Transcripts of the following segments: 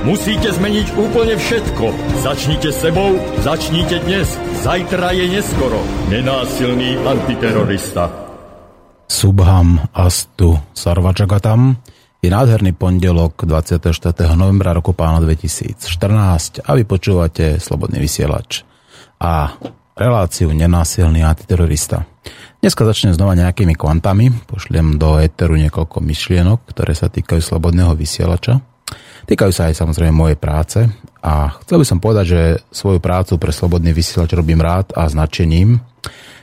Musíte zmeniť úplne všetko. Začnite sebou, začnite dnes. Zajtra je neskoro. Nenásilný antiterorista. Subham Astu Sarvajagatam je nádherný pondelok 24. novembra roku pána 2014 a vy počúvate Slobodný vysielač a reláciu Nenásilný antiterorista. Dneska začnem znova nejakými kvantami, pošliem do éteru niekoľko myšlienok, ktoré sa týkajú Slobodného vysielača. Týkajú sa aj samozrejme mojej práce a chcel by som povedať, že svoju prácu pre Slobodný vysielač robím rád a značením.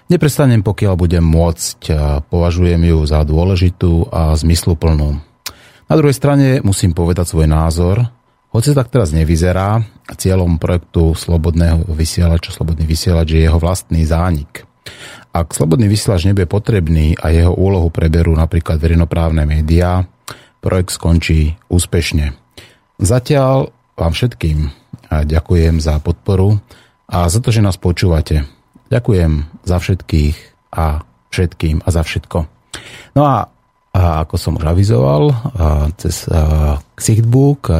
Neprestanem, pokiaľ budem môcť, považujem ju za dôležitú a zmysluplnú. Na druhej strane musím povedať svoj názor, hoci tak teraz nevyzerá, cieľom projektu Slobodného vysielača, Slobodný vysielač je jeho vlastný zánik. Ak Slobodný vysielač nebude potrebný a jeho úlohu preberú napríklad verejnoprávne médiá, projekt skončí úspešne. Zatiaľ vám všetkým ďakujem za podporu a za to, že nás počúvate. Ďakujem za všetkých a všetkým a za všetko. No a, ako som už avizoval, cez a,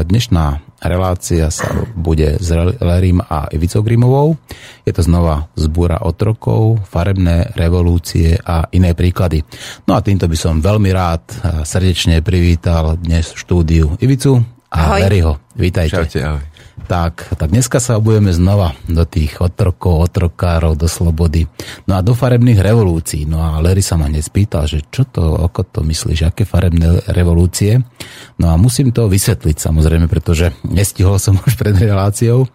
dnešná relácia sa bude s Lerim a Ivicou Grimovou. Je to znova zbúra otrokov, farebné revolúcie a iné príklady. No a týmto by som veľmi rád srdečne privítal dnes v štúdiu Ivicu a Leriho. Vítajte. Čaute, ahoj. Tak, tak dneska sa obujeme znova do tých otrokov, otrokárov, do slobody. No a do farebných revolúcií. No a Larry sa ma hneď spýtal, že čo to, ako to myslíš, aké farebné revolúcie? No a musím to vysvetliť samozrejme, pretože nestihol som už pred reláciou.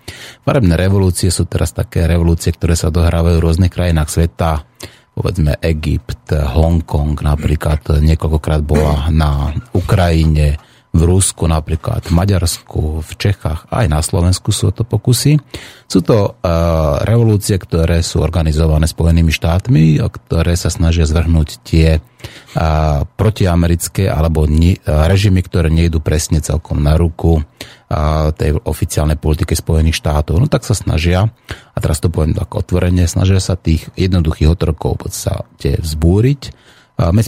Farebné revolúcie sú teraz také revolúcie, ktoré sa dohrávajú v rôznych krajinách sveta povedzme Egypt, Hongkong napríklad niekoľkokrát bola na Ukrajine, v Rusku napríklad, v Maďarsku, v Čechách, aj na Slovensku sú to pokusy. Sú to uh, revolúcie, ktoré sú organizované Spojenými štátmi, ktoré sa snažia zvrhnúť tie uh, protiamerické alebo ni, uh, režimy, ktoré nejdu presne celkom na ruku uh, tej oficiálnej politike Spojených štátov. No tak sa snažia, a teraz to poviem tak otvorene, snažia sa tých jednoduchých otrokov v podstate vzbúriť,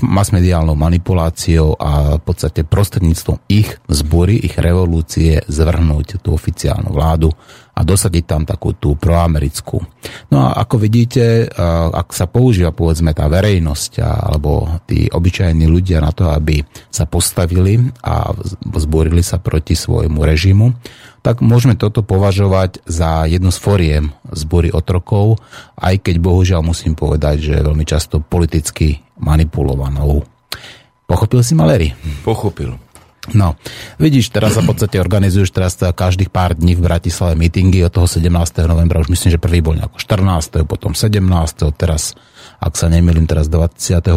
masmediálnou manipuláciou a v podstate prostredníctvom ich zbory, ich revolúcie zvrhnúť tú oficiálnu vládu a dosadiť tam takú tú proamerickú. No a ako vidíte, ak sa používa povedzme tá verejnosť alebo tí obyčajní ľudia na to, aby sa postavili a zborili sa proti svojmu režimu, tak môžeme toto považovať za jednu z foriem zbory otrokov, aj keď bohužiaľ musím povedať, že veľmi často politicky manipulovanou. Pochopil si, Malery? Pochopil. No, vidíš, teraz sa v podstate organizuješ teraz každých pár dní v Bratislave mítingy od toho 17. novembra, už myslím, že prvý bol nejako 14., potom 17., teraz ak sa nemýlim, teraz 24.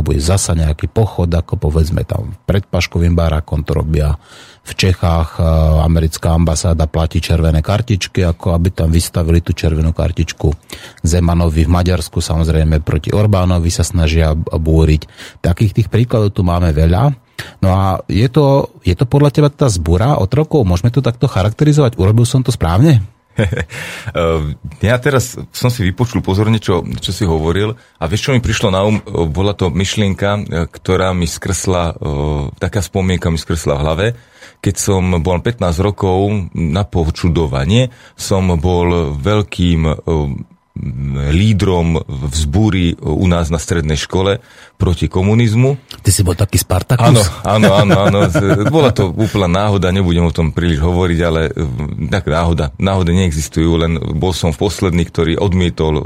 bude zasa nejaký pochod, ako povedzme tam pred Paškovým barákom to robia v Čechách, americká ambasáda platí červené kartičky, ako aby tam vystavili tú červenú kartičku Zemanovi v Maďarsku, samozrejme proti Orbánovi sa snažia búriť. Takých tých príkladov tu máme veľa. No a je to, je to podľa teba tá zbúra od rokov? Môžeme to takto charakterizovať? Urobil som to správne? ja teraz som si vypočul pozorne, čo, čo si hovoril a vieš, čo mi prišlo na um, bola to myšlienka, ktorá mi skresla, taká spomienka mi skresla v hlave, keď som bol 15 rokov na počudovanie, som bol veľkým lídrom vzbúry u nás na strednej škole proti komunizmu. Ty si bol taký Spartakus? Áno, áno, áno, áno. Bola to úplná náhoda, nebudem o tom príliš hovoriť, ale tak náhoda. Náhody neexistujú, len bol som v posledný, ktorý odmietol e,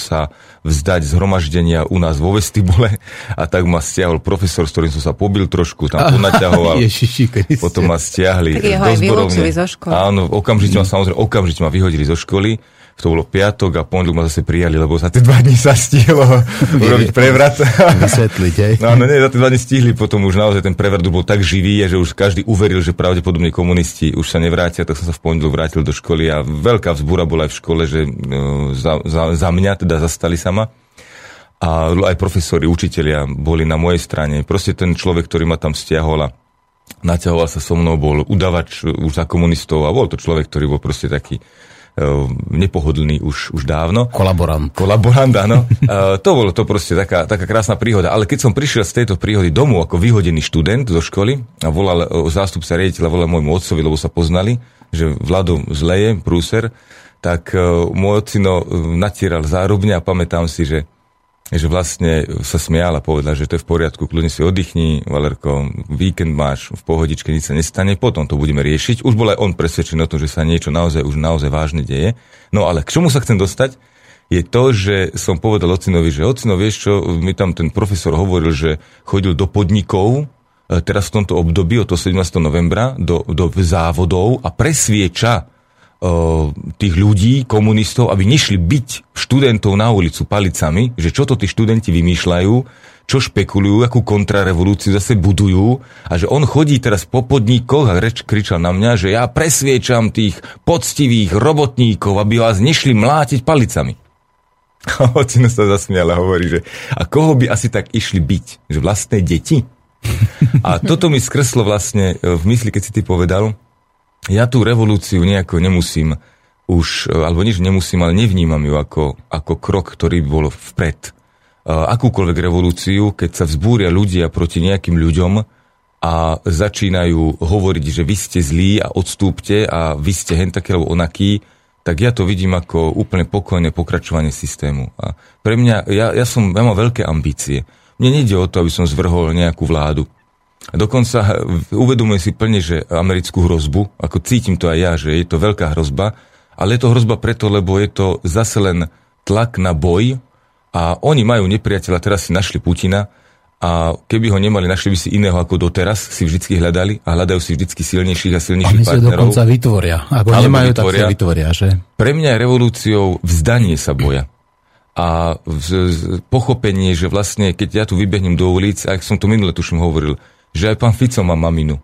sa vzdať zhromaždenia u nás vo vestibule a tak ma stiahol profesor, s ktorým som sa pobil trošku, tam ponaťahoval. Ježiši, potom ma stiahli tak jeho do zborovne. zo školy. Áno, okamžite ma samozrejme, okamžite ma vyhodili zo školy to bolo piatok a pondelok ma zase prijali, lebo za tie dva dní sa stihlo urobiť prevrat. Vysvetliť, hej? No, no nie, za tie dva dní stihli, potom už naozaj ten prevrat bol tak živý, že už každý uveril, že pravdepodobne komunisti už sa nevrátia, tak som sa v pondelok vrátil do školy a veľká vzbúra bola aj v škole, že no, za, za, za mňa teda zastali sama. a aj profesori, učitelia boli na mojej strane. Proste ten človek, ktorý ma tam stiahol a naťahoval sa so mnou, bol udavač už za komunistov a bol to človek, ktorý bol proste taký nepohodlný už, už dávno. Kolaborant. Kolaborant, áno. uh, to bolo to proste taká, taká krásna príhoda. Ale keď som prišiel z tejto príhody domov ako vyhodený študent zo školy a volal uh, zástupca riaditeľa, volal môjmu otcovi, lebo sa poznali, že Vlado zleje, prúser, tak uh, môj ocino natieral zárubne a pamätám si, že že vlastne sa smial a povedal, že to je v poriadku, kľudne si oddychni, Valerko, víkend máš, v pohodičke nič sa nestane, potom to budeme riešiť. Už bol aj on presvedčený o tom, že sa niečo naozaj už naozaj vážne deje. No ale k čomu sa chcem dostať? je to, že som povedal ocinovi, že ocino, vieš čo, mi tam ten profesor hovoril, že chodil do podnikov, e, teraz v tomto období od 17. novembra, do, do závodov a presvieča tých ľudí, komunistov, aby nešli byť študentov na ulicu palicami, že čo to tí študenti vymýšľajú, čo špekulujú, akú kontrarevolúciu zase budujú a že on chodí teraz po podnikoch a reč kričal na mňa, že ja presviečam tých poctivých robotníkov, aby vás nešli mlátiť palicami. A ocino sa zasmial a hovorí, že a koho by asi tak išli byť? Že vlastné deti? A toto mi skreslo vlastne v mysli, keď si ty povedal, ja tú revolúciu nejako nemusím už, alebo nič nemusím, ale nevnímam ju ako, ako krok, ktorý by bol vpred. Akúkoľvek revolúciu, keď sa vzbúria ľudia proti nejakým ľuďom a začínajú hovoriť, že vy ste zlí a odstúpte a vy ste hen taký alebo onaký, tak ja to vidím ako úplne pokojné pokračovanie systému. A pre mňa, ja, ja, som, ja mám veľké ambície. Mne nejde o to, aby som zvrhol nejakú vládu. Dokonca uvedomujem si plne, že americkú hrozbu, ako cítim to aj ja, že je to veľká hrozba, ale je to hrozba preto, lebo je to zase len tlak na boj a oni majú nepriateľa, teraz si našli Putina a keby ho nemali, našli by si iného ako doteraz, si vždycky hľadali a hľadajú si vždycky silnejších a silnejších Oni partnerov. Oni dokonca vytvoria. Ako Alebo nemajú, vytvoria. tak vytvoria, že? Pre mňa je revolúciou vzdanie sa boja a pochopenie, že vlastne, keď ja tu vybehnem do ulic, a som to minule tuším hovoril, že aj pán Fico má maminu.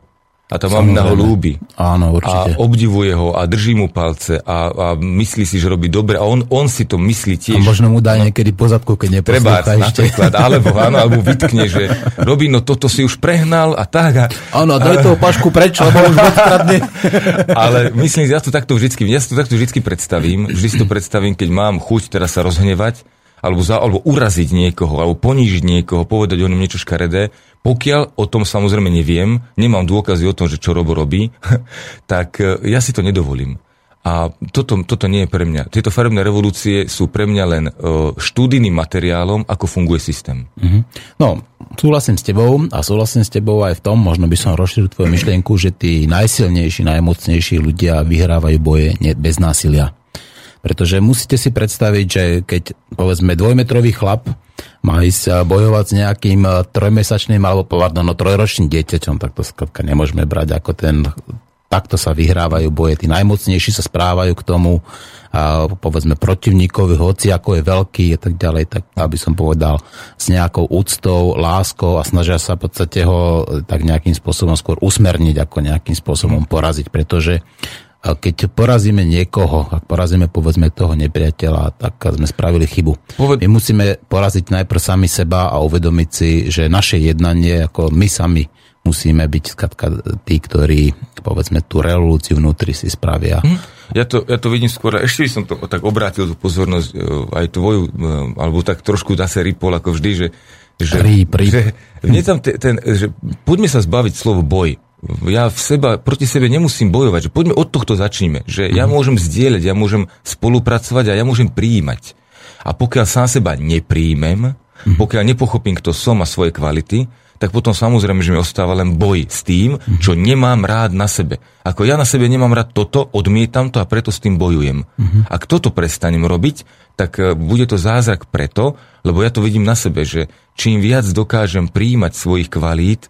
A tá mamina ho ľúbi. Áno, určite. A obdivuje ho a drží mu palce a, a myslí si, že robí dobre. A on, on si to myslí tiež. A možno mu dá niekedy pozadku, keď neposlúcha Treba, ešte. napríklad, alebo áno, alebo vytkne, že robí, no toto si už prehnal a tak. A, áno, daj toho pašku preč, lebo už Ale myslím, ja to takto vždycky, ja si to takto vždycky predstavím. Vždy si to predstavím, keď mám chuť teraz sa rozhnevať, alebo, za, alebo uraziť niekoho, alebo ponížiť niekoho, povedať o ňom niečo škaredé, pokiaľ o tom samozrejme neviem, nemám dôkazy o tom, že čo Robo robí, tak e, ja si to nedovolím. A toto, toto nie je pre mňa. Tieto farebné revolúcie sú pre mňa len uh, štúdijným materiálom, ako funguje systém. Mm-hmm. No, súhlasím s tebou a súhlasím s tebou aj v tom, možno by som rozšíril tvoju myšlienku, že tí najsilnejší, najmocnejší ľudia vyhrávajú boje bez násilia. Pretože musíte si predstaviť, že keď povedzme dvojmetrový chlap má ísť eh, bojovať s nejakým eh, trojmesačným alebo pardon, no, trojročným dieťaťom, tak to skladka nemôžeme brať ako ten takto sa vyhrávajú boje, tí najmocnejší sa správajú k tomu, a povedzme protivníkovi, hoci ako je veľký a tak ďalej, tak aby som povedal s nejakou úctou, láskou a snažia sa v podstate ho eh, tak nejakým spôsobom skôr usmerniť, ako nejakým spôsobom poraziť, pretože keď porazíme niekoho, ak porazíme povedzme toho nepriateľa, tak sme spravili chybu. My musíme poraziť najprv sami seba a uvedomiť si, že naše jednanie, ako my sami musíme byť skatka tí, ktorí povedzme tú revolúciu vnútri si spravia. Hm. Ja to, ja to vidím skôr, ešte by som to tak obrátil tú pozornosť e, aj tvoju, e, alebo tak trošku zase ripol ako vždy, že, že, rip, rip. že, tam ten, ten, že poďme sa zbaviť slovo boj ja v seba, proti sebe nemusím bojovať, že poďme od tohto začníme, že ja mhm. môžem zdieľať, ja môžem spolupracovať a ja môžem prijímať. A pokiaľ sám seba nepríjmem, mhm. pokiaľ nepochopím, kto som a svoje kvality, tak potom samozrejme, že mi ostáva len boj s tým, mhm. čo nemám rád na sebe. Ako ja na sebe nemám rád toto, odmietam to a preto s tým bojujem. Ak toto prestanem robiť, tak e, bude to zázrak preto, lebo ja to vidím na sebe, že čím viac dokážem príjmať svojich kvalít,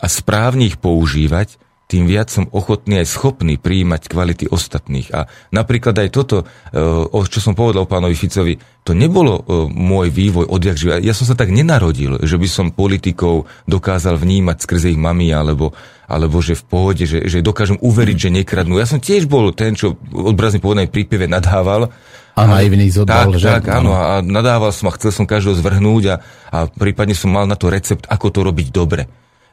a správne ich používať, tým viac som ochotný aj schopný prijímať kvality ostatných. A napríklad aj toto, e, čo som povedal pánovi Ficovi, to nebolo e, môj vývoj odjak živa. Ja som sa tak nenarodil, že by som politikov dokázal vnímať skrze ich mami, alebo, alebo že v pohode, že, že dokážem uveriť, že nekradnú. Ja som tiež bol ten, čo odbrazne povedané prípieve nadhával, A naivný zobal, tak, že? Tak, áno, a nadával som a chcel som každého zvrhnúť a, a prípadne som mal na to recept, ako to robiť dobre.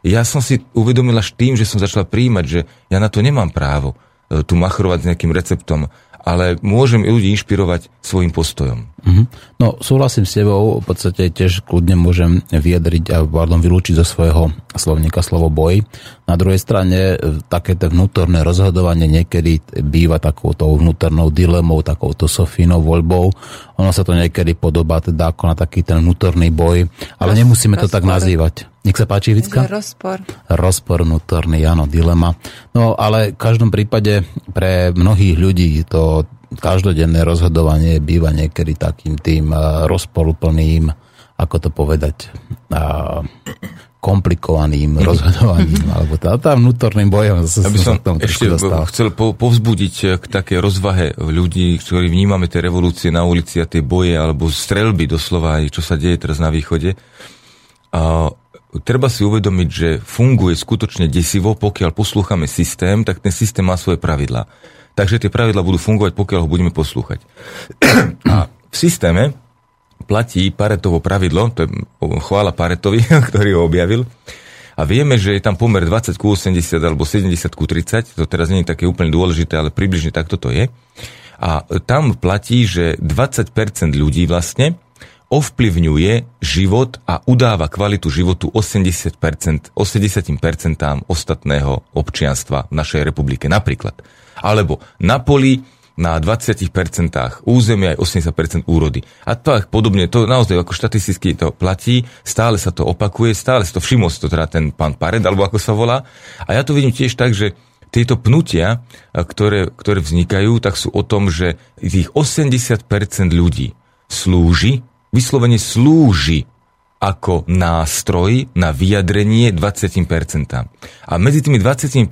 Ja som si uvedomil až tým, že som začal príjmať, že ja na to nemám právo e, tu machrovať s nejakým receptom ale môžem ľudí inšpirovať svojim postojom. Mm-hmm. No, súhlasím s tebou, v podstate tiež kľudne môžem vyjadriť a pardon, vylúčiť zo svojho slovníka slovo boj. Na druhej strane e, také vnútorné rozhodovanie niekedy býva takouto vnútornou dilemou, takouto Sofínou voľbou. Ono sa to niekedy podobá teda ako na taký ten vnútorný boj, ale Roz, nemusíme to tak nazývať. Nech sa páči, Vicka? Rozpor. Rozpor vnútorný, áno, dilema. No ale v každom prípade pre mnohých ľudí to každodenné rozhodovanie býva niekedy takým tým e, rozporuplným, ako to povedať, komplikovaným rozhodovaním, alebo tá, tá vnútorným bojom. Ja by som ešte chcel po, povzbudiť eh, k také rozvahe ľudí, ktorí vnímame tie revolúcie na ulici a tie boje, alebo strelby doslova aj čo sa deje teraz na východe. A treba si uvedomiť, že funguje skutočne desivo, pokiaľ poslúchame systém, tak ten systém má svoje pravidlá. Takže tie pravidla budú fungovať, pokiaľ ho budeme poslúchať. A v systéme platí Paretovo pravidlo, to je chvála Paretovi, ktorý ho objavil, a vieme, že je tam pomer 20 k 80 alebo 70 k 30, to teraz nie je také úplne dôležité, ale približne takto to je. A tam platí, že 20% ľudí vlastne ovplyvňuje život a udáva kvalitu životu 80%, 80% ostatného občianstva v našej republike napríklad. Alebo na poli na 20% územia aj 80% úrody. A to podobne, to naozaj ako štatisticky to platí, stále sa to opakuje, stále sa to všimol si to teda ten pán Pared, alebo ako sa volá. A ja to vidím tiež tak, že tieto pnutia, ktoré, ktoré vznikajú, tak sú o tom, že tých 80% ľudí slúži, vyslovene slúži ako nástroj na vyjadrenie 20%. A medzi tými 20%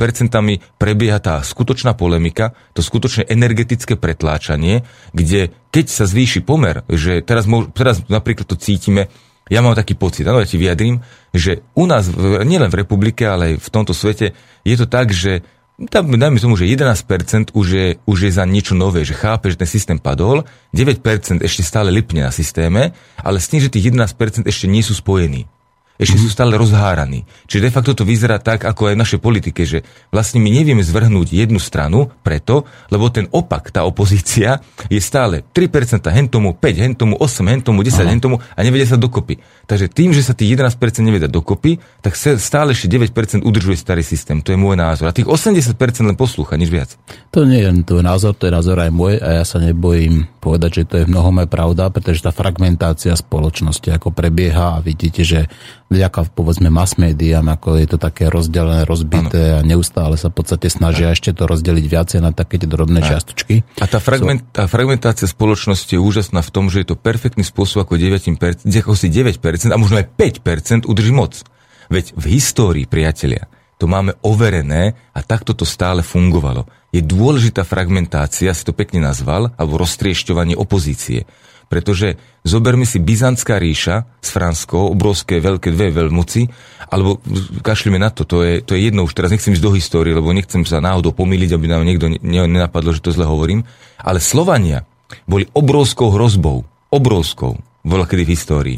prebieha tá skutočná polemika, to skutočné energetické pretláčanie, kde keď sa zvýši pomer, že teraz, teraz napríklad to cítime, ja mám taký pocit, ano, ja ti vyjadrím, že u nás, nielen v republike, ale aj v tomto svete, je to tak, že tam, dajme tomu, že 11% už je, už je za niečo nové, že chápe, že ten systém padol, 9% ešte stále lipne na systéme, ale s tým, že tých 11% ešte nie sú spojení ešte sú stále rozháraní. Čiže de facto to vyzerá tak, ako aj v našej politike, že vlastne my nevieme zvrhnúť jednu stranu preto, lebo ten opak, tá opozícia, je stále 3% hen tomu, 5, hen tomu, 8, hen tomu, 10, hen tomu a nevedia sa dokopy. Takže tým, že sa tých 11% nevedia dokopy, tak stále ešte 9% udržuje starý systém. To je môj názor. A tých 80% len poslúcha, nič viac. To nie je tvoj názor, to je názor aj môj a ja sa nebojím povedať, že to je mnohom aj pravda, pretože tá fragmentácia spoločnosti ako prebieha a vidíte, že vďaka povedzme mass médiám, ako je to také rozdelené, rozbité ano. a neustále sa v podstate snažia ano. ešte to rozdeliť viacej na také tie drobné ano. čiastočky. A tá, fragment, tá fragmentácia spoločnosti je úžasná v tom, že je to perfektný spôsob, ako 9%, ako si 9% a možno aj 5% udrží moc. Veď v histórii, priatelia, to máme overené a takto to stále fungovalo. Je dôležitá fragmentácia, si to pekne nazval, alebo roztriešťovanie opozície. Pretože zoberme si Byzantská ríša s Franskou, obrovské veľké dve veľmoci, alebo kašlíme na to, to je, to je jedno, už teraz nechcem ísť do histórie, lebo nechcem sa náhodou pomýliť, aby nám niekto nenapadlo, že to zle hovorím, ale Slovania boli obrovskou hrozbou, obrovskou, bola kedy v histórii.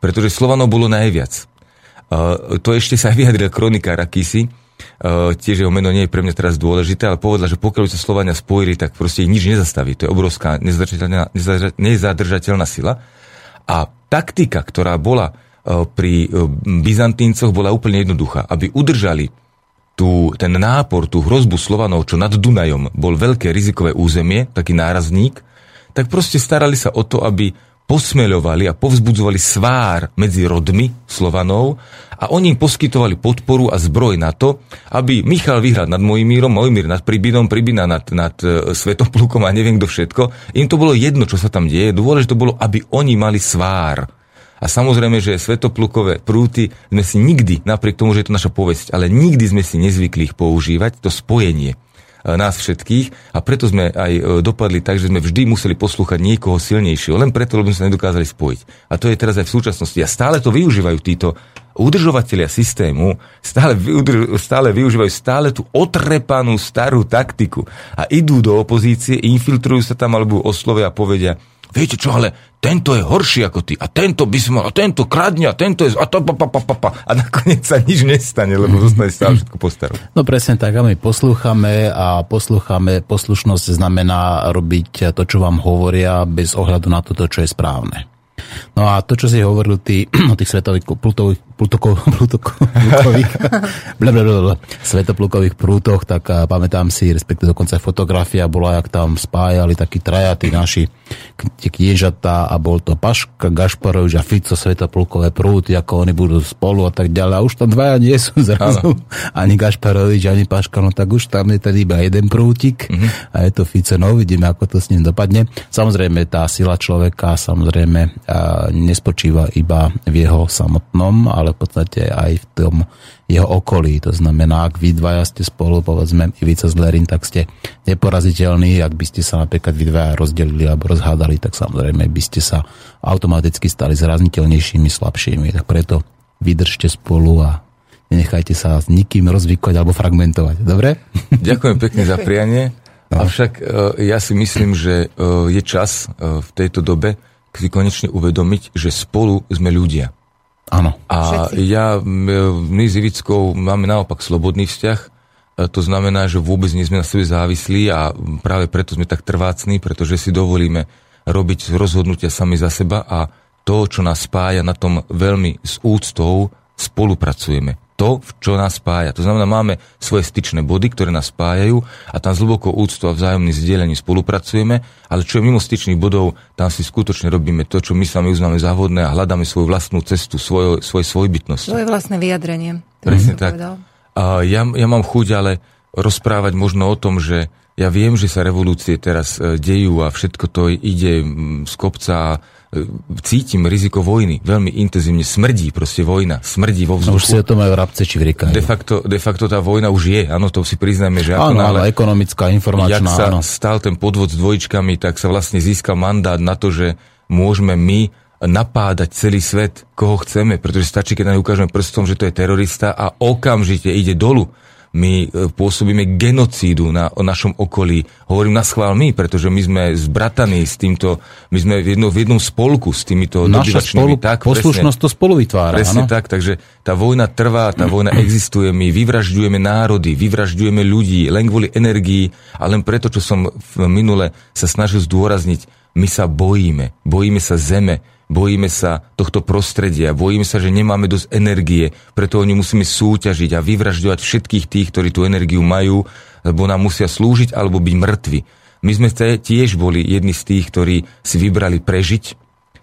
Pretože Slovanov bolo najviac. Uh, to ešte sa vyjadril kronikár akýsi, Uh, tiež jeho meno nie je pre mňa teraz dôležité, ale povedal, že pokiaľ sa Slovania spojili, tak proste ich nič nezastaví. To je obrovská nezadržateľná, nezadržateľná sila. A taktika, ktorá bola uh, pri uh, Byzantíncoch, bola úplne jednoduchá. Aby udržali tú, ten nápor, tú hrozbu Slovanov, čo nad Dunajom bol veľké rizikové územie, taký nárazník, tak proste starali sa o to, aby posmeľovali a povzbudzovali svár medzi rodmi Slovanov a oni im poskytovali podporu a zbroj na to, aby Michal vyhral nad Mojimírom, Mojimír nad Pribinom, Pribina nad, nad uh, Svetoplukom a neviem kto všetko. Im to bolo jedno, čo sa tam deje. Dôležité bolo, aby oni mali svár. A samozrejme, že svetoplukové prúty sme si nikdy, napriek tomu, že je to naša povesť, ale nikdy sme si nezvykli ich používať, to spojenie nás všetkých a preto sme aj e, dopadli tak, že sme vždy museli poslúchať niekoho silnejšieho, len preto, lebo sme sa nedokázali spojiť. A to je teraz aj v súčasnosti. A stále to využívajú títo udržovateľia systému stále, vyudrž, stále využívajú stále tú otrepanú starú taktiku a idú do opozície, infiltrujú sa tam alebo oslovia a povedia, viete čo, ale tento je horší ako ty a tento by si mal, a tento kradne a tento je... A, to, pa, pa, pa, pa, pa. a nakoniec sa nič nestane, lebo zostane stále všetko postarom. No presne tak, a my poslúchame a poslúchame, poslušnosť znamená robiť to, čo vám hovoria bez ohľadu na to, čo je správne. No a to, čo si hovoril ty o tých svetových plutokov, plutokov, plukových, svetoplukových prútoch, tak a, pamätám si, respektíve dokonca fotografia bola, jak tam spájali takí traja, tí naši kniežatá a bol to Paška, Gašparovič a Fico svetoplukové prúty, ako oni budú spolu a tak ďalej. A už tam dvaja nie sú zrazu. Ano. Ani Gašparovič, ani Paška, no tak už tam je tedy iba jeden prútik mm-hmm. a je to Fico, no vidíme, ako to s ním dopadne. Samozrejme, tá sila človeka, samozrejme, nespočíva iba v jeho samotnom, ale v podstate aj v tom jeho okolí. To znamená, ak vy dvaja ste spolu, povedzme Ivica s Lerin, tak ste neporaziteľní. Ak by ste sa napríklad vy dvaja rozdelili alebo rozhádali, tak samozrejme by ste sa automaticky stali zraniteľnejšími, slabšími. Tak preto vydržte spolu a nenechajte sa s nikým rozvykovať alebo fragmentovať. Dobre? Ďakujem pekne za prianie. No. Avšak e, ja si myslím, že e, je čas e, v tejto dobe, si konečne uvedomiť, že spolu sme ľudia. Áno. A Všetci. ja, my s Ivickou máme naopak slobodný vzťah, e, to znamená, že vôbec nie sme na sebe závislí a práve preto sme tak trvácni, pretože si dovolíme robiť rozhodnutia sami za seba a to, čo nás spája, na tom veľmi s úctou spolupracujeme to, čo nás spája. To znamená, máme svoje styčné body, ktoré nás spájajú a tam z hlbokou úctou a vzájomným zdieľaním spolupracujeme, ale čo je mimo styčných bodov, tam si skutočne robíme to, čo my sami uznáme závodné a hľadáme svoju vlastnú cestu, svoje, svoje svojbytnosti. Svoje vlastné vyjadrenie. Presne tak. A ja, ja mám chuť ale rozprávať možno o tom, že ja viem, že sa revolúcie teraz e, dejú a všetko to ide z kopca cítim riziko vojny. Veľmi intenzívne smrdí proste vojna. Smrdí vo vzduchu. už si o tom aj vrabce či vrikajú. De facto, de facto tá vojna už je. Áno, to si priznáme, že áno, ale ekonomická, informačná. Jak sa áno. stal ten podvod s dvojičkami, tak sa vlastne získal mandát na to, že môžeme my napádať celý svet, koho chceme, pretože stačí, keď nám ukážeme prstom, že to je terorista a okamžite ide dolu my e, pôsobíme genocídu na o našom okolí. Hovorím na schvál my, pretože my sme zbrataní s týmto, my sme v, jedno, v jednom spolku s týmito Naša spolu, tak, poslušnosť presne, to spolu vytvára. Presne ano? tak, takže tá vojna trvá, tá vojna existuje, my vyvražďujeme národy, vyvražďujeme ľudí len kvôli energii a len preto, čo som v minule sa snažil zdôrazniť, my sa bojíme, bojíme sa zeme, Bojíme sa tohto prostredia, bojíme sa, že nemáme dosť energie, preto oni musíme súťažiť a vyvražďovať všetkých tých, ktorí tú energiu majú, lebo nám musia slúžiť alebo byť mŕtvi. My sme tiež boli jedni z tých, ktorí si vybrali prežiť,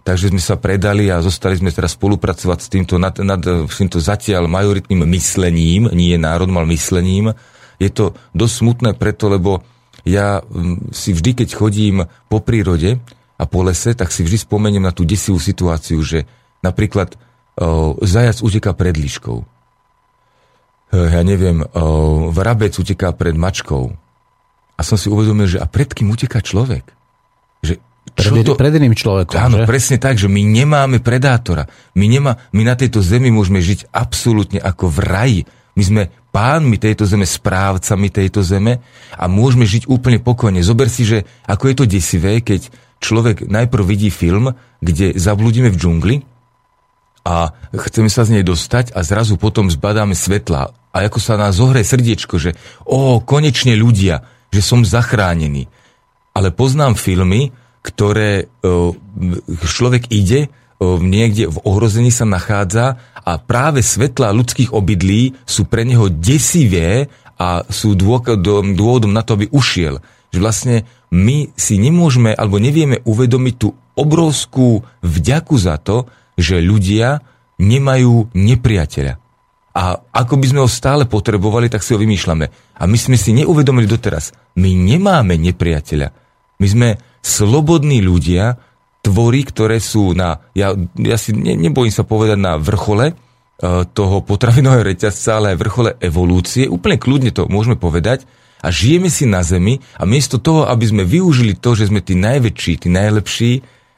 takže sme sa predali a zostali sme teraz spolupracovať s týmto, nad, nad, s týmto zatiaľ majoritným myslením, nie je národ, mal myslením. Je to dosť smutné preto, lebo ja mm, si vždy, keď chodím po prírode, a po lese, tak si vždy spomeniem na tú desivú situáciu, že napríklad o, zajac uteká pred líškou. E, ja neviem, o, vrabec uteká pred mačkou. A som si uvedomil, že a pred kým uteká človek? Že pred, to... pred iným človekom. Áno, že? presne tak, že my nemáme predátora. My, nemá, my na tejto zemi môžeme žiť absolútne ako v raji. My sme pánmi tejto zeme, správcami tejto zeme a môžeme žiť úplne pokojne. Zober si, že ako je to desivé, keď človek najprv vidí film, kde zabludíme v džungli a chceme sa z nej dostať a zrazu potom zbadáme svetla a ako sa nás zohre srdiečko, že o, konečne ľudia, že som zachránený. Ale poznám filmy, ktoré o, človek ide, o, niekde v ohrození sa nachádza a práve svetla ľudských obydlí sú pre neho desivé a sú dôvodom, dôvodom na to, aby ušiel. Že vlastne my si nemôžeme alebo nevieme uvedomiť tú obrovskú vďaku za to, že ľudia nemajú nepriateľa. A ako by sme ho stále potrebovali, tak si ho vymýšľame. A my sme si neuvedomili doteraz, my nemáme nepriateľa. My sme slobodní ľudia, tvory, ktoré sú na, ja, ja si ne, nebojím sa povedať na vrchole uh, toho potravinového reťazca, ale aj vrchole evolúcie. Úplne kľudne to môžeme povedať, a žijeme si na zemi a miesto toho, aby sme využili to, že sme tí najväčší, tí najlepší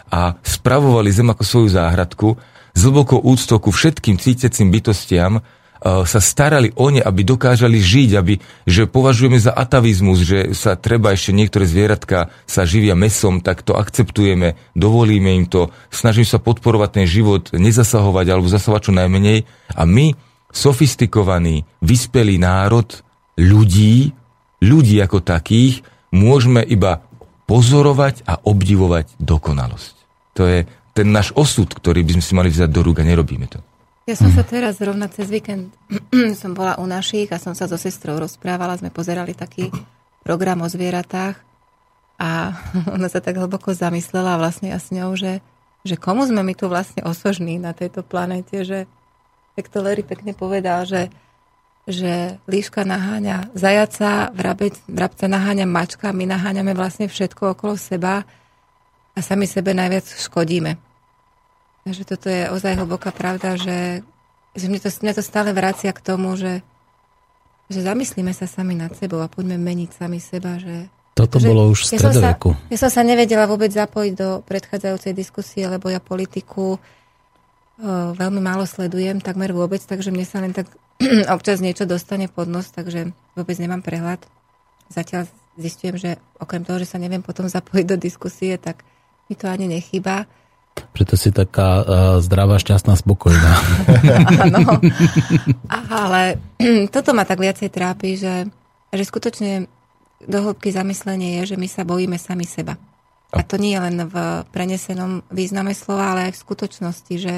a spravovali zem ako svoju záhradku, z hlbokou úctou ku všetkým cítecím bytostiam, sa starali o ne, aby dokážali žiť, aby, že považujeme za atavizmus, že sa treba ešte niektoré zvieratka sa živia mesom, tak to akceptujeme, dovolíme im to, snažím sa podporovať ten život, nezasahovať alebo zasahovať čo najmenej. A my, sofistikovaný, vyspelý národ ľudí, ľudí ako takých, môžeme iba pozorovať a obdivovať dokonalosť. To je ten náš osud, ktorý by sme si mali vziať do rúk a nerobíme to. Ja som sa teraz zrovna cez víkend som bola u našich a som sa so sestrou rozprávala, sme pozerali taký program o zvieratách a ona sa tak hlboko zamyslela vlastne ja s ňou, že, že komu sme my tu vlastne osožní na tejto planete, že tak to Larry pekne povedal, že, že líška naháňa zajaca, vrabec, vrabca naháňa mačka, my naháňame vlastne všetko okolo seba a sami sebe najviac škodíme. Takže toto je ozaj hlboká pravda, že, že mňa, to, mňa to stále vracia k tomu, že, že zamyslíme sa sami nad sebou a poďme meniť sami seba, že toto že bolo už v stredoveku. Ja som, sa, ja som sa nevedela vôbec zapojiť do predchádzajúcej diskusie, lebo ja politiku o, veľmi málo sledujem, takmer vôbec, takže mne sa len tak občas niečo dostane pod nos, takže vôbec nemám prehľad. Zatiaľ zistujem, že okrem toho, že sa neviem potom zapojiť do diskusie, tak mi to ani nechýba. Preto si taká uh, zdravá, šťastná, spokojná. Áno. Ale toto ma tak viacej trápi, že, že skutočne dohlbky zamyslenie je, že my sa bojíme sami seba. A to nie je len v prenesenom význame slova, ale aj v skutočnosti, že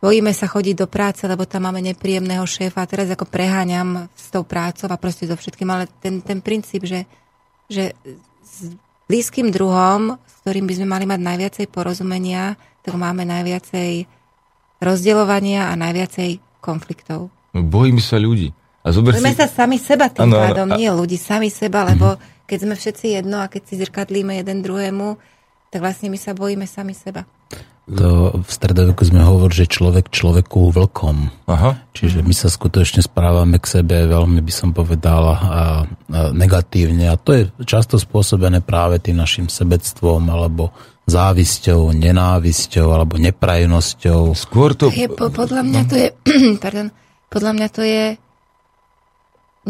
bojíme sa chodiť do práce, lebo tam máme nepríjemného šéfa. A teraz ako preháňam s tou prácou a proste so všetkým, ale ten, ten princíp, že, že blízkym druhom, s ktorým by sme mali mať najviacej porozumenia, tak máme najviacej rozdeľovania a najviacej konfliktov. No, bojíme sa ľudí. A zober Bojíme si... sa sami seba tým ano, pádom, a... nie ľudí, sami seba, lebo mm-hmm. keď sme všetci jedno a keď si zrkadlíme jeden druhému, tak vlastne my sa bojíme sami seba. To v stredoveku sme hovorili, že človek človeku vlkom. Aha. Čiže my sa skutočne správame k sebe veľmi, by som povedal, a, a negatívne. A to je často spôsobené práve tým našim sebectvom alebo závisťou, nenávisťou alebo neprajnosťou. Skôr to... Je, po, podľa mňa to je... pardon, podľa mňa to je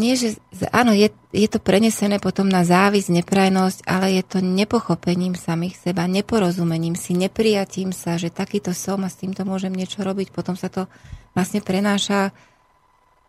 nie, že áno, je, je to prenesené potom na závisť, neprajnosť, ale je to nepochopením samých seba, neporozumením si, neprijatím sa, že takýto som a s týmto môžem niečo robiť. Potom sa to vlastne prenáša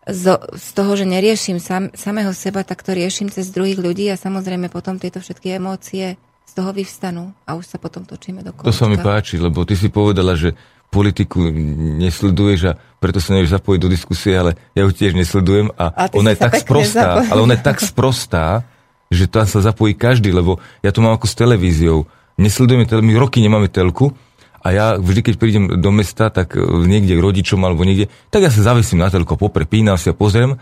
z, z toho, že neriešim sam, samého seba, tak to riešim cez druhých ľudí a samozrejme potom tieto všetky emócie z toho vyvstanú a už sa potom točíme do To sa mi páči, lebo ty si povedala, že politiku nesleduješ a preto sa nevieš zapojiť do diskusie, ale ja ju tiež nesledujem a, a ona je tak sprostá, zapojil. ale ona je tak sprostá, že tam sa zapojí každý, lebo ja to mám ako s televíziou. Nesledujeme televíziu, my roky nemáme telku a ja vždy, keď prídem do mesta, tak e, niekde k rodičom alebo niekde, tak ja sa zavesím na telko, poprepínam si a pozriem, e,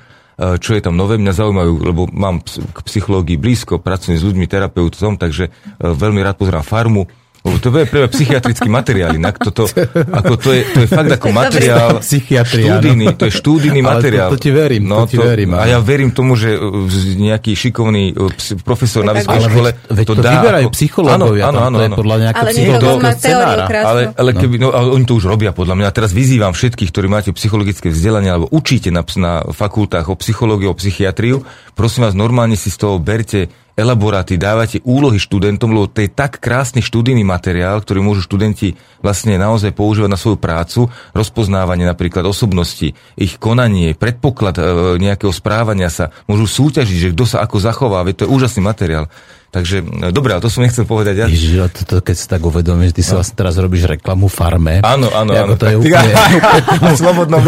čo je tam nové, mňa zaujímajú, lebo mám k psychológii blízko, pracujem s ľuďmi, terapeutom, takže e, veľmi rád pozerám farmu, lebo to je pre psychiatrický materiál, inak toto, ako to je, to je fakt ako materiál štúdiny, to je štúdiny materiál. To, to ti verím, no, to ti verím. A ja verím tomu, že uh, nejaký šikovný uh, profesor na vysokej škole veď, to, to dá. vyberajú psychológovia, áno, áno, áno, to je podľa nejakého psychologického scenára. Ale, ale no. keby, no, ale oni to už robia podľa mňa. A teraz vyzývam všetkých, ktorí máte psychologické vzdelanie alebo učíte na, na fakultách o psychológiu, o psychiatriu, prosím vás, normálne si z toho berte elaboráty, dávate úlohy študentom, lebo to je tak krásny študijný materiál, ktorý môžu študenti vlastne naozaj používať na svoju prácu, rozpoznávanie napríklad osobnosti, ich konanie, predpoklad e, nejakého správania sa, môžu súťažiť, že kto sa ako zachová, veď to je úžasný materiál. Takže, e, dobré, to som nechcel povedať ja. Ježiš, to, to, keď si tak uvedomíš, ty no. si vlastne teraz robíš reklamu farme. Áno, áno, áno. To je úplne... Slobodno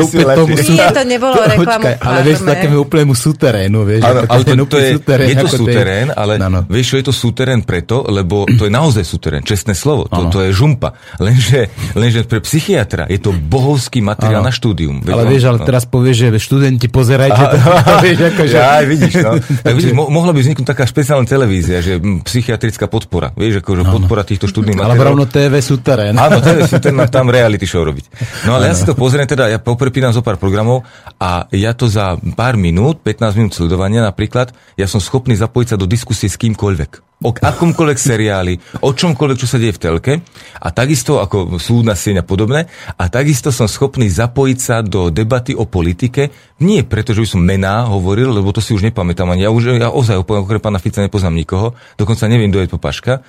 Nie, to nebolo reklamu Počkaj, ale vieš, takému úplnému súterénu, vieš. Áno, ale to, to je, súterén, je to súterén, ale no, no. vieš, čo je to súterén preto, lebo to je naozaj súterén, čestné slovo, to, to je žumpa. Lenže, lenže pre psychiatra je to bohovský materiál ano. na štúdium. Ale vieš, ale no. teraz povieš, že študenti pozerajte to. vieš, akože... Ja, vidíš, no. Tak vidíš, mohla by vzniknúť taká špeciálna televízia, že psychiatrická podpora. Vieš, akože ano. podpora týchto študných materiálov. Ale rovno TV sú terén. Áno, TV sú terén, tam reality show robiť. No ale ano. ja si to pozriem, teda ja poprepínam zo pár programov a ja to za pár minút, 15 minút sledovania napríklad, ja som schopný zapojiť sa do diskusie s kýmkoľvek. O akomkoľvek seriáli, o čomkoľvek, čo sa deje v telke a takisto ako súdna sieň a podobné a takisto som schopný zapojiť sa do debaty o politike, nie preto, že by som mená hovoril, lebo to si už nepamätám ani. Ja už ja ozaj okrem pána Fica nepoznám nikoho, dokonca neviem, kto je to Paška.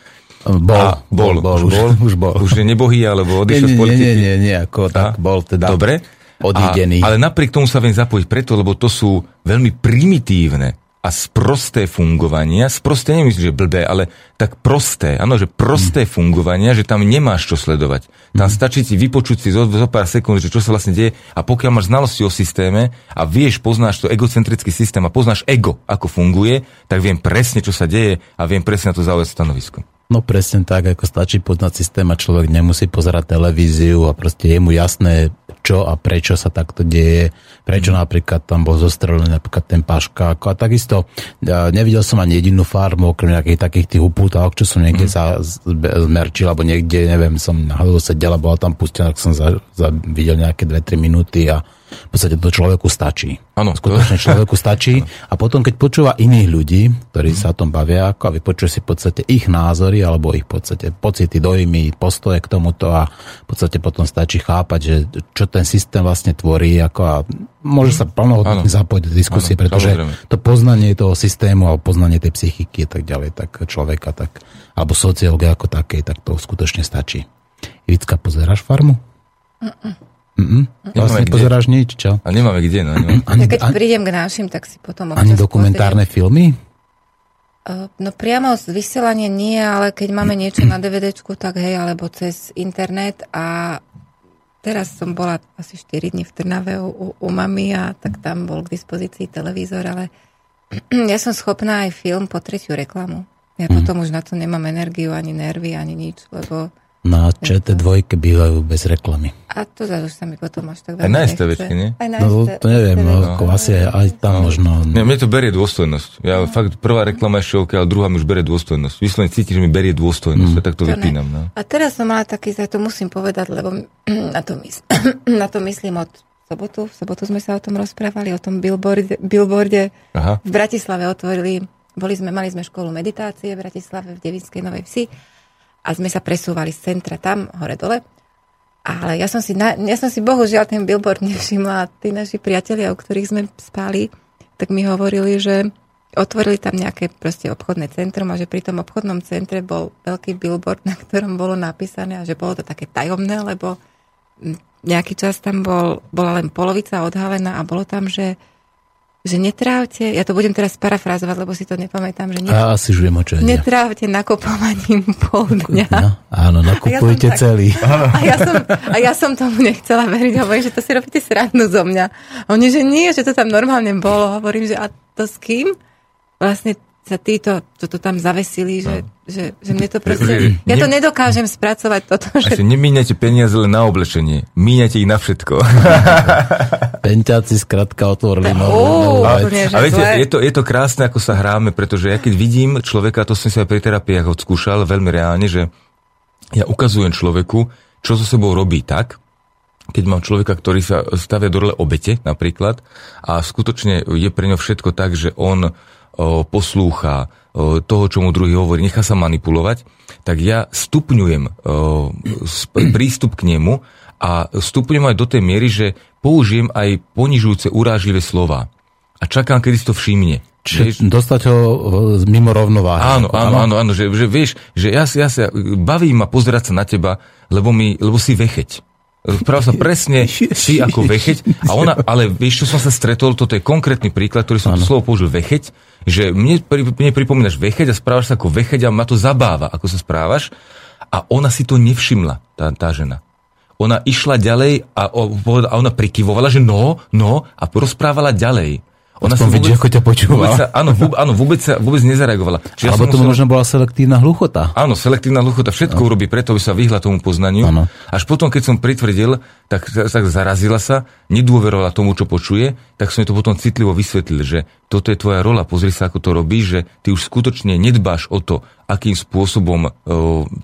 Bol, a, bol, bol, už, bol, už bol. Už je nebohý, alebo odišiel z politiky. Nie, nie, nie, ako tak bol teda. Dobre. Odídený. A, ale napriek tomu sa viem zapojiť preto, lebo to sú veľmi primitívne a sprosté fungovania, sprosté nemyslím, že blbé, ale tak prosté, áno, že prosté mm. fungovania, že tam nemáš čo sledovať. Tam mm. stačí ti vypočuť si zo, zo pár sekúnd, že čo sa vlastne deje a pokiaľ máš znalosti o systéme a vieš, poznáš to egocentrický systém a poznáš ego, ako funguje, tak viem presne, čo sa deje a viem presne na to zaujať stanovisko. No presne tak, ako stačí poznať systém a človek nemusí pozerať televíziu a proste je mu jasné, čo a prečo sa takto deje, prečo mm. napríklad tam bol zostrelený napríklad ten Paška. A takisto nevidel som ani jedinú farmu, okrem nejakých takých tých upútavok, čo som niekde mm. za, zmerčil, alebo niekde, neviem, som náhodou sedel a bola tam pustená, tak som za, za, videl nejaké 2-3 minúty a v podstate to človeku stačí. Áno, skutočne človeku stačí. A potom, keď počúva iných ľudí, ktorí sa o tom bavia, ako a vypočuje si v podstate ich názory alebo ich v podstate pocity, dojmy, postoje k tomuto a v podstate potom stačí chápať, že čo ten systém vlastne tvorí ako a môže sa plnohodnotne zapojiť do diskusie, ano, pretože samozrejme. to poznanie toho systému alebo poznanie tej psychiky a tak ďalej, tak človeka, tak, alebo sociológie ako také, tak to skutočne stačí. Ivicka, pozeráš farmu? Uh-uh. Mm-mm. Vlastne pozeráš nič, čo? A nemáme kde, no. Nemáme. Ani, keď ani, prídem k našim, tak si potom Ani dokumentárne pozriem. filmy? Uh, no priamo z vysielania nie, ale keď máme niečo na DVDčku, tak hej, alebo cez internet a teraz som bola asi 4 dní v Trnave u, u mami a tak tam bol k dispozícii televízor, ale ja som schopná aj film po tretiu reklamu. Ja mm. potom už na to nemám energiu, ani nervy, ani nič, lebo na ČT2 bývajú bez reklamy. A to zase sa mi potom až tak veľmi Aj na STVčke, nie? Aj na no, to neviem, no, no, asi aj, aj tam no. možno. Nie, mne to berie dôstojnosť. Ja no. fakt, prvá reklama ešte OK, ale druhá mi už berie dôstojnosť. Vyslovene cítim, že mi berie dôstojnosť, mm. ja tak to, to vypínam. No. A teraz som mala taký, za to musím povedať, lebo na to, mysl, na to myslím od sobotu. V sobotu sme sa o tom rozprávali, o tom billboarde, billboarde Aha. v Bratislave otvorili. Boli sme, mali sme školu meditácie v Bratislave v Devinskej Novej Vsi a sme sa presúvali z centra tam, hore-dole. Ale ja som si, na, ja som si bohužiaľ ten billboard nevšimla a tí naši priatelia, o ktorých sme spali, tak mi hovorili, že otvorili tam nejaké proste obchodné centrum a že pri tom obchodnom centre bol veľký billboard, na ktorom bolo napísané a že bolo to také tajomné, lebo nejaký čas tam bol, bola len polovica odhalená a bolo tam, že že netrávte, ja to budem teraz parafrázovať, lebo si to nepamätám, že netrávte, a asi už viem, čo netrávte nakopovaním pol dňa. No, áno, nakupujte ja celý. Tak, a, ja som, a ja som tomu nechcela veriť, hovorím, že to si robíte srandu zo mňa. A oni, že nie, že to tam normálne bolo. Hovorím, že a to s kým? Vlastne sa títo, čo to tam zavesili, že, no. že, že mne to proste... Ja to nedokážem spracovať toto. Že... Nemíňate peniaze len na oblečenie. Míňate ich na všetko. Penťáci skrátka otvorili no, no, a, a viete, je to, je to krásne, ako sa hráme, pretože ja keď vidím človeka, to som si aj pri terapiách odskúšal veľmi reálne, že ja ukazujem človeku, čo so sebou robí tak, keď mám človeka, ktorý sa stavia do role obete napríklad a skutočne je pre ňo všetko tak, že on poslúcha toho, čo mu druhý hovorí, nechá sa manipulovať, tak ja stupňujem prístup k nemu a stupňujem aj do tej miery, že použijem aj ponižujúce, urážlivé slova. A čakám, kedy si to všimne. Čiže dostať ho mimo rovnováhy. Áno, áno, áno, áno, že, že vieš, že ja, ja sa bavím ma pozerať sa na teba, lebo, mi, lebo si vecheť. Práve sa presne si ako vecheť. A ona, ale vieš, čo som sa stretol, toto je konkrétny príklad, ktorý som to slovo použil vecheť, že mne, mne pripomínaš vecheť a správaš sa ako vecheť a ma to zabáva, ako sa správaš. A ona si to nevšimla, tá, tá žena. Ona išla ďalej a, a ona prikyvovala, že no, no a porozprávala ďalej. Ona sa vôbec, ako ťa počúva. Vôbec sa, áno, vôbec, áno, vôbec sa vôbec nezareagovala. Čiže Alebo ja to musel... možno bola selektívna hluchota. Áno, selektívna hluchota. Všetko no. urobí preto, aby sa vyhla tomu poznaniu. Áno. Až potom, keď som pritvrdil, tak, tak zarazila sa, nedôverovala tomu, čo počuje, tak som jej to potom citlivo vysvetlil, že toto je tvoja rola, pozri sa, ako to robíš, že ty už skutočne nedbáš o to, akým spôsobom o,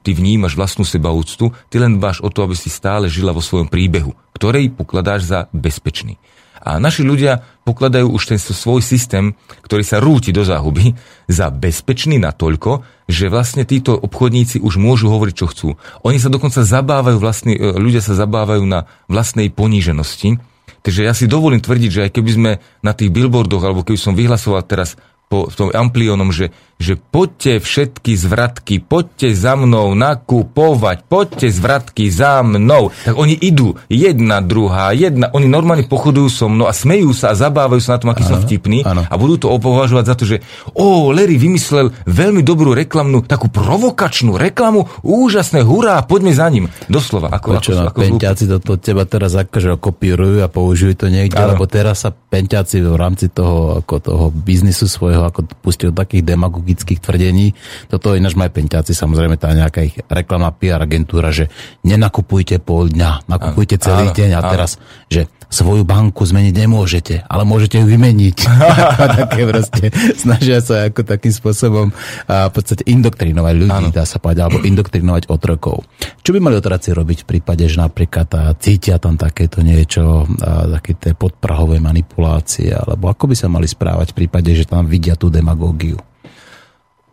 ty vnímaš vlastnú sebaúctu, ty len dbáš o to, aby si stále žila vo svojom príbehu, ktorej pokladáš za bezpečný. A naši ľudia pokladajú už ten svoj systém, ktorý sa rúti do záhuby, za bezpečný natoľko, že vlastne títo obchodníci už môžu hovoriť, čo chcú. Oni sa dokonca zabávajú, vlastný, e, ľudia sa zabávajú na vlastnej poníženosti. Takže ja si dovolím tvrdiť, že aj keby sme na tých billboardoch, alebo keby som vyhlasoval teraz po tom amplionom, že, že poďte všetky zvratky, poďte za mnou nakupovať, poďte zvratky za mnou. Tak oni idú, jedna, druhá, jedna, oni normálne pochodujú so mnou a smejú sa a zabávajú sa na tom, aký som vtipný ano. a budú to opovažovať za to, že o, Larry vymyslel veľmi dobrú reklamnú, takú provokačnú reklamu, úžasné, hurá, poďme za ním. Doslova. Ako, Počo, ako, no, ako penťáci to, to teba teraz akože kopírujú a použijú to niekde, ano. lebo teraz sa penťáci v rámci toho, ako toho biznisu svojho toho, ako pustil takých demagogických tvrdení. Toto ináč majú penťáci, samozrejme tá nejaká ich reklamná PR agentúra, že nenakupujte pol dňa, nakupujte celý áno, deň a áno. teraz, že svoju banku zmeniť nemôžete, ale môžete ju vymeniť. také proste snažia sa ako takým spôsobom a v podstate indoktrinovať ľudí, áno. dá sa povedať, alebo indoktrinovať otrokov. Čo by mali otraci robiť v prípade, že napríklad a cítia tam takéto niečo, a také tie podprahové manipulácie, alebo ako by sa mali správať v prípade, že tam vidia tú demagógiu?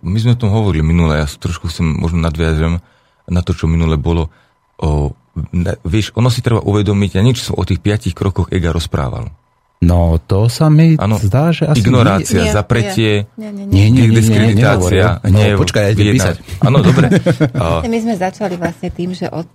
My sme o tom hovorili minule, ja trošku chcem možno nadviažem na to, čo minule bolo o vieš, ono si treba uvedomiť, ja niečo som o tých piatich krokoch ega rozprával. No, to sa mi ano, zdá, že asi... Ignorácia, nie, zapretie, nie, nie, nie, nie, nie, diskreditácia. No, nie, počkaj, ja idem písať. Áno, dobre. My sme začali vlastne tým, že od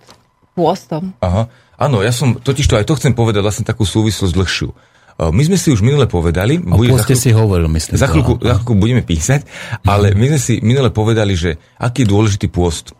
pôstom. Aha. Áno, ja som, totiž to aj to chcem povedať vlastne takú súvislosť dlhšiu. My sme si už minule povedali... O pôste si hovoril, myslím. Za chvíľku, za chvíľku budeme písať, ale my sme si minule povedali, že aký je dôležitý pôst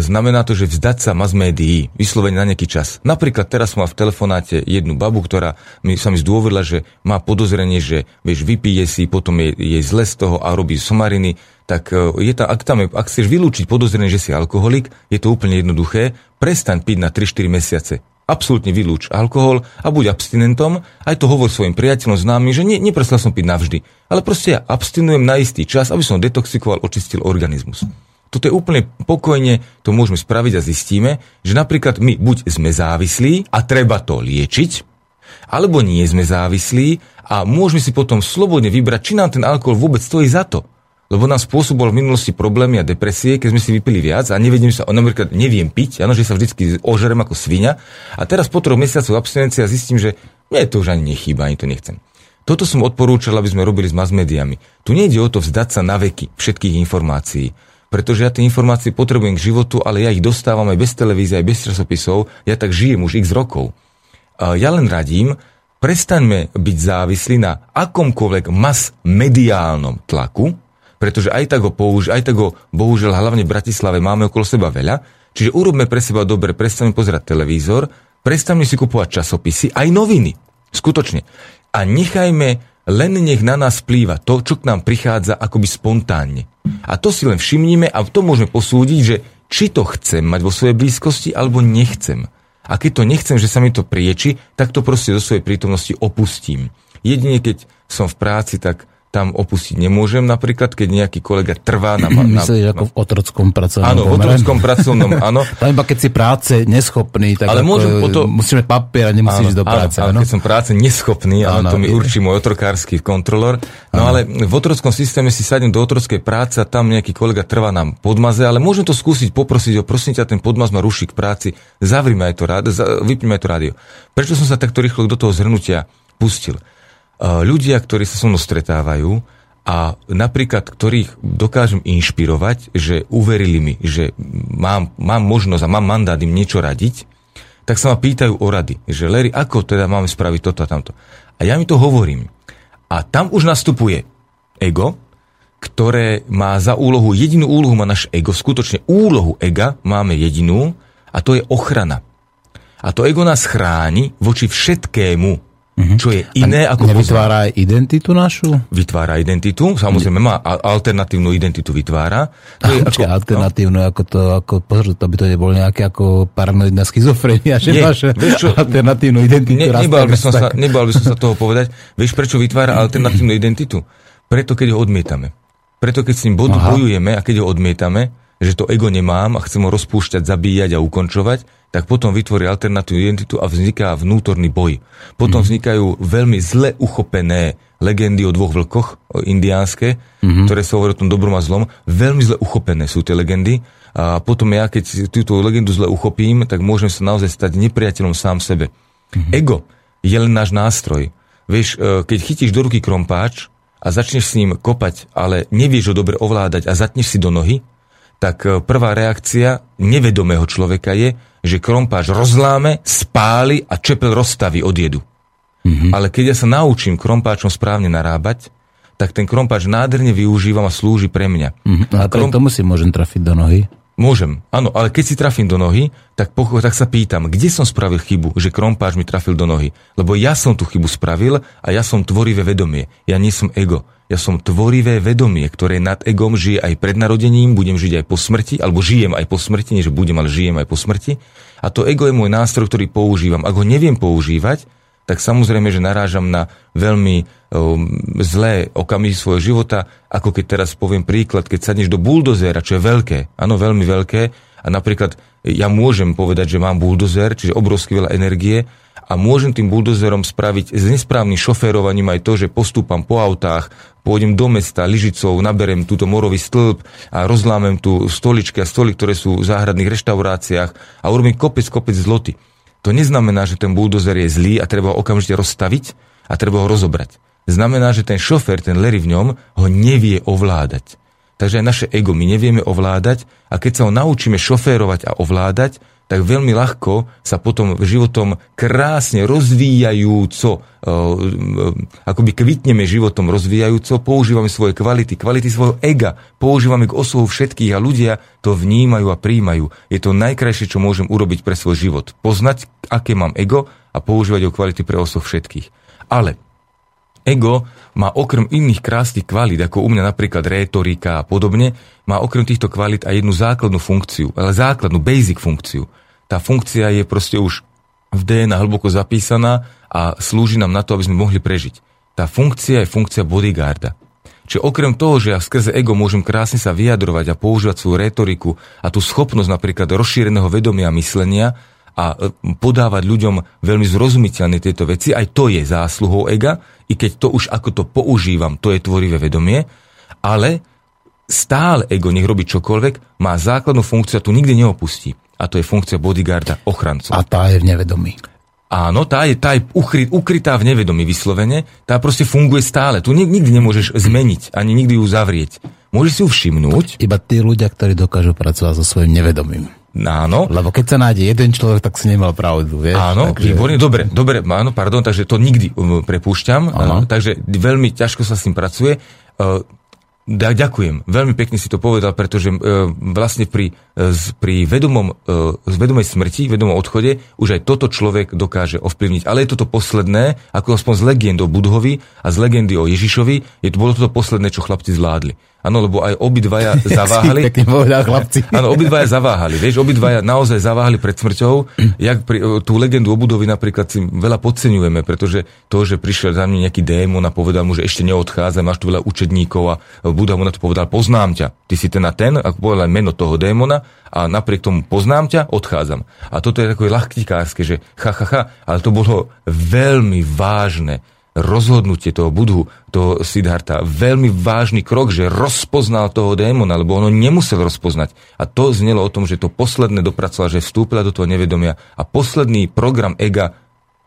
znamená to, že vzdať sa mass médií, vyslovene na nejaký čas. Napríklad teraz som mal v telefonáte jednu babu, ktorá mi, sa mi zdôverila, že má podozrenie, že vieš, vypije si, potom je, je zle z toho a robí somariny, tak e, je tá, ak, tam je, ak chceš vylúčiť podozrenie, že si alkoholik, je to úplne jednoduché, prestaň piť na 3-4 mesiace. Absolútne vylúč alkohol a buď abstinentom, aj to hovor svojim priateľom známym, že nie, neprestal som piť navždy, ale proste ja abstinujem na istý čas, aby som detoxikoval, očistil organizmus. Toto je úplne pokojne, to môžeme spraviť a zistíme, že napríklad my buď sme závislí a treba to liečiť, alebo nie sme závislí a môžeme si potom slobodne vybrať, či nám ten alkohol vôbec stojí za to. Lebo nám spôsoboval v minulosti problémy a depresie, keď sme si vypili viac a nevedím sa, napríklad neviem piť, ano, že sa vždy ožerem ako svinia a teraz po troch mesiacoch abstinencia zistím, že mne to už ani nechýba, ani to nechcem. Toto som odporúčal, aby sme robili s mass médiami. Tu nejde o to vzdať sa na veky všetkých informácií pretože ja tie informácie potrebujem k životu, ale ja ich dostávam aj bez televízie, aj bez časopisov, ja tak žijem už x rokov. Ja len radím, prestaňme byť závislí na akomkoľvek mas mediálnom tlaku, pretože aj tak ho použ, aj tak ho bohužiaľ hlavne v Bratislave máme okolo seba veľa, čiže urobme pre seba dobre, prestaňme pozerať televízor, prestaňme si kupovať časopisy, aj noviny. Skutočne. A nechajme len nech na nás plýva to, čo k nám prichádza akoby spontánne. A to si len všimnime a to môžeme posúdiť, že či to chcem mať vo svojej blízkosti alebo nechcem. A keď to nechcem, že sa mi to prieči, tak to proste do svojej prítomnosti opustím. Jedine keď som v práci, tak tam opustiť nemôžem, napríklad, keď nejaký kolega trvá na... na Myslíš, na, ako v otrockom pracovnom Áno, v otrockom pracovnom, áno. Tam iba keď si práce neschopný, tak ale môžem potom... musíme papier a nemusíš áno, do práce. Áno, áno, keď som práce neschopný, áno, to mi určí môj otrokársky kontrolor. No áno. ale v otrockom systéme si sadnem do otrockej práce a tam nejaký kolega trvá na podmaze, ale môžem to skúsiť poprosiť ho, prosím ťa, ten podmaz ma ruší k práci, zavrime aj to rádio, vypnime aj to rádio. Prečo som sa takto rýchlo do toho zhrnutia pustil? Eh, ľudia, ktorí sa so mnou stretávajú a napríklad, ktorých dokážem inšpirovať, že uverili mi, že mám, mám možnosť a mám mandát im niečo radiť, tak sa ma pýtajú o rady, že Larry, ako teda máme spraviť toto a tamto. A ja mi to hovorím. A tam už nastupuje ego, ktoré má za úlohu, jedinú úlohu má naše ego, skutočne úlohu ega máme jedinú a to je ochrana. A to ego nás chráni voči všetkému, Mm-hmm. Čo je iné a ako Nevytvára aj identitu našu? Vytvára identitu, samozrejme má alternatívnu identitu vytvára. To je ako, alternatívnu, no? ako to, ako, pozor, to by to nebolo nejaké ako paranoidná schizofrenia, že Nie, máš čo, alternatívnu identitu. Ne, nebal, by som sa, nebal by som sa toho povedať. Vieš, prečo vytvára alternatívnu identitu? Preto, keď ho odmietame. Preto, keď s ním bojujeme a keď ho odmietame, že to ego nemám a chcem ho rozpúšťať, zabíjať a ukončovať, tak potom vytvorí alternatívnu identitu a vzniká vnútorný boj. Potom mm. vznikajú veľmi zle uchopené legendy o dvoch vlkoch, o indiánske, mm-hmm. ktoré sa hovorí o tom dobrom a zlom. Veľmi zle uchopené sú tie legendy. A potom ja, keď túto legendu zle uchopím, tak môžem sa naozaj stať nepriateľom sám sebe. Mm-hmm. Ego je len náš nástroj. Vieš, e, keď chytíš do ruky krompáč a začneš s ním kopať, ale nevieš ho dobre ovládať a zatneš si do nohy, tak e, prvá reakcia nevedomého človeka je, že krompáč rozláme, spáli a čepel rozstaví od jedu. Mm-hmm. Ale keď ja sa naučím krompáčom správne narábať, tak ten krompáč nádherne využívam a slúži pre mňa. Mm-hmm. A, a krom... tomu si môžem trafiť do nohy? Môžem, áno, ale keď si trafím do nohy, tak, po, tak sa pýtam, kde som spravil chybu, že krompáč mi trafil do nohy. Lebo ja som tú chybu spravil a ja som tvorivé vedomie. Ja nie som ego. Ja som tvorivé vedomie, ktoré nad egom žije aj pred narodením, budem žiť aj po smrti, alebo žijem aj po smrti, nie že budem, ale žijem aj po smrti. A to ego je môj nástroj, ktorý používam. Ak ho neviem používať, tak samozrejme, že narážam na veľmi um, zlé okamihy svojho života, ako keď teraz poviem príklad, keď sadneš do buldozera, čo je veľké, áno, veľmi veľké, a napríklad ja môžem povedať, že mám buldozer, čiže obrovsky veľa energie, a môžem tým buldozerom spraviť s nesprávnym šoférovaním aj to, že postúpam po autách, pôjdem do mesta lyžicou, naberem túto morový stĺp a rozlámem tu stoličky a stoly, ktoré sú v záhradných reštauráciách a urobím kopec, kopec zloty. To neznamená, že ten buldozer je zlý a treba ho okamžite rozstaviť a treba ho rozobrať. Znamená, že ten šofér, ten Larry v ňom, ho nevie ovládať. Takže aj naše ego my nevieme ovládať a keď sa ho naučíme šoférovať a ovládať, tak veľmi ľahko sa potom životom krásne rozvíjajúco, e, e, akoby kvitneme životom rozvíjajúco, používame svoje kvality, kvality svojho ega, používame k oslovu všetkých a ľudia to vnímajú a príjmajú. Je to najkrajšie, čo môžem urobiť pre svoj život. Poznať, aké mám ego a používať ho kvality pre oslovu všetkých. Ale ego má okrem iných krásnych kvalít, ako u mňa napríklad rétorika a podobne, má okrem týchto kvalít aj jednu základnú funkciu, ale základnú, basic funkciu tá funkcia je proste už v DNA hlboko zapísaná a slúži nám na to, aby sme mohli prežiť. Tá funkcia je funkcia bodyguarda. Čiže okrem toho, že ja skrze ego môžem krásne sa vyjadrovať a používať svoju retoriku a tú schopnosť napríklad rozšíreného vedomia a myslenia a e, podávať ľuďom veľmi zrozumiteľne tieto veci, aj to je zásluhou ega, i keď to už ako to používam, to je tvorivé vedomie, ale stále ego, nech robí čokoľvek, má základnú funkciu a tu nikdy neopustí a to je funkcia bodyguarda ochrancu. A tá je v nevedomí. Áno, tá je, tá je ukry, ukrytá v nevedomí vyslovene, tá proste funguje stále. Tu nikdy nemôžeš zmeniť, ani nikdy ju zavrieť. Môžeš si ju všimnúť. Iba tí ľudia, ktorí dokážu pracovať so svojím nevedomím. Áno. Lebo keď sa nájde jeden človek, tak si nemal pravdu, vieš? Áno, takže... výborne, dobre, dobre, áno, pardon, takže to nikdy um, prepúšťam, áno. takže veľmi ťažko sa s tým pracuje. Uh, da, ďakujem, veľmi pekne si to povedal, pretože e, vlastne pri, e, pri vedomom, e, vedomej smrti, vedomom odchode už aj toto človek dokáže ovplyvniť. Ale je toto posledné, ako aspoň z legend o Budhovi a z legendy o Ježišovi, je to bolo toto posledné, čo chlapci zvládli. Áno, lebo aj obidvaja zaváhali. Pekne povedal chlapci. Áno, obidvaja zaváhali. Vieš, obidvaja naozaj zaváhali pred smrťou. Jak pri, tú legendu o budovi napríklad si veľa podceňujeme, pretože to, že prišiel za mňa nejaký démon a povedal mu, že ešte neodchádza, máš tu veľa učedníkov a Buda mu na to povedal, poznám ťa. Ty si ten a ten, ako povedal aj meno toho démona a napriek tomu poznám ťa, odchádzam. A toto je takové ľahkikárske, že ha, ha, ha, ale to bolo veľmi vážne rozhodnutie toho budhu, toho Siddharta, veľmi vážny krok, že rozpoznal toho démona, lebo ono nemusel rozpoznať. A to znelo o tom, že to posledné dopracoval, že vstúpila do toho nevedomia a posledný program ega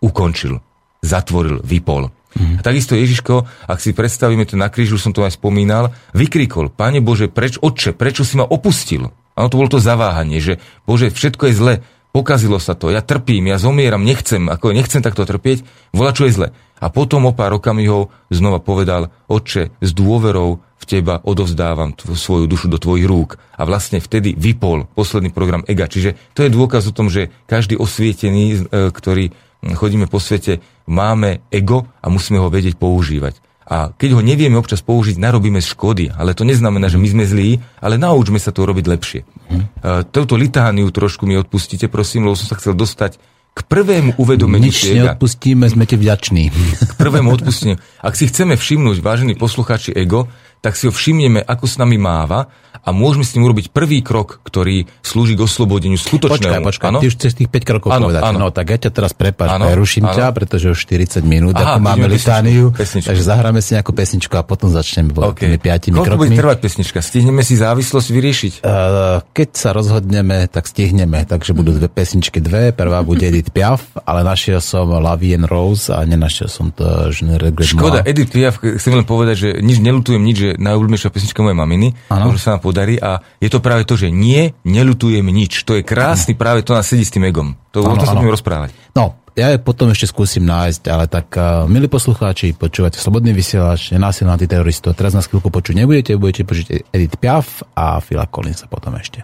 ukončil, zatvoril, vypol. Mm. A takisto Ježiško, ak si predstavíme to na krížu, som to aj spomínal, vykrikol, Pane Bože, preč, Otče, prečo si ma opustil? Áno, to bolo to zaváhanie, že Bože, všetko je zle, pokazilo sa to, ja trpím, ja zomieram, nechcem, ako nechcem takto trpieť, volá, čo je zle. A potom o pár okamihov znova povedal, oče, s dôverou v teba odovzdávam tvo, svoju dušu do tvojich rúk. A vlastne vtedy vypol posledný program EGA. Čiže to je dôkaz o tom, že každý osvietený, e, ktorý chodíme po svete, máme ego a musíme ho vedieť používať. A keď ho nevieme občas použiť, narobíme škody. Ale to neznamená, že my sme zlí, ale naučme sa to robiť lepšie. Hm. Touto litániu trošku mi odpustíte, prosím, lebo som sa chcel dostať k prvému uvedomeniu Nič neodpustíme, sme ti vďační. K prvému odpusteniu. Ak si chceme všimnúť, vážení poslucháči ego, tak si ho všimneme, ako s nami máva a môžeme s ním urobiť prvý krok, ktorý slúži k oslobodeniu skutočného. Počkaj, počkaj, ano? ty už chceš tých 5 krokov ano, povedať. Ano. No tak ja ťa teraz prepáč, ruším ano. ťa, pretože už 40 minút, Aha, ako máme litániu, pesničku. takže zahráme si nejakú pesničku a potom začneme okay. tými 5 Koľko krokmi. bude trvať pesnička? Stihneme si závislosť vyriešiť? Uh, keď sa rozhodneme, tak stihneme, takže budú dve pesničky, dve. Prvá bude Edith Piaf, ale našiel som Lavien Rose a nenašiel som to ne Škoda, Edith Piaf, chcem len povedať, že nič nelutujem nič, že najúľbenejšia pesnička mojej maminy, ano. že sa nám podarí a je to práve to, že nie, nelutujem nič. To je krásny, práve to nás sedí s tým egom. To, ano, o tom sa budeme rozprávať. No, ja potom ešte skúsim nájsť, ale tak, uh, milí poslucháči, počúvate Slobodný vysielač, nenásilný antiteroristov. Teraz nás chvíľku počuť nebudete, budete počuť Edith Piaf a Phila Collins sa potom ešte.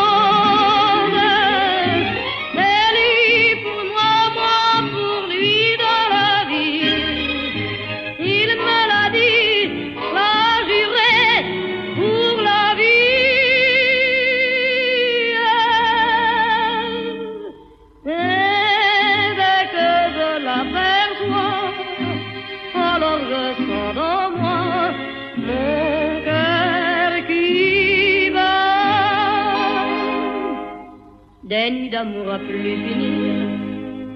D'amour à plus finir,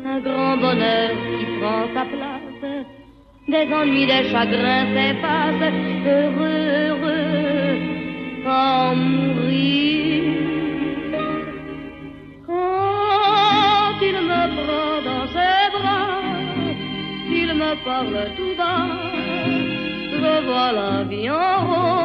un grand bonheur qui prend sa place, des ennuis, des chagrins s'effacent, heureux, heureux, en mourir. Quand il me prend dans ses bras, il me parle tout bas, je vois la vie en rose.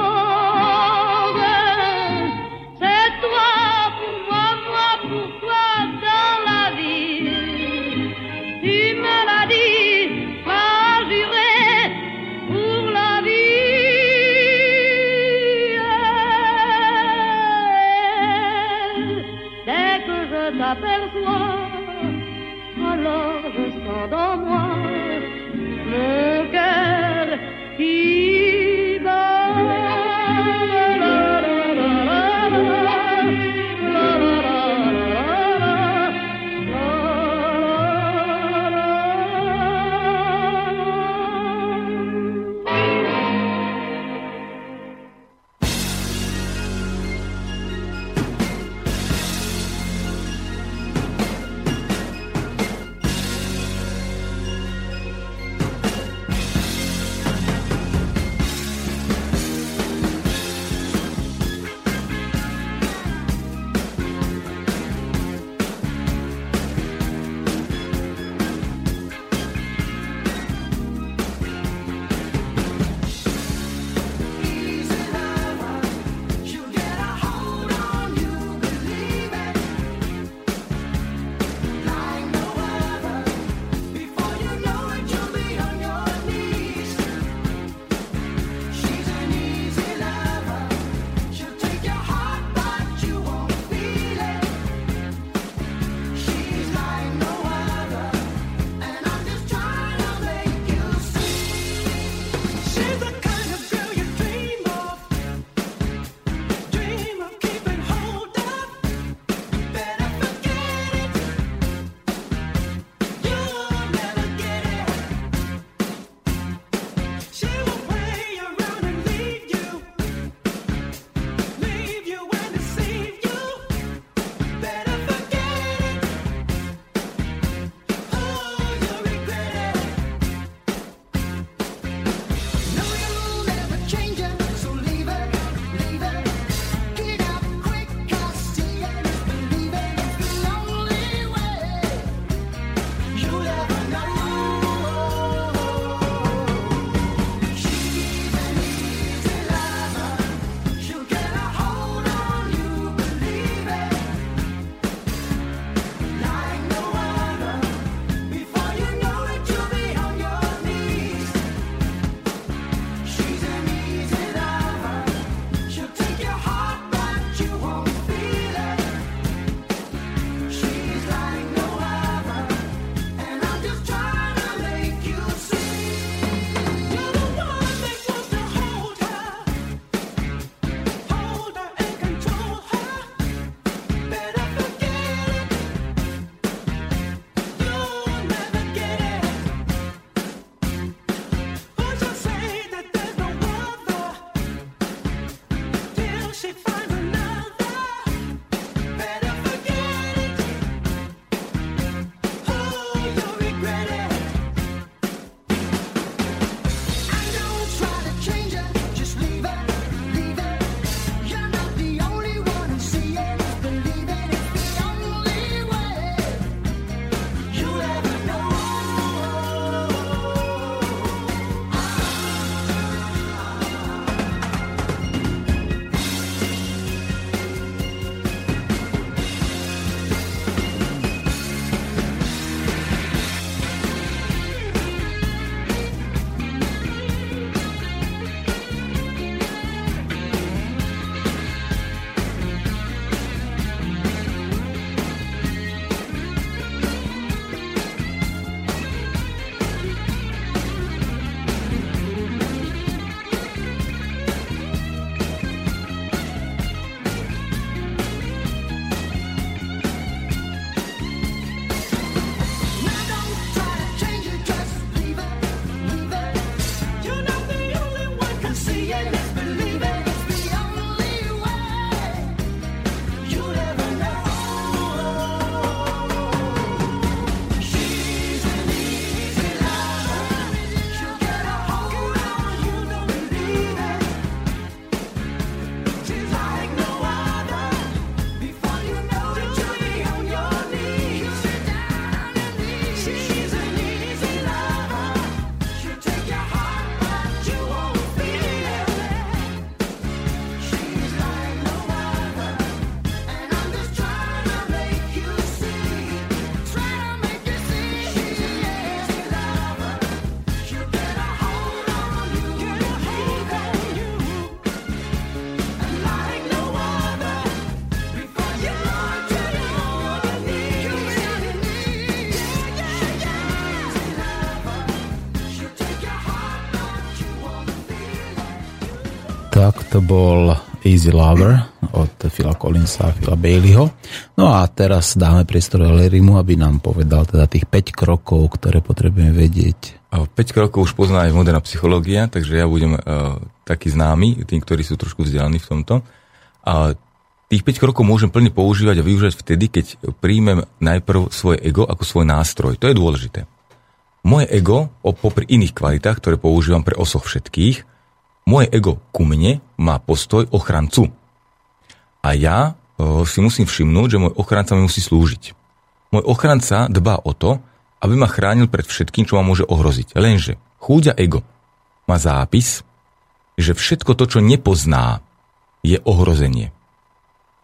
Bol Easy Lover od Phila Collinsa a Phila Baileyho. No a teraz dáme priestor Lerimu, aby nám povedal teda tých 5 krokov, ktoré potrebujeme vedieť. 5 krokov už pozná aj moderná psychológia, takže ja budem uh, taký známy, tým, ktorí sú trošku vzdelaní v tomto. A tých 5 krokov môžem plne používať a využívať vtedy, keď príjmem najprv svoje ego ako svoj nástroj. To je dôležité. Moje ego, popri iných kvalitách, ktoré používam pre osoch všetkých, moje ego ku mne má postoj ochrancu. A ja e, si musím všimnúť, že môj ochranca mi musí slúžiť. Môj ochranca dbá o to, aby ma chránil pred všetkým, čo ma môže ohroziť. Lenže chúďa ego má zápis, že všetko to, čo nepozná, je ohrozenie.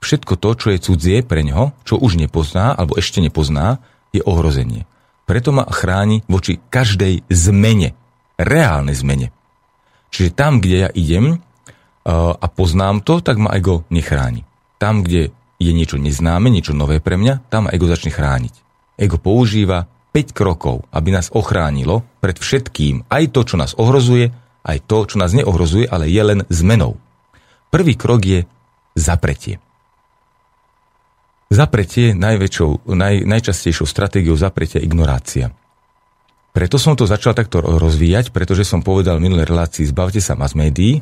Všetko to, čo je cudzie pre ňo, čo už nepozná alebo ešte nepozná, je ohrozenie. Preto ma chráni voči každej zmene, reálnej zmene. Čiže tam, kde ja idem uh, a poznám to, tak ma ego nechráni. Tam, kde je niečo neznáme, niečo nové pre mňa, tam ma ego začne chrániť. Ego používa 5 krokov, aby nás ochránilo pred všetkým, aj to, čo nás ohrozuje, aj to, čo nás neohrozuje, ale je len zmenou. Prvý krok je zapretie. Zapretie najväčšou, naj, najčastejšou stratégiou zapretia ignorácia. Preto som to začal takto rozvíjať, pretože som povedal v minulej relácii zbavte sa mass médií,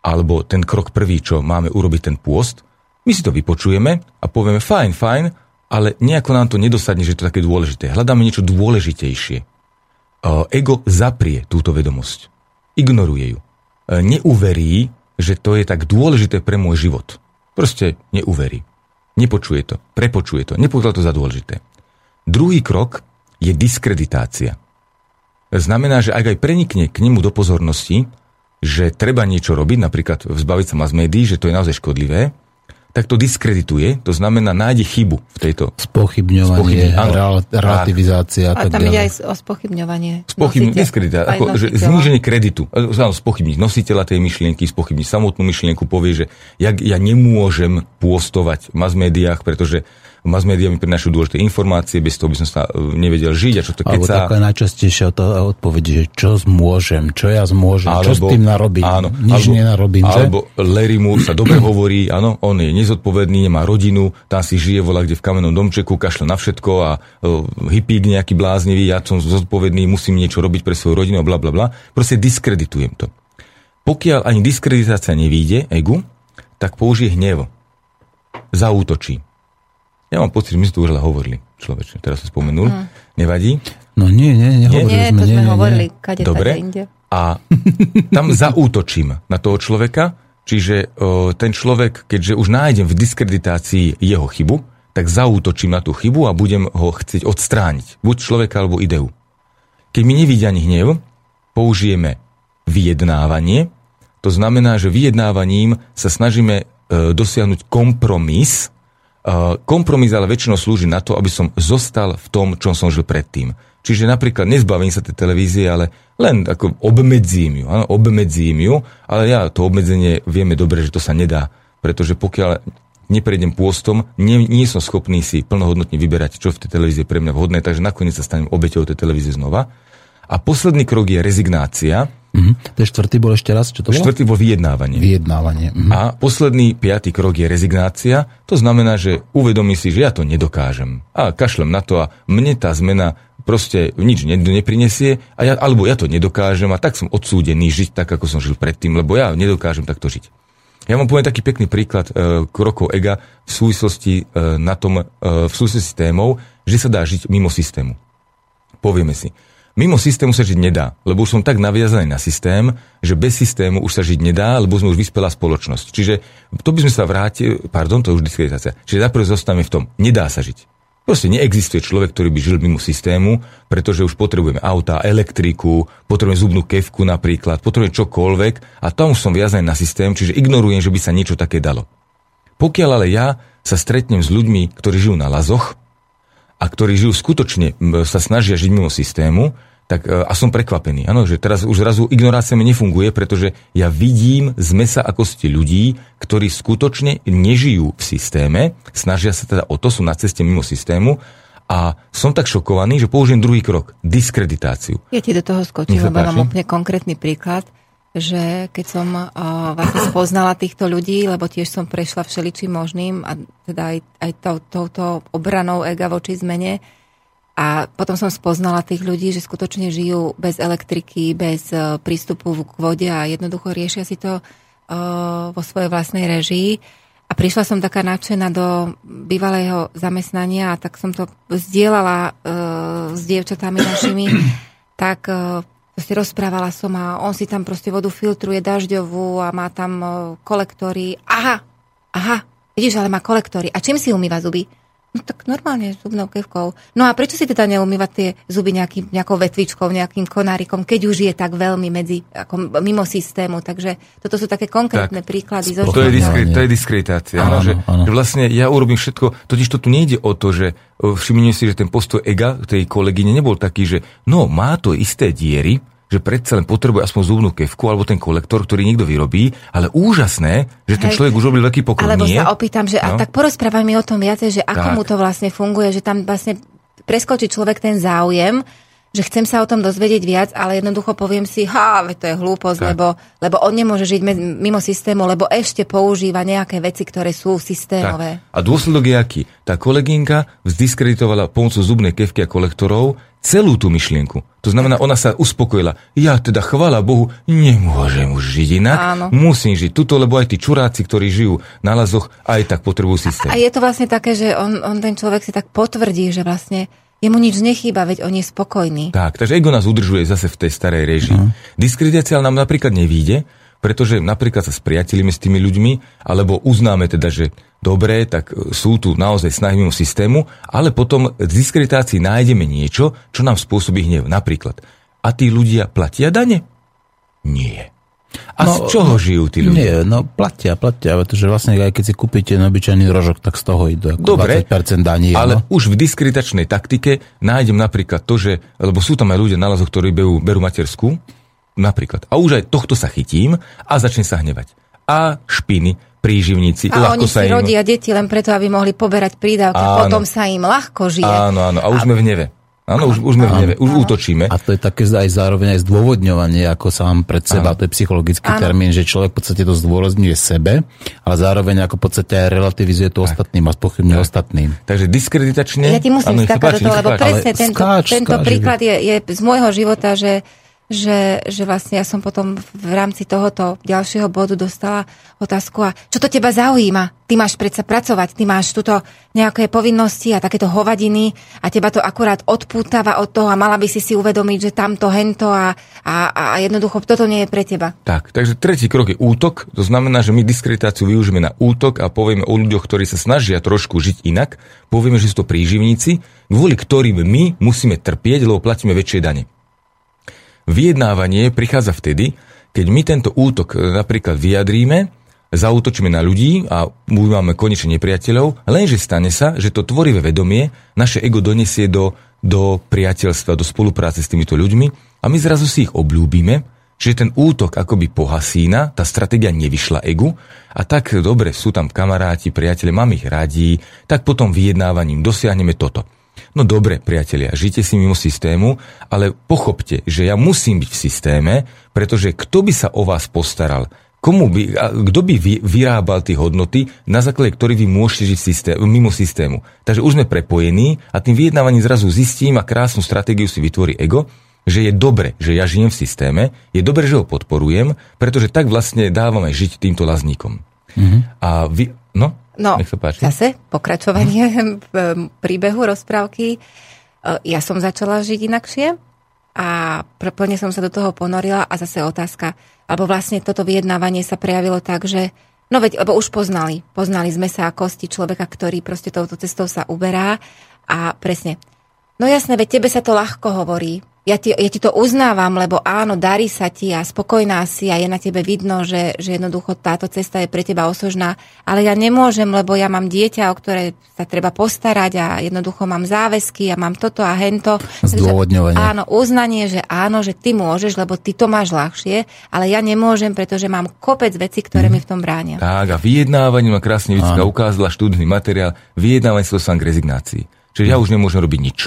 alebo ten krok prvý, čo máme urobiť ten pôst, my si to vypočujeme a povieme fajn, fajn, ale nejako nám to nedosadne, že je to také dôležité. Hľadáme niečo dôležitejšie. Ego zaprie túto vedomosť. Ignoruje ju. Neuverí, že to je tak dôležité pre môj život. Proste neuverí. Nepočuje to, prepočuje to, nepovedal to za dôležité. Druhý krok je diskreditácia znamená, že ak aj prenikne k nemu do pozornosti, že treba niečo robiť, napríklad vzbaviť sa mass médií, že to je naozaj škodlivé, tak to diskredituje, to znamená nájde chybu v tejto... Spochybňovanie, áno, relativizácia a, a tam ide aj o spochybňovanie. Spochybňovanie, diskredita, ako, že zníženie kreditu. Áno, spochybniť nositeľa tej myšlienky, spochybniť samotnú myšlienku, povie, že jak ja nemôžem pôstovať v mass médiách, pretože mass media mi prinášajú dôležité informácie, bez toho by som sa e, nevedel žiť a čo to keď Alebo taká najčastejšia odpoveď, že čo môžem, čo ja zmôžem, alebo, čo s tým narobím, áno, nič alebo, nenarobím, že? Alebo Larry mu sa dobre hovorí, áno, on je nezodpovedný, nemá rodinu, tam si žije vola kde v kamennom domčeku, kašle na všetko a uh, hippík nejaký bláznivý, ja som zodpovedný, musím niečo robiť pre svoju rodinu a bla bla bla. Proste diskreditujem to. Pokiaľ ani diskreditácia nevíde, egu, tak použije hnev. Zaútočí. Ja mám pocit, že my sme tu už ale hovorili, človeče, teraz som spomenul. Mm. Nevadí? No nie, nie, nehovorili nie, sme. to nie, sme nie, hovorili, nie. kade Dobre. inde. A tam zaútočím na toho človeka, čiže o, ten človek, keďže už nájdem v diskreditácii jeho chybu, tak zaútočím na tú chybu a budem ho chcieť odstrániť. Buď človeka, alebo ideu. Keď mi nevidia ani hnev, použijeme vyjednávanie. To znamená, že vyjednávaním sa snažíme e, dosiahnuť kompromis, kompromis ale väčšinou slúži na to, aby som zostal v tom, čom som žil predtým. Čiže napríklad nezbavím sa tej televízie, ale len ako obmedzím ju, áno, obmedzím ju, ale ja to obmedzenie vieme dobre, že to sa nedá, pretože pokiaľ neprejdem pôstom, nie, nie som schopný si plnohodnotne vyberať, čo v tej televízii pre mňa vhodné, takže nakoniec sa stanem obeťou tej televízie znova. A posledný krok je rezignácia. Mhm. Ten štvrtý bol ešte raz, čo to bolo? Štvrtý bol vyjednávanie. Vyjednávanie. Mhm. A posledný, piatý krok je rezignácia. To znamená, že uvedomí si, že ja to nedokážem. A kašlem na to a mne tá zmena proste nič neprinesie, a ja, alebo ja to nedokážem a tak som odsúdený žiť tak, ako som žil predtým, lebo ja nedokážem takto žiť. Ja vám poviem taký pekný príklad e, krokov ega v súvislosti, e, na tom, e, v súvislosti s témou, že sa dá žiť mimo systému. Povieme si, Mimo systému sa žiť nedá, lebo už som tak naviazaný na systém, že bez systému už sa žiť nedá, lebo sme už vyspelá spoločnosť. Čiže to by sme sa vrátili, pardon, to je už diskreditácia. Čiže najprv zostávame v tom, nedá sa žiť. Proste neexistuje človek, ktorý by žil mimo systému, pretože už potrebujeme auta, elektriku, potrebujeme zubnú kevku napríklad, potrebujeme čokoľvek a tam už som viazaný na systém, čiže ignorujem, že by sa niečo také dalo. Pokiaľ ale ja sa stretnem s ľuďmi, ktorí žijú na lazoch, a ktorí žijú skutočne, sa snažia žiť mimo systému, tak e, a som prekvapený, ano, že teraz už zrazu ignorácia mi nefunguje, pretože ja vidím z mesa akosti ľudí, ktorí skutočne nežijú v systéme, snažia sa teda o to, sú na ceste mimo systému a som tak šokovaný, že použijem druhý krok, diskreditáciu. Ja ti do toho skočím, lebo mám úplne konkrétny príklad. Že keď som uh, vlastne spoznala týchto ľudí, lebo tiež som prešla všeličím možným a teda aj, aj to, touto obranou ega voči zmene, a potom som spoznala tých ľudí, že skutočne žijú bez elektriky, bez uh, prístupu k vode a jednoducho riešia si to uh, vo svojej vlastnej režii. A prišla som taká nadšená do bývalého zamestnania a tak som to zdieľala uh, s dievčatami našimi. tak uh, proste rozprávala som a on si tam proste vodu filtruje dažďovú a má tam uh, kolektory. Aha, aha, vidíš, ale má kolektory. A čím si umýva zuby? No tak normálne zubnou kevkou. No a prečo si teda neumývať tie zuby nejaký, nejakou vetvičkou, nejakým konárikom, keď už je tak veľmi medzi, ako mimo systému. Takže toto sú také konkrétne tak, príklady. Zo to, je diskre, to je diskreditácia. Áno, že, áno. že vlastne ja urobím všetko, totiž to tu nejde o to, že všimni si, že ten postoj ega tej kolegyne nebol taký, že no má to isté diery, že predsa len potrebuje aspoň zubnú kevku alebo ten kolektor, ktorý niekto vyrobí, ale úžasné, že ten Hej. človek už robil veľký pokrok. Alebo Nie? sa opýtam, že no? a tak porozprávaj mi o tom viacej, že ako tak. mu to vlastne funguje, že tam vlastne preskočí človek ten záujem, že chcem sa o tom dozvedieť viac, ale jednoducho poviem si, ha, to je hlúposť, lebo, lebo on nemôže žiť mimo systému, lebo ešte používa nejaké veci, ktoré sú systémové. Tak. A dôsledok je aký? Tá kolegynka vzdiskreditovala pomocou zubnej kevky a kolektorov celú tú myšlienku. To znamená, ona sa uspokojila. Ja teda, chvála Bohu, nemôžem už žiť inak. Áno. Musím žiť tuto, lebo aj tí čuráci, ktorí žijú na lazoch, aj tak potrebujú systém. A je to vlastne také, že on, on ten človek si tak potvrdí, že vlastne jemu nič nechýba, veď on je spokojný. Tak, takže ego nás udržuje zase v tej starej režii. Uh-huh. Diskreditácia nám napríklad nevíde, pretože napríklad sa spriatelíme s tými ľuďmi, alebo uznáme teda, že dobre, tak sú tu naozaj snahy mimo systému, ale potom z diskreditácii nájdeme niečo, čo nám spôsobí hnev. Napríklad, a tí ľudia platia dane? Nie. A no, z čoho žijú tí ľudia? Nie, no platia, platia, pretože vlastne aj keď si kúpite obyčajný rožok, tak z toho idú ako Dobre, 20% daní. ale no. už v diskreditačnej taktike nájdem napríklad to, že, lebo sú tam aj ľudia na lazoch, ktorí berú, berú materskú, napríklad. A už aj tohto sa chytím a začne sa hnevať. A špiny, príživníci, a ľahko oni sa si im... rodia deti len preto, aby mohli poberať prídavky, áno. potom sa im ľahko žije. Áno, áno, a už a... sme v neve. Áno, už, už sme v neve, už áno. útočíme. A to je také aj zároveň aj zdôvodňovanie, ako sám pred seba, áno. to je psychologický áno. termín, že človek v podstate to zdôrazňuje sebe, ale zároveň ako v podstate aj relativizuje to tak. ostatným a spochybňuje ostatným. Takže diskreditačne... Ja ti musím skákať do toho, lebo presne tento, skáč, tento skáč, príklad je, je z môjho života, že že, že vlastne ja som potom v rámci tohoto ďalšieho bodu dostala otázku a čo to teba zaujíma? Ty máš predsa pracovať, ty máš tuto nejaké povinnosti a takéto hovadiny a teba to akurát odpútava od toho a mala by si si uvedomiť, že tamto, hento a, a, a jednoducho toto nie je pre teba. Tak, takže tretí krok je útok, to znamená, že my diskreditáciu využijeme na útok a povieme o ľuďoch, ktorí sa snažia trošku žiť inak, povieme, že sú to príživníci, kvôli ktorým my musíme trpieť, lebo platíme väčšie dane. Vyjednávanie prichádza vtedy, keď my tento útok e, napríklad vyjadríme, zautočíme na ľudí a máme konečne nepriateľov, lenže stane sa, že to tvorivé vedomie naše ego donesie do, do priateľstva, do spolupráce s týmito ľuďmi a my zrazu si ich obľúbime, že ten útok akoby pohasína, tá stratégia nevyšla egu a tak dobre, sú tam kamaráti, priateľe, mám ich radí, tak potom vyjednávaním dosiahneme toto. No dobre, priatelia, žite si mimo systému, ale pochopte, že ja musím byť v systéme, pretože kto by sa o vás postaral? Komu by, kto by vy, vyrábal tie hodnoty, na základe ktorých vy môžete žiť systém, mimo systému? Takže už sme prepojení a tým vyjednávaním zrazu zistím a krásnu stratégiu si vytvorí ego, že je dobre, že ja žijem v systéme, je dobre, že ho podporujem, pretože tak vlastne dávame žiť týmto lazníkom. Mm-hmm. A vy, no? No, Nech sa páči. zase pokračovanie v príbehu rozprávky. E, ja som začala žiť inakšie a plne som sa do toho ponorila a zase otázka, alebo vlastne toto vyjednávanie sa prejavilo tak, že no veď, lebo už poznali, poznali sme sa kosti človeka, ktorý proste touto cestou sa uberá a presne, no jasné, veď tebe sa to ľahko hovorí, ja ti, ja ti to uznávam, lebo áno, darí sa ti a spokojná si a je na tebe vidno, že, že jednoducho táto cesta je pre teba osožná, ale ja nemôžem, lebo ja mám dieťa, o ktoré sa treba postarať a jednoducho mám záväzky a mám toto a hento. Zdôvodňovanie. Áno, uznanie, že áno, že ty môžeš, lebo ty to máš ľahšie, ale ja nemôžem, pretože mám kopec veci, ktoré mm. mi v tom bránia. Tak a vyjednávanie ma krásne Vicka ukázala študný materiál, vyjednávanie sa k rezignácii. Čiže ja už nemôžem robiť nič.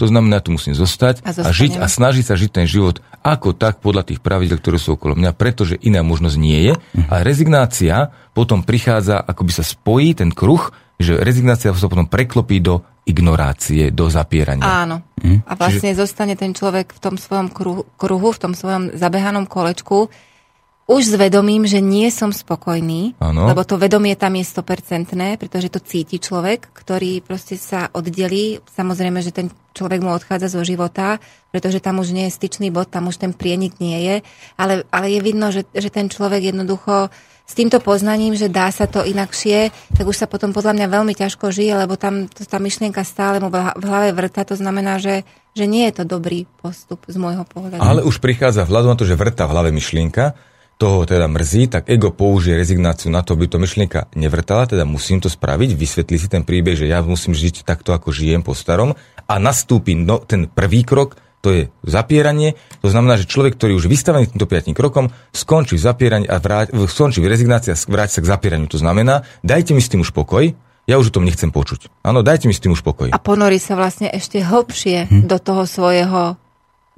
To znamená, tu musím zostať A a, žiť a snažiť sa žiť ten život ako tak podľa tých pravidel, ktoré sú okolo mňa, pretože iná možnosť nie je. A rezignácia potom prichádza, akoby sa spojí ten kruh, že rezignácia sa potom preklopí do ignorácie, do zapierania. Áno. A vlastne zostane ten človek v tom svojom kruhu, kruhu, v tom svojom zabehanom kolečku, už s vedomím, že nie som spokojný, Áno. lebo to vedomie tam je 100%, pretože to cíti človek, ktorý proste sa oddelí. Samozrejme, že ten človek mu odchádza zo života, pretože tam už nie je styčný bod, tam už ten prienik nie je, ale, ale je vidno, že, že ten človek jednoducho s týmto poznaním, že dá sa to inakšie, tak už sa potom podľa mňa veľmi ťažko žije, lebo tam tá myšlienka stále mu v hlave vrta, to znamená, že, že nie je to dobrý postup z môjho pohľadu. Ale už prichádza vzhľadom na to, že vrta v hlave myšlienka, toho teda mrzí, tak ego použije rezignáciu na to, aby to myšlienka nevrtala, teda musím to spraviť, vysvetlí si ten príbeh, že ja musím žiť takto, ako žijem po starom a nastúpi no, ten prvý krok, to je zapieranie, to znamená, že človek, ktorý už vystavený týmto piatým krokom, skončí v zapieraní a vráť, skončí v rezignácii a vráti sa k zapieraniu. To znamená, dajte mi s tým už pokoj, ja už o tom nechcem počuť. Áno, dajte mi s tým už pokoj. A ponorí sa vlastne ešte hlbšie Hm. do toho svojho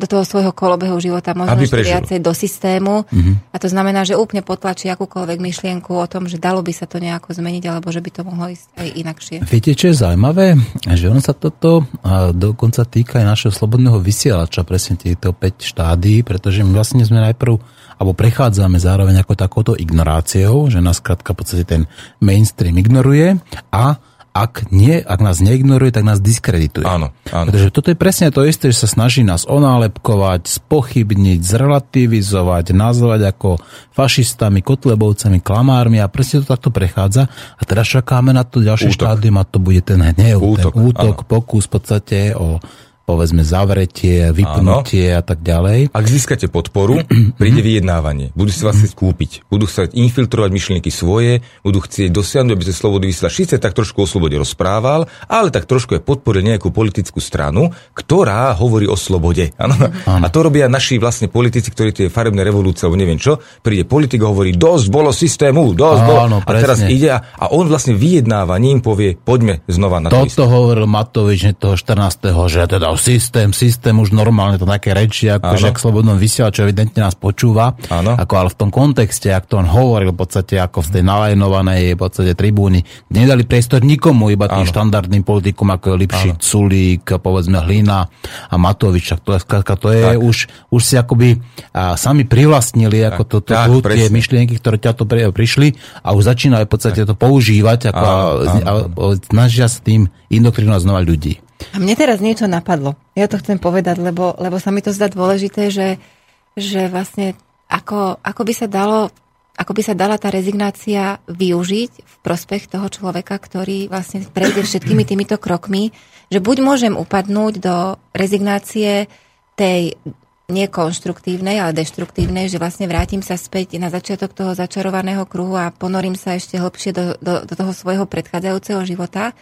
do toho svojho kolobehu života, možno Aby ešte viacej do systému. Mhm. A to znamená, že úplne potlačí akúkoľvek myšlienku o tom, že dalo by sa to nejako zmeniť, alebo že by to mohlo ísť aj inakšie. Viete, čo je zaujímavé? Že ono sa toto a dokonca týka aj našeho slobodného vysielača, presne týchto 5 štádí, pretože my vlastne sme najprv, alebo prechádzame zároveň ako takouto ignoráciou, že nás krátka v podstate ten mainstream ignoruje a ak, nie, ak nás neignoruje, tak nás diskredituje. Áno, áno. Pretože toto je presne to isté, že sa snaží nás onálepkovať, spochybniť, zrelativizovať, nazvať ako fašistami, kotlebovcami, klamármi a presne to takto prechádza. A teraz čakáme na to ďalšie Útok. štádium a to bude ten hnev, Útok, ten útok, pokus v podstate o povedzme zavretie, vypnutie a tak ďalej. Ak získate podporu, príde vyjednávanie. Budú si vás chcieť kúpiť. Budú chcieť infiltrovať myšlienky svoje, budú chcieť dosiahnuť, aby ste slobody vysielač síce tak trošku o slobode rozprával, ale tak trošku aj podporil nejakú politickú stranu, ktorá hovorí o slobode. Áno. A to robia naši vlastne politici, ktorí tie farebné revolúcie, alebo neviem čo, príde politik a hovorí, dosť bolo systému, dosť bolo. Áno, A teraz ide a, a on vlastne vyjednávaním povie, poďme znova na to. Toto hovoril Matovič toho 14. že teda systém, systém už normálne to také reči, ako Áno. že ak slobodnom vysielaču evidentne nás počúva, Áno. ako ale v tom kontexte, ak to on hovoril v podstate ako z tej nalajnovanej v podstate tribúny, nedali priestor nikomu, iba tým Áno. štandardným politikom, ako je Lipšic, Sulík, povedzme Hlina a Matovič, tak to, je- to je Tak. už, už si akoby a, sami privlastnili ako to, to, tak, tu, tie myšlienky, ktoré ťa to pri, prišli a už začínajú v podstate to používať ako, Áno, a, áno. a, a snažia s tým indoktrinovať znova ľudí. A mne teraz niečo napadlo. Ja to chcem povedať, lebo, lebo sa mi to zdá dôležité, že, že vlastne ako, ako by sa dalo ako by sa dala tá rezignácia využiť v prospech toho človeka, ktorý vlastne prejde všetkými týmito krokmi, že buď môžem upadnúť do rezignácie tej nekonštruktívnej, ale deštruktívnej, že vlastne vrátim sa späť na začiatok toho začarovaného kruhu a ponorím sa ešte hlbšie do, do, do toho svojho predchádzajúceho života.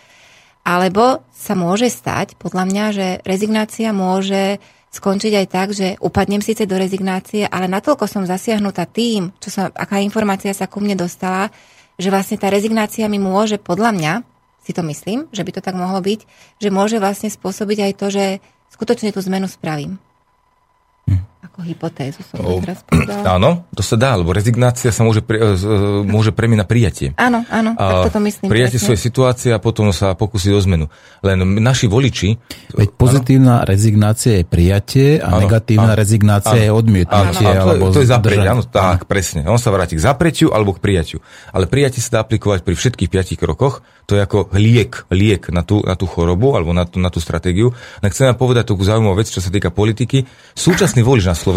Alebo sa môže stať, podľa mňa, že rezignácia môže skončiť aj tak, že upadnem síce do rezignácie, ale natoľko som zasiahnutá tým, čo sa, aká informácia sa ku mne dostala, že vlastne tá rezignácia mi môže, podľa mňa, si to myslím, že by to tak mohlo byť, že môže vlastne spôsobiť aj to, že skutočne tú zmenu spravím. Ako hypotézu som to O, teraz povedala. Áno, to sa dá, lebo rezignácia sa môže, pre, e, e, môže premeniť na prijatie. Áno, áno, tak toto myslím. Prijatie presne. svojej situácie a potom sa pokúsiť o zmenu. Len naši voliči... Veď pozitívna rezignácia je prijatie a Áno, negatívna áno, rezignácia áno, je odmietnutie. Áno, áno, alebo to, je, to je zapreť, áno, tak, presne. On sa vráti k zapretiu alebo k prijatiu. Ale prijatie sa dá aplikovať pri všetkých piatich krokoch. To je ako liek, liek na tú, na tú chorobu alebo na tú, na tú stratégiu. Len chcem vám povedať takú zaujímavú vec, čo sa týka politiky. Súčasný volič na Slovensku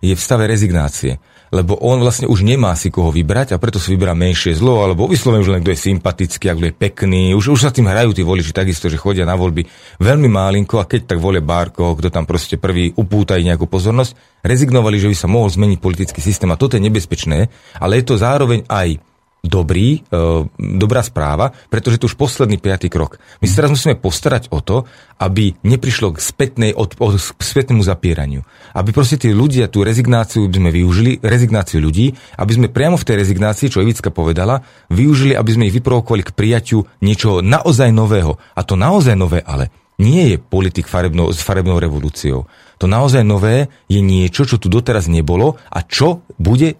je v stave rezignácie lebo on vlastne už nemá si koho vybrať a preto si vyberá menšie zlo, alebo vyslovene už len kto je sympatický, a kto je pekný. Už, už sa tým hrajú tí voliči takisto, že chodia na voľby veľmi málinko a keď tak volia Bárko, kto tam proste prvý upúta nejakú pozornosť, rezignovali, že by sa mohol zmeniť politický systém a toto je nebezpečné, ale je to zároveň aj dobrý, e, dobrá správa, pretože to už posledný piatý krok. My sa teraz musíme postarať o to, aby neprišlo k, spätnej, od, od, k spätnému zapieraniu. Aby proste tí ľudia tú rezignáciu by sme využili, rezignáciu ľudí, aby sme priamo v tej rezignácii, čo Evicka povedala, využili, aby sme ich vyprovokovali k prijaťu niečoho naozaj nového. A to naozaj nové ale nie je politik farebnou, s farebnou revolúciou. To naozaj nové je niečo, čo tu doteraz nebolo a čo bude,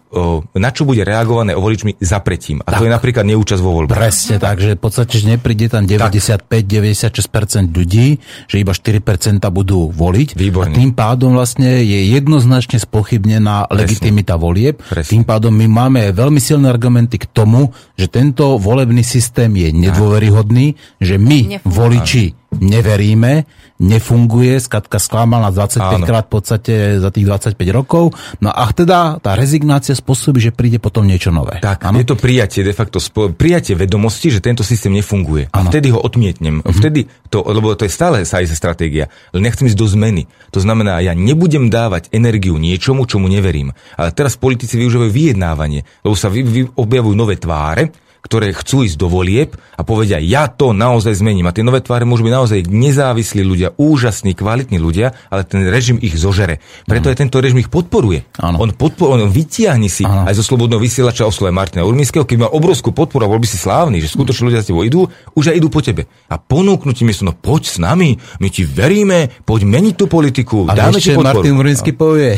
na čo bude reagované voličmi zapretím. A tak. to je napríklad neúčasť vo voľbách. Presne tak, že v podstate že nepríde tam 95-96% ľudí, že iba 4% budú voliť. Výborne. A tým pádom vlastne je jednoznačne spochybnená Presne. legitimita volieb. Presne. Tým pádom my máme veľmi silné argumenty k tomu, že tento volebný systém je nedôveryhodný, že my, Nefunguje. voliči, neveríme, nefunguje, skatka sklamal nás 25 Áno. krát v podstate za tých 25 rokov. No a teda tá rezignácia spôsobí, že príde potom niečo nové. Tak, Áno? je to prijatie, de facto prijatie vedomosti, že tento systém nefunguje. A Áno. vtedy ho odmietnem. Mhm. Vtedy to, lebo to je stále sa aj stratégia, ale nechcem ísť do zmeny. To znamená, ja nebudem dávať energiu niečomu, čomu neverím. Ale teraz politici využívajú vyjednávanie, lebo sa vy, vy objavujú nové tváre, ktoré chcú ísť do volieb a povedia, ja to naozaj zmením. A tie nové tváre môžu byť naozaj nezávislí ľudia, úžasní, kvalitní ľudia, ale ten režim ich zožere. Preto aj tento režim ich podporuje. Áno. On, podpor, on vytiahne si Áno. aj zo slobodného vysielača oslove Martina Urminského, keď má obrovskú podporu a bol by si slávny, že skutočne ľudia za tebou idú, už aj idú po tebe. A ponúknú ti miesto, no poď s nami, my ti veríme, poď meniť tú politiku, A dáme ešte ti podporu. Martin Murinsky povie.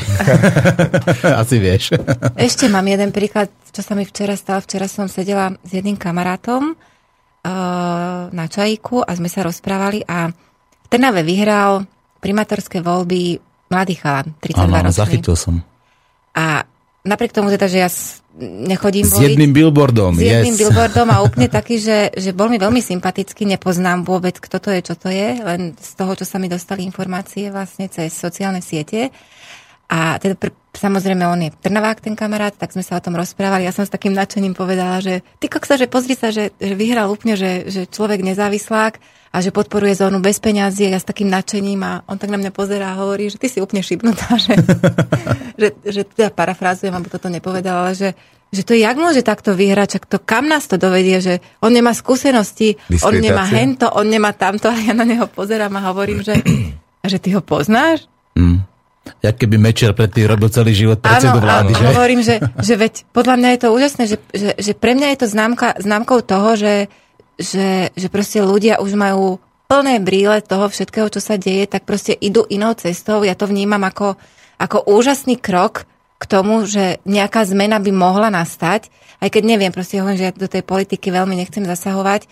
Asi vieš. Ešte mám jeden príklad, čo sa mi včera stalo. Včera som sedela s jedným kamarátom uh, na čajíku a sme sa rozprávali a v Trnave vyhral primátorské voľby mladý chalan, 32 Áno, ročný. zachytil som. A napriek tomu teda, že ja nechodím S voliť, jedným billboardom, s jedným yes. billboardom a úplne taký, že, že bol mi veľmi sympatický, nepoznám vôbec, kto to je, čo to je, len z toho, čo sa mi dostali informácie vlastne cez sociálne siete. A teda pr- samozrejme on je Trnavák, ten kamarát, tak sme sa o tom rozprávali. Ja som s takým nadšením povedala, že ty koksa, že pozri sa, že, že vyhral úplne, že, že človek nezávislák a že podporuje zónu bez peňazí a ja s takým nadšením a on tak na mňa pozerá a hovorí, že ty si úplne šibnutá, že, že, že teda parafrázujem, alebo toto nepovedal, ale že, že to jak môže takto vyhrať, čak to kam nás to dovedie, že on nemá skúsenosti, on nemá hento, on nemá tamto a ja na neho pozerám a hovorím, že, že ty ho poznáš? Mm. Jak keby Mečer predtým robil celý život predsedu vlády, áno, že? hovorím, že, že veď podľa mňa je to úžasné, že, že, že pre mňa je to známka, známkou toho, že, že, že proste ľudia už majú plné brýle toho všetkého, čo sa deje, tak proste idú inou cestou. Ja to vnímam ako, ako úžasný krok k tomu, že nejaká zmena by mohla nastať, aj keď neviem, proste hovorím, že ja do tej politiky veľmi nechcem zasahovať,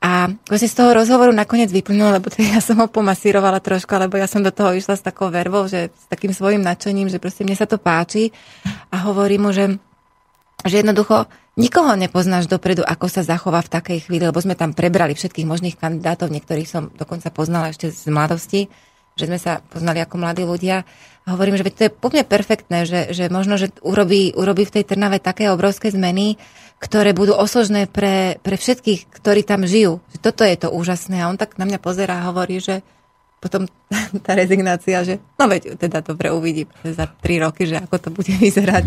a vlastne z toho rozhovoru nakoniec vyplnulo, lebo to ja som ho pomasírovala trošku, lebo ja som do toho išla s takou vervou, že s takým svojim nadšením, že proste mne sa to páči a hovorím mu, že, že jednoducho nikoho nepoznáš dopredu, ako sa zachová v takej chvíli, lebo sme tam prebrali všetkých možných kandidátov, niektorých som dokonca poznala ešte z mladosti, že sme sa poznali ako mladí ľudia. Hovorím, že to je úplne perfektné, že, že možno, že urobí, urobí v tej Trnave také obrovské zmeny, ktoré budú osožné pre, pre všetkých, ktorí tam žijú. Že toto je to úžasné. A on tak na mňa pozerá a hovorí, že potom tá rezignácia, že no veď teda dobre uvidím za tri roky, že ako to bude vyzerať.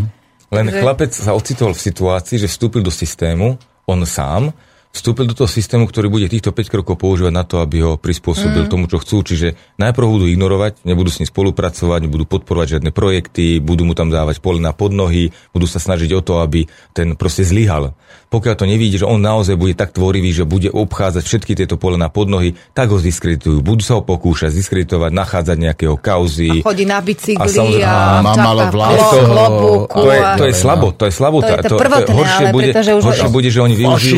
Len Takže- chlapec sa ocitol v situácii, že vstúpil do systému, on sám, vstúpil do toho systému, ktorý bude týchto 5 krokov používať na to, aby ho prispôsobil mm. tomu, čo chcú. Čiže najprv budú ignorovať, nebudú s ním spolupracovať, nebudú podporovať žiadne projekty, budú mu tam dávať polena pod nohy, budú sa snažiť o to, aby ten proste zlyhal. Pokiaľ to nevidí, že on naozaj bude tak tvorivý, že bude obchádzať všetky tieto polena pod nohy, tak ho zdiskreditujú. Budú sa ho pokúšať zdiskreditovať, nachádzať nejakého kauzy. Chodí na bicykli A samozrejme- a, Má malo vlasov. klobúku To je, a- to je slabo, to je slabo. To je to prvotné, horšie, ale bude, pretože už- horšie bude, že oni využijú.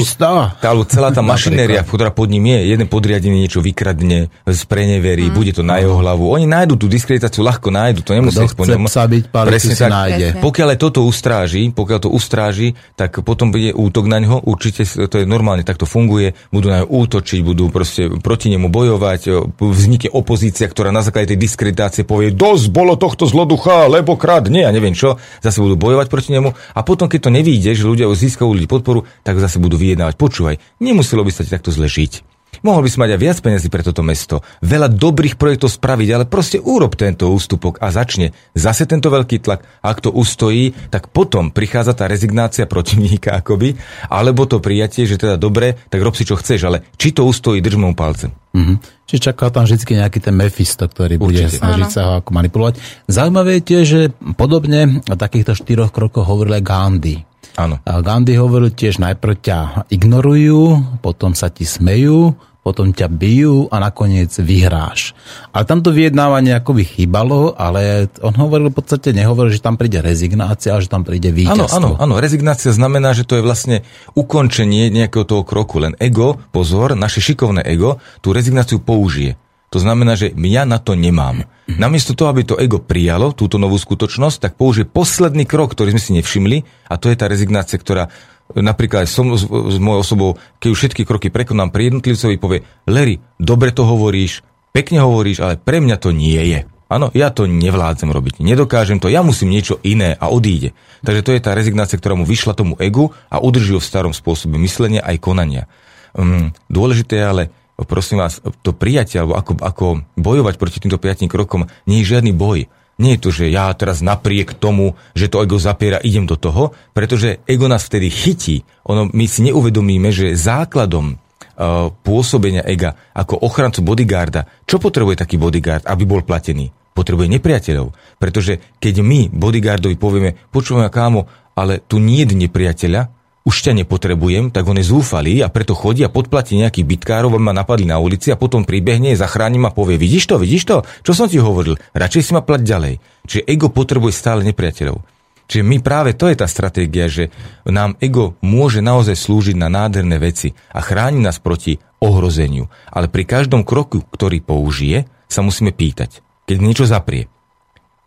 Tá, alebo celá tá mašinéria, ktorá pod ním je, jeden podriadený niečo vykradne, spreneverí, Mm. bude to na jeho hlavu. Oni nájdu tú diskreditáciu, ľahko nájdu, to nemusí po chce psa byť, palicu Presne si tak. nájde. Pokiaľ aj toto ustráži, pokiaľ to ustráži, tak potom bude útok na ňo, určite to je normálne, tak to funguje, budú na ňo útočiť, budú proste proti nemu bojovať, vznikne opozícia, ktorá na základe tej diskreditácie povie, dosť bolo tohto zloducha, lebo kradne, a neviem čo, zase budú bojovať proti nemu a potom, keď to nevíde, že ľudia získajú ľudí podporu, tak zase budú vyjednávať. Počúvaj, nemuselo by sa ti takto zle žiť. Mohol by si mať aj viac peniazy pre toto mesto, veľa dobrých projektov spraviť, ale proste urob tento ústupok a začne zase tento veľký tlak. Ak to ustojí, tak potom prichádza tá rezignácia protivníka akoby, alebo to prijatie, že teda dobre, tak rob si čo chceš, ale či to ustojí, drž mu palce. Mhm. Čiže čaká tam vždy nejaký ten Mephisto, ktorý bude Určite. snažiť Áno. sa ho ako manipulovať. Zaujímavé je tiež, že podobne o takýchto štyroch krokoch hovoril aj Gandhi. Áno. A Gandhi hovoril tiež, najprv ťa ignorujú, potom sa ti smejú, potom ťa bijú a nakoniec vyhráš. Ale tam to vyjednávanie akoby chýbalo, ale on hovoril v podstate, nehovoril, že tam príde rezignácia, a že tam príde víťazstvo. Áno, áno, áno, rezignácia znamená, že to je vlastne ukončenie nejakého toho kroku. Len ego, pozor, naše šikovné ego, tú rezignáciu použije. To znamená, že ja na to nemám. Namiesto toho, aby to ego prijalo túto novú skutočnosť, tak použije posledný krok, ktorý sme si nevšimli, a to je tá rezignácia, ktorá napríklad aj som s, s mojou osobou, keď už všetky kroky prekonám pri jednotlivcovi, povie, Larry, dobre to hovoríš, pekne hovoríš, ale pre mňa to nie je. Áno, ja to nevládzem robiť, nedokážem to, ja musím niečo iné a odíde. Takže to je tá rezignácia, ktorá mu vyšla tomu egu a udrží ho v starom spôsobe myslenia aj konania. Um, dôležité je ale, prosím vás, to prijatie, alebo ako, ako bojovať proti týmto piatým krokom, nie je žiadny boj. Nie je to, že ja teraz napriek tomu, že to ego zapiera, idem do toho, pretože ego nás vtedy chytí. Ono, my si neuvedomíme, že základom uh, pôsobenia ega ako ochrancu bodyguarda, čo potrebuje taký bodyguard, aby bol platený? Potrebuje nepriateľov. Pretože keď my bodyguardovi povieme, počúvame kámo, ale tu nie je nepriateľa, už ťa nepotrebujem, tak on je zúfalý a preto chodí a podplatí nejakých bytkárov, ma napadli na ulici a potom pribehne, zachráni ma a povie, vidíš to, vidíš to, čo som ti hovoril, radšej si ma plať ďalej. Čiže ego potrebuje stále nepriateľov. Čiže my práve to je tá stratégia, že nám ego môže naozaj slúžiť na nádherné veci a chráni nás proti ohrozeniu. Ale pri každom kroku, ktorý použije, sa musíme pýtať, keď niečo zaprie.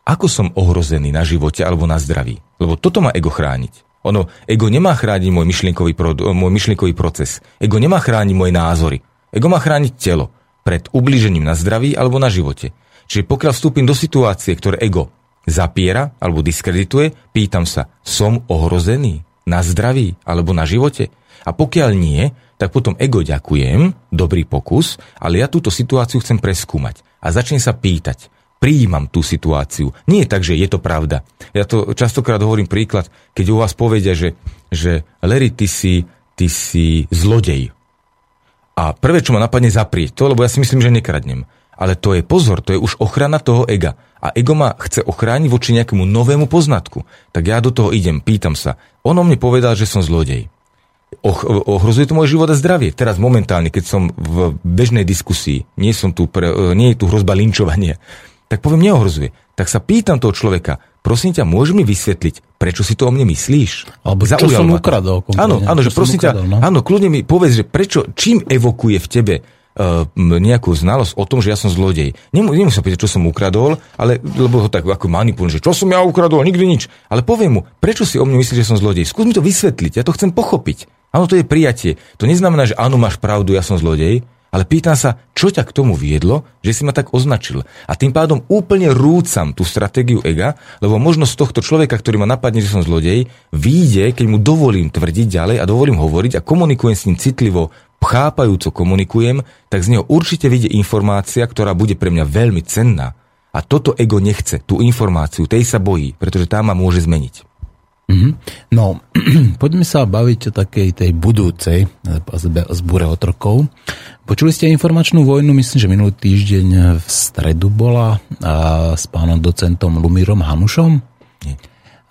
Ako som ohrozený na živote alebo na zdraví? Lebo toto má ego chrániť. Ono, ego nemá chrániť môj myšlienkový, môj myšlienkový proces. Ego nemá chrániť moje názory. Ego má chrániť telo pred ublížením na zdraví alebo na živote. Čiže pokiaľ vstúpim do situácie, ktoré ego zapiera alebo diskredituje, pýtam sa, som ohrozený na zdraví alebo na živote? A pokiaľ nie, tak potom ego ďakujem, dobrý pokus, ale ja túto situáciu chcem preskúmať. A začnem sa pýtať, prijímam tú situáciu. Nie je tak, že je to pravda. Ja to častokrát hovorím príklad, keď u vás povedia, že, že Larry, ty si, ty si zlodej. A prvé, čo ma napadne, zaprieť to, lebo ja si myslím, že nekradnem. Ale to je pozor, to je už ochrana toho ega. A ego ma chce ochrániť voči nejakému novému poznatku. Tak ja do toho idem, pýtam sa. Ono mne povedal, že som zlodej. Och, ohrozuje to môj život a zdravie. Teraz momentálne, keď som v bežnej diskusii, nie, som tu pre, nie je tu hrozba linčovania, tak poviem, neohrozuje. Tak sa pýtam toho človeka, prosím ťa, môžeš mi vysvetliť, prečo si to o mne myslíš? Alebo čo som ukradol. Áno, áno, že prosím ukradol, ťa, no? áno, kľudne mi povedz, že prečo, čím evokuje v tebe uh, nejakú znalosť o tom, že ja som zlodej. Nemusím sa pýtať, čo som ukradol, ale, lebo ho tak ako manipulujem, že čo som ja ukradol, nikdy nič. Ale poviem mu, prečo si o mne myslíš, že som zlodej? Skús mi to vysvetliť, ja to chcem pochopiť. Áno, to je prijatie. To neznamená, že áno, máš pravdu, ja som zlodej, ale pýtam sa, čo ťa k tomu viedlo, že si ma tak označil. A tým pádom úplne rúcam tú stratégiu ega, lebo možno z tohto človeka, ktorý ma napadne, že som zlodej, vyjde, keď mu dovolím tvrdiť ďalej a dovolím hovoriť a komunikujem s ním citlivo, chápajúco komunikujem, tak z neho určite vyjde informácia, ktorá bude pre mňa veľmi cenná. A toto ego nechce, tú informáciu, tej sa bojí, pretože tá ma môže zmeniť. Mm-hmm. No, poďme sa baviť o takej tej budúcej zbúre otrokov. Počuli ste informačnú vojnu, myslím, že minulý týždeň v stredu bola a, s pánom docentom Lumírom Hanušom. Nie.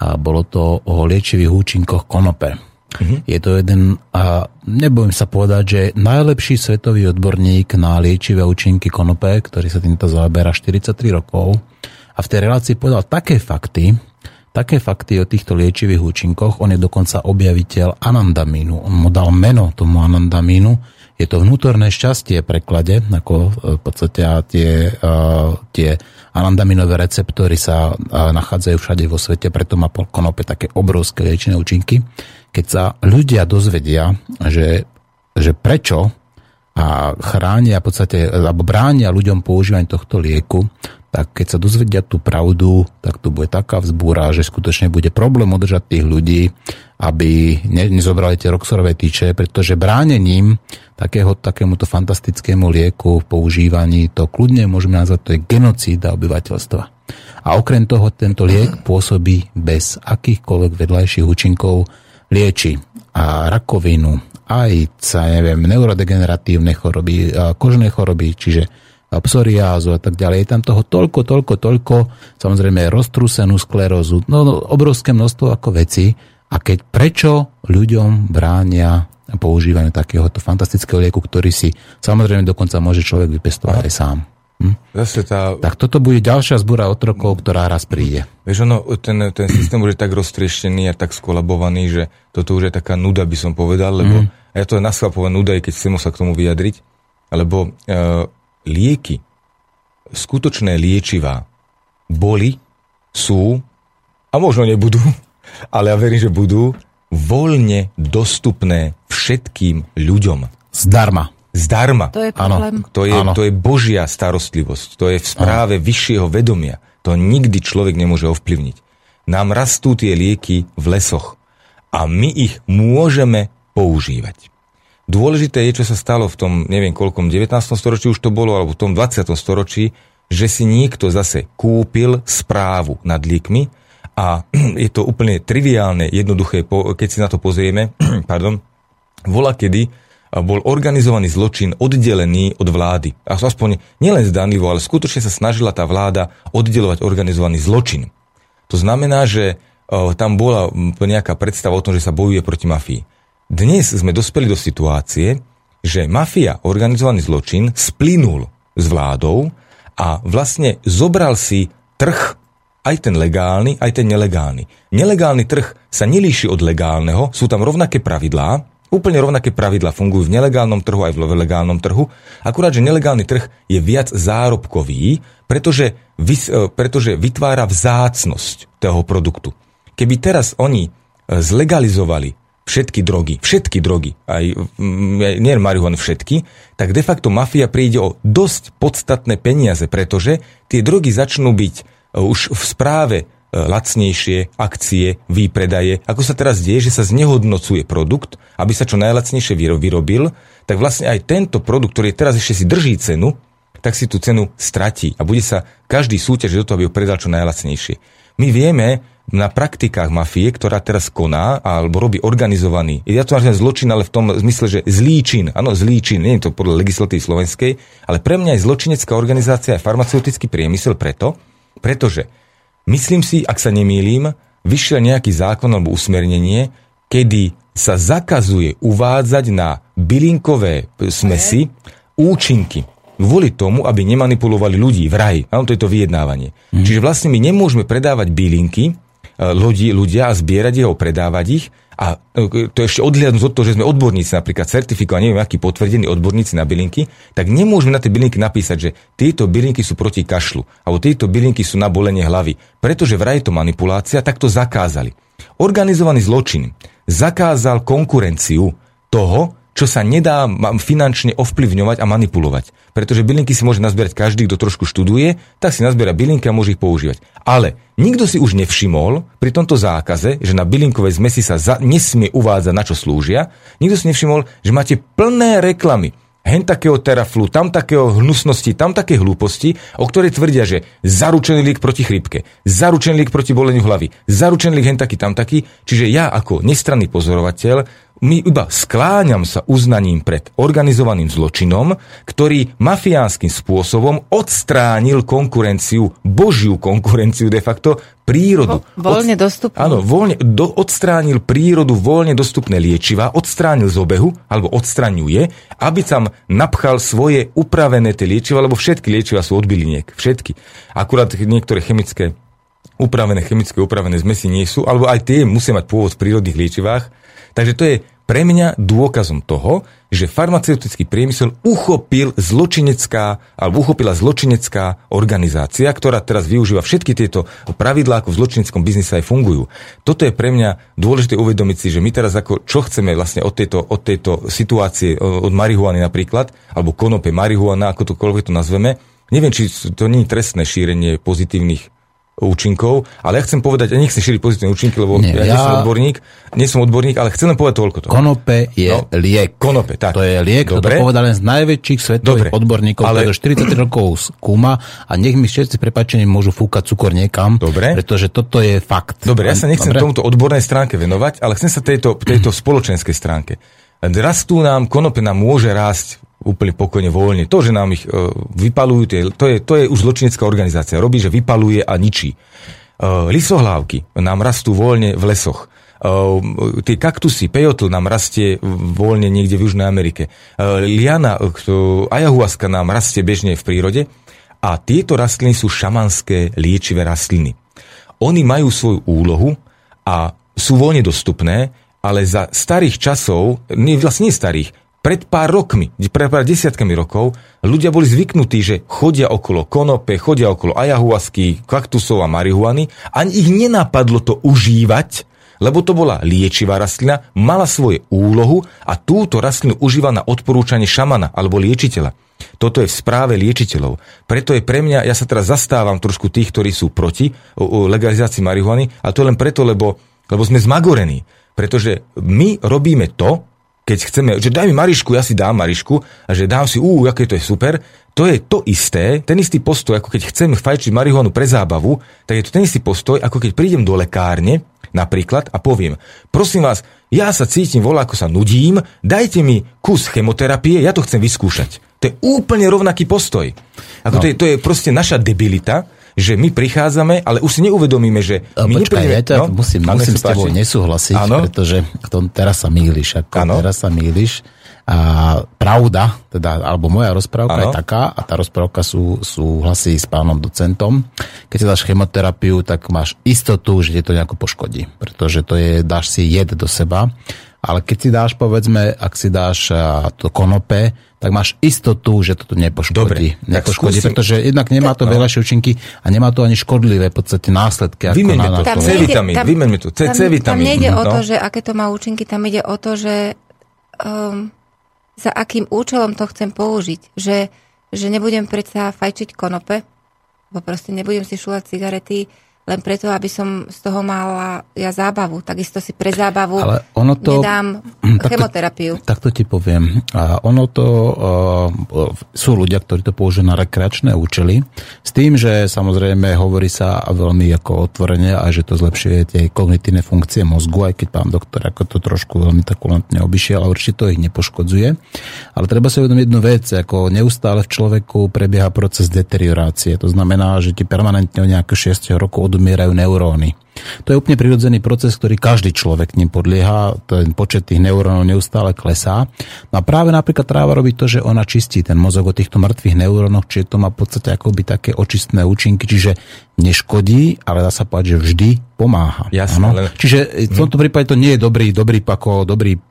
A bolo to o liečivých účinkoch konope. Mm-hmm. Je to jeden, a nebojím sa povedať, že najlepší svetový odborník na liečivé účinky konope, ktorý sa týmto zaoberá 43 rokov a v tej relácii povedal také fakty, také fakty o týchto liečivých účinkoch. On je dokonca objaviteľ anandamínu. On mu dal meno tomu anandamínu. Je to vnútorné šťastie preklade, ako e, v podstate tie, e, tie anandaminové receptory sa e, nachádzajú všade vo svete, preto má konope také obrovské liečené účinky. Keď sa ľudia dozvedia, že, že prečo a chránia v podstate, alebo bránia ľuďom používanie tohto lieku, tak keď sa dozvedia tú pravdu, tak tu bude taká vzbúra, že skutočne bude problém udržať tých ľudí, aby ne, nezobrali tie roxorové tyče, pretože bránením takého, takémuto fantastickému lieku v používaní to kľudne môžeme nazvať, to je genocída obyvateľstva. A okrem toho tento liek pôsobí bez akýchkoľvek vedľajších účinkov, lieči a rakovinu, aj, neviem, neurodegeneratívne choroby, kožné choroby, čiže psoriázu a tak ďalej. Je tam toho toľko, toľko, toľko, samozrejme roztrúsenú sklerózu, no, no obrovské množstvo ako veci A keď prečo ľuďom bránia používaniu takéhoto fantastického lieku, ktorý si samozrejme dokonca môže človek vypestovať aj sám. Hm? Zase tá... Tak toto bude ďalšia zbúra otrokov, ktorá raz príde. Vieš, ono, ten, ten systém už je tak roztrieštený a tak skolabovaný, že toto už je taká nuda, by som povedal, lebo mm. ja to je naschvapová nuda, aj keď chcem sa k tomu vyjadriť, lebo uh, lieky, skutočné liečivá, boli, sú a možno nebudú, ale ja verím, že budú voľne dostupné všetkým ľuďom. Zdarma. Zdarma. To je problém. To je, to je Božia starostlivosť. To je v správe ano. vyššieho vedomia. To nikdy človek nemôže ovplyvniť. Nám rastú tie lieky v lesoch a my ich môžeme používať. Dôležité je, čo sa stalo v tom, neviem koľkom, 19. storočí už to bolo, alebo v tom 20. storočí, že si niekto zase kúpil správu nad liekmi a je to úplne triviálne, jednoduché, keď si na to pozrieme, pardon, vola kedy bol organizovaný zločin oddelený od vlády. A aspoň nielen zdanlivo, ale skutočne sa snažila tá vláda oddelovať organizovaný zločin. To znamená, že tam bola nejaká predstava o tom, že sa bojuje proti mafii. Dnes sme dospeli do situácie, že mafia, organizovaný zločin, splínul s vládou a vlastne zobral si trh aj ten legálny, aj ten nelegálny. Nelegálny trh sa nelíši od legálneho, sú tam rovnaké pravidlá, úplne rovnaké pravidlá fungujú v nelegálnom trhu aj v legálnom trhu, akurát, že nelegálny trh je viac zárobkový, pretože, e, pretože vytvára vzácnosť toho produktu. Keby teraz oni e, zlegalizovali všetky drogy, všetky drogy, aj nie marihuany všetky, tak de facto mafia príde o dosť podstatné peniaze, pretože tie drogy začnú byť už v správe e, lacnejšie akcie, výpredaje, ako sa teraz deje, že sa znehodnocuje produkt, aby sa čo najlacnejšie vyrobil, tak vlastne aj tento produkt, ktorý teraz ešte si drží cenu, tak si tú cenu stratí a bude sa každý súťažiť do toho, aby ho predal čo najlacnejšie. My vieme na praktikách mafie, ktorá teraz koná alebo robí organizovaný, ja to nazvem zločin, ale v tom zmysle, že zlý čin, áno, zlý čin, nie je to podľa legislatívy slovenskej, ale pre mňa je zločinecká organizácia a farmaceutický priemysel preto, pretože myslím si, ak sa nemýlim, vyšiel nejaký zákon alebo usmernenie, kedy sa zakazuje uvádzať na bylinkové smesy účinky kvôli tomu, aby nemanipulovali ľudí v raji. Áno, to je to vyjednávanie. Mm. Čiže vlastne my nemôžeme predávať bylinky, ľudí, ľudia a zbierať jeho, predávať ich. A e, to ešte odhľadnúť od toho, že sme odborníci, napríklad certifikovaní, neviem, akí potvrdení odborníci na bylinky, tak nemôžeme na tie bylinky napísať, že tieto bylinky sú proti kašlu, alebo tieto bylinky sú na bolenie hlavy. Pretože vraj je to manipulácia, tak to zakázali. Organizovaný zločin zakázal konkurenciu toho, čo sa nedá finančne ovplyvňovať a manipulovať. Pretože bylinky si môže nazbierať každý, kto trošku študuje, tak si nazbiera bylinky a môže ich používať. Ale nikto si už nevšimol pri tomto zákaze, že na bylinkové zmesi sa za, nesmie uvádzať, na čo slúžia. Nikto si nevšimol, že máte plné reklamy hen takého teraflu, tam takého hnusnosti, tam také hlúposti, o ktorej tvrdia, že zaručený liek proti chrypke, zaručený liek proti boleniu hlavy, zaručený liek hen taký, tam taký. Čiže ja ako nestranný pozorovateľ my iba skláňam sa uznaním pred organizovaným zločinom, ktorý mafiánskym spôsobom odstránil konkurenciu, božiu konkurenciu de facto, prírodu. Vo, voľne dostupnú. Áno, voľne, do, odstránil prírodu voľne dostupné liečiva, odstránil z obehu, alebo odstraňuje, aby tam napchal svoje upravené tie liečiva, lebo všetky liečiva sú od byliniek. Všetky. Akurát niektoré chemické upravené, chemické upravené zmesi nie sú, alebo aj tie musia mať pôvod v prírodných liečivách, Takže to je pre mňa dôkazom toho, že farmaceutický priemysel uchopil zločinecká, alebo uchopila zločinecká organizácia, ktorá teraz využíva všetky tieto pravidlá, ako v zločineckom biznise aj fungujú. Toto je pre mňa dôležité uvedomiť si, že my teraz ako, čo chceme vlastne od tejto, od tejto situácie, od marihuany napríklad, alebo konope marihuana, ako to koľko to nazveme, Neviem, či to nie je trestné šírenie pozitívnych účinkov, ale ja chcem povedať, ja nechcem šíriť pozitívne účinky, lebo nie, ja, ja nie som odborník, nie som odborník, ale chcem len povedať toľko. To. Konope je no, liek. Konope, tak. To je liek, Dobre. to povedal len z najväčších svetových Dobre. odborníkov, ale... ktorý 40 rokov skúma a nech mi všetci prepačení môžu fúkať cukor niekam, Dobre. pretože toto je fakt. Dobre, ja sa nechcem Dobre. tomuto odbornej stránke venovať, ale chcem sa tejto, tejto spoločenskej stránke. Rastú nám, konope nám môže rásť úplne pokojne voľne. To, že nám ich uh, vypalujú, to, je, to je už zločinecká organizácia. Robí, že vypaluje a ničí. Uh, lisohlávky nám rastú voľne v lesoch. Uh, tie kaktusy, pejotl nám rastie voľne niekde v Južnej Amerike. Uh, liana, uh, ayahuasca nám rastie bežne v prírode a tieto rastliny sú šamanské liečivé rastliny. Oni majú svoju úlohu a sú voľne dostupné, ale za starých časov, nie, vlastne nie starých, pred pár rokmi, pred pár desiatkami rokov, ľudia boli zvyknutí, že chodia okolo konope, chodia okolo ayahuasky, kaktusov a marihuany a ich nenapadlo to užívať, lebo to bola liečivá rastlina, mala svoje úlohu a túto rastlinu užíva na odporúčanie šamana alebo liečiteľa. Toto je v správe liečiteľov. Preto je pre mňa, ja sa teraz zastávam trošku tých, ktorí sú proti legalizácii marihuany, a to len preto, lebo, lebo sme zmagorení. Pretože my robíme to, keď chceme, že daj mi Marišku, ja si dám Marišku a že dám si, ú, aké to je super, to je to isté, ten istý postoj, ako keď chcem fajčiť marihuanu pre zábavu, tak je to ten istý postoj, ako keď prídem do lekárne, napríklad, a poviem, prosím vás, ja sa cítim voľa, ako sa nudím, dajte mi kus chemoterapie, ja to chcem vyskúšať. To je úplne rovnaký postoj. Ako no. to, je, to je proste naša debilita, že my prichádzame, ale už si neuvedomíme, že my Počkaj, ja ťa no? musím, musím s tebou nesúhlasiť, ano? pretože tom, teraz sa mýliš. Ako ano? teraz sa mýliš. A pravda, teda, alebo moja rozprávka ano? je taká, a tá rozprávka sú, súhlasí s pánom docentom. Keď si dáš chemoterapiu, tak máš istotu, že ti to nejako poškodí, pretože to je, dáš si jed do seba ale keď si dáš, povedzme, ak si dáš to konope, tak máš istotu, že to nepoškodí. Dobre, nepoškodí, skúsim... pretože jednak nemá to no. veľašie účinky a nemá to ani škodlivé v podstate následky. Vymeň mi to, C vitamín, vymeň mi to, C, C vitamín. Tam nejde no. o to, že aké to má účinky, tam ide o to, že um, za akým účelom to chcem použiť. Že, že nebudem predsa fajčiť konope, bo proste nebudem si šulať cigarety, len preto, aby som z toho mala ja zábavu. Takisto si pre zábavu Ale ono to, nedám takto, chemoterapiu. Takto ti poviem. A ono to, uh, sú ľudia, ktorí to použijú na rekreačné účely, s tým, že samozrejme hovorí sa veľmi ako otvorene a že to zlepšuje tie kognitívne funkcie mozgu, aj keď pán doktor ako to trošku veľmi takulantne obišiel, ale určite to ich nepoškodzuje. Ale treba si uvedomiť jednu vec, ako neustále v človeku prebieha proces deteriorácie. To znamená, že ti permanentne o nejaké 6 rokov odomierajú neuróny. To je úplne prirodzený proces, ktorý každý človek ním podlieha, ten počet tých neurónov neustále klesá. No a práve napríklad tráva robí to, že ona čistí ten mozog o týchto mŕtvych neurónoch, čiže to má v podstate akoby také očistné účinky, čiže neškodí, ale dá sa povedať, že vždy pomáha. Jasne, ale... Čiže v tomto prípade to nie je dobrý, dobrý, ako, dobrý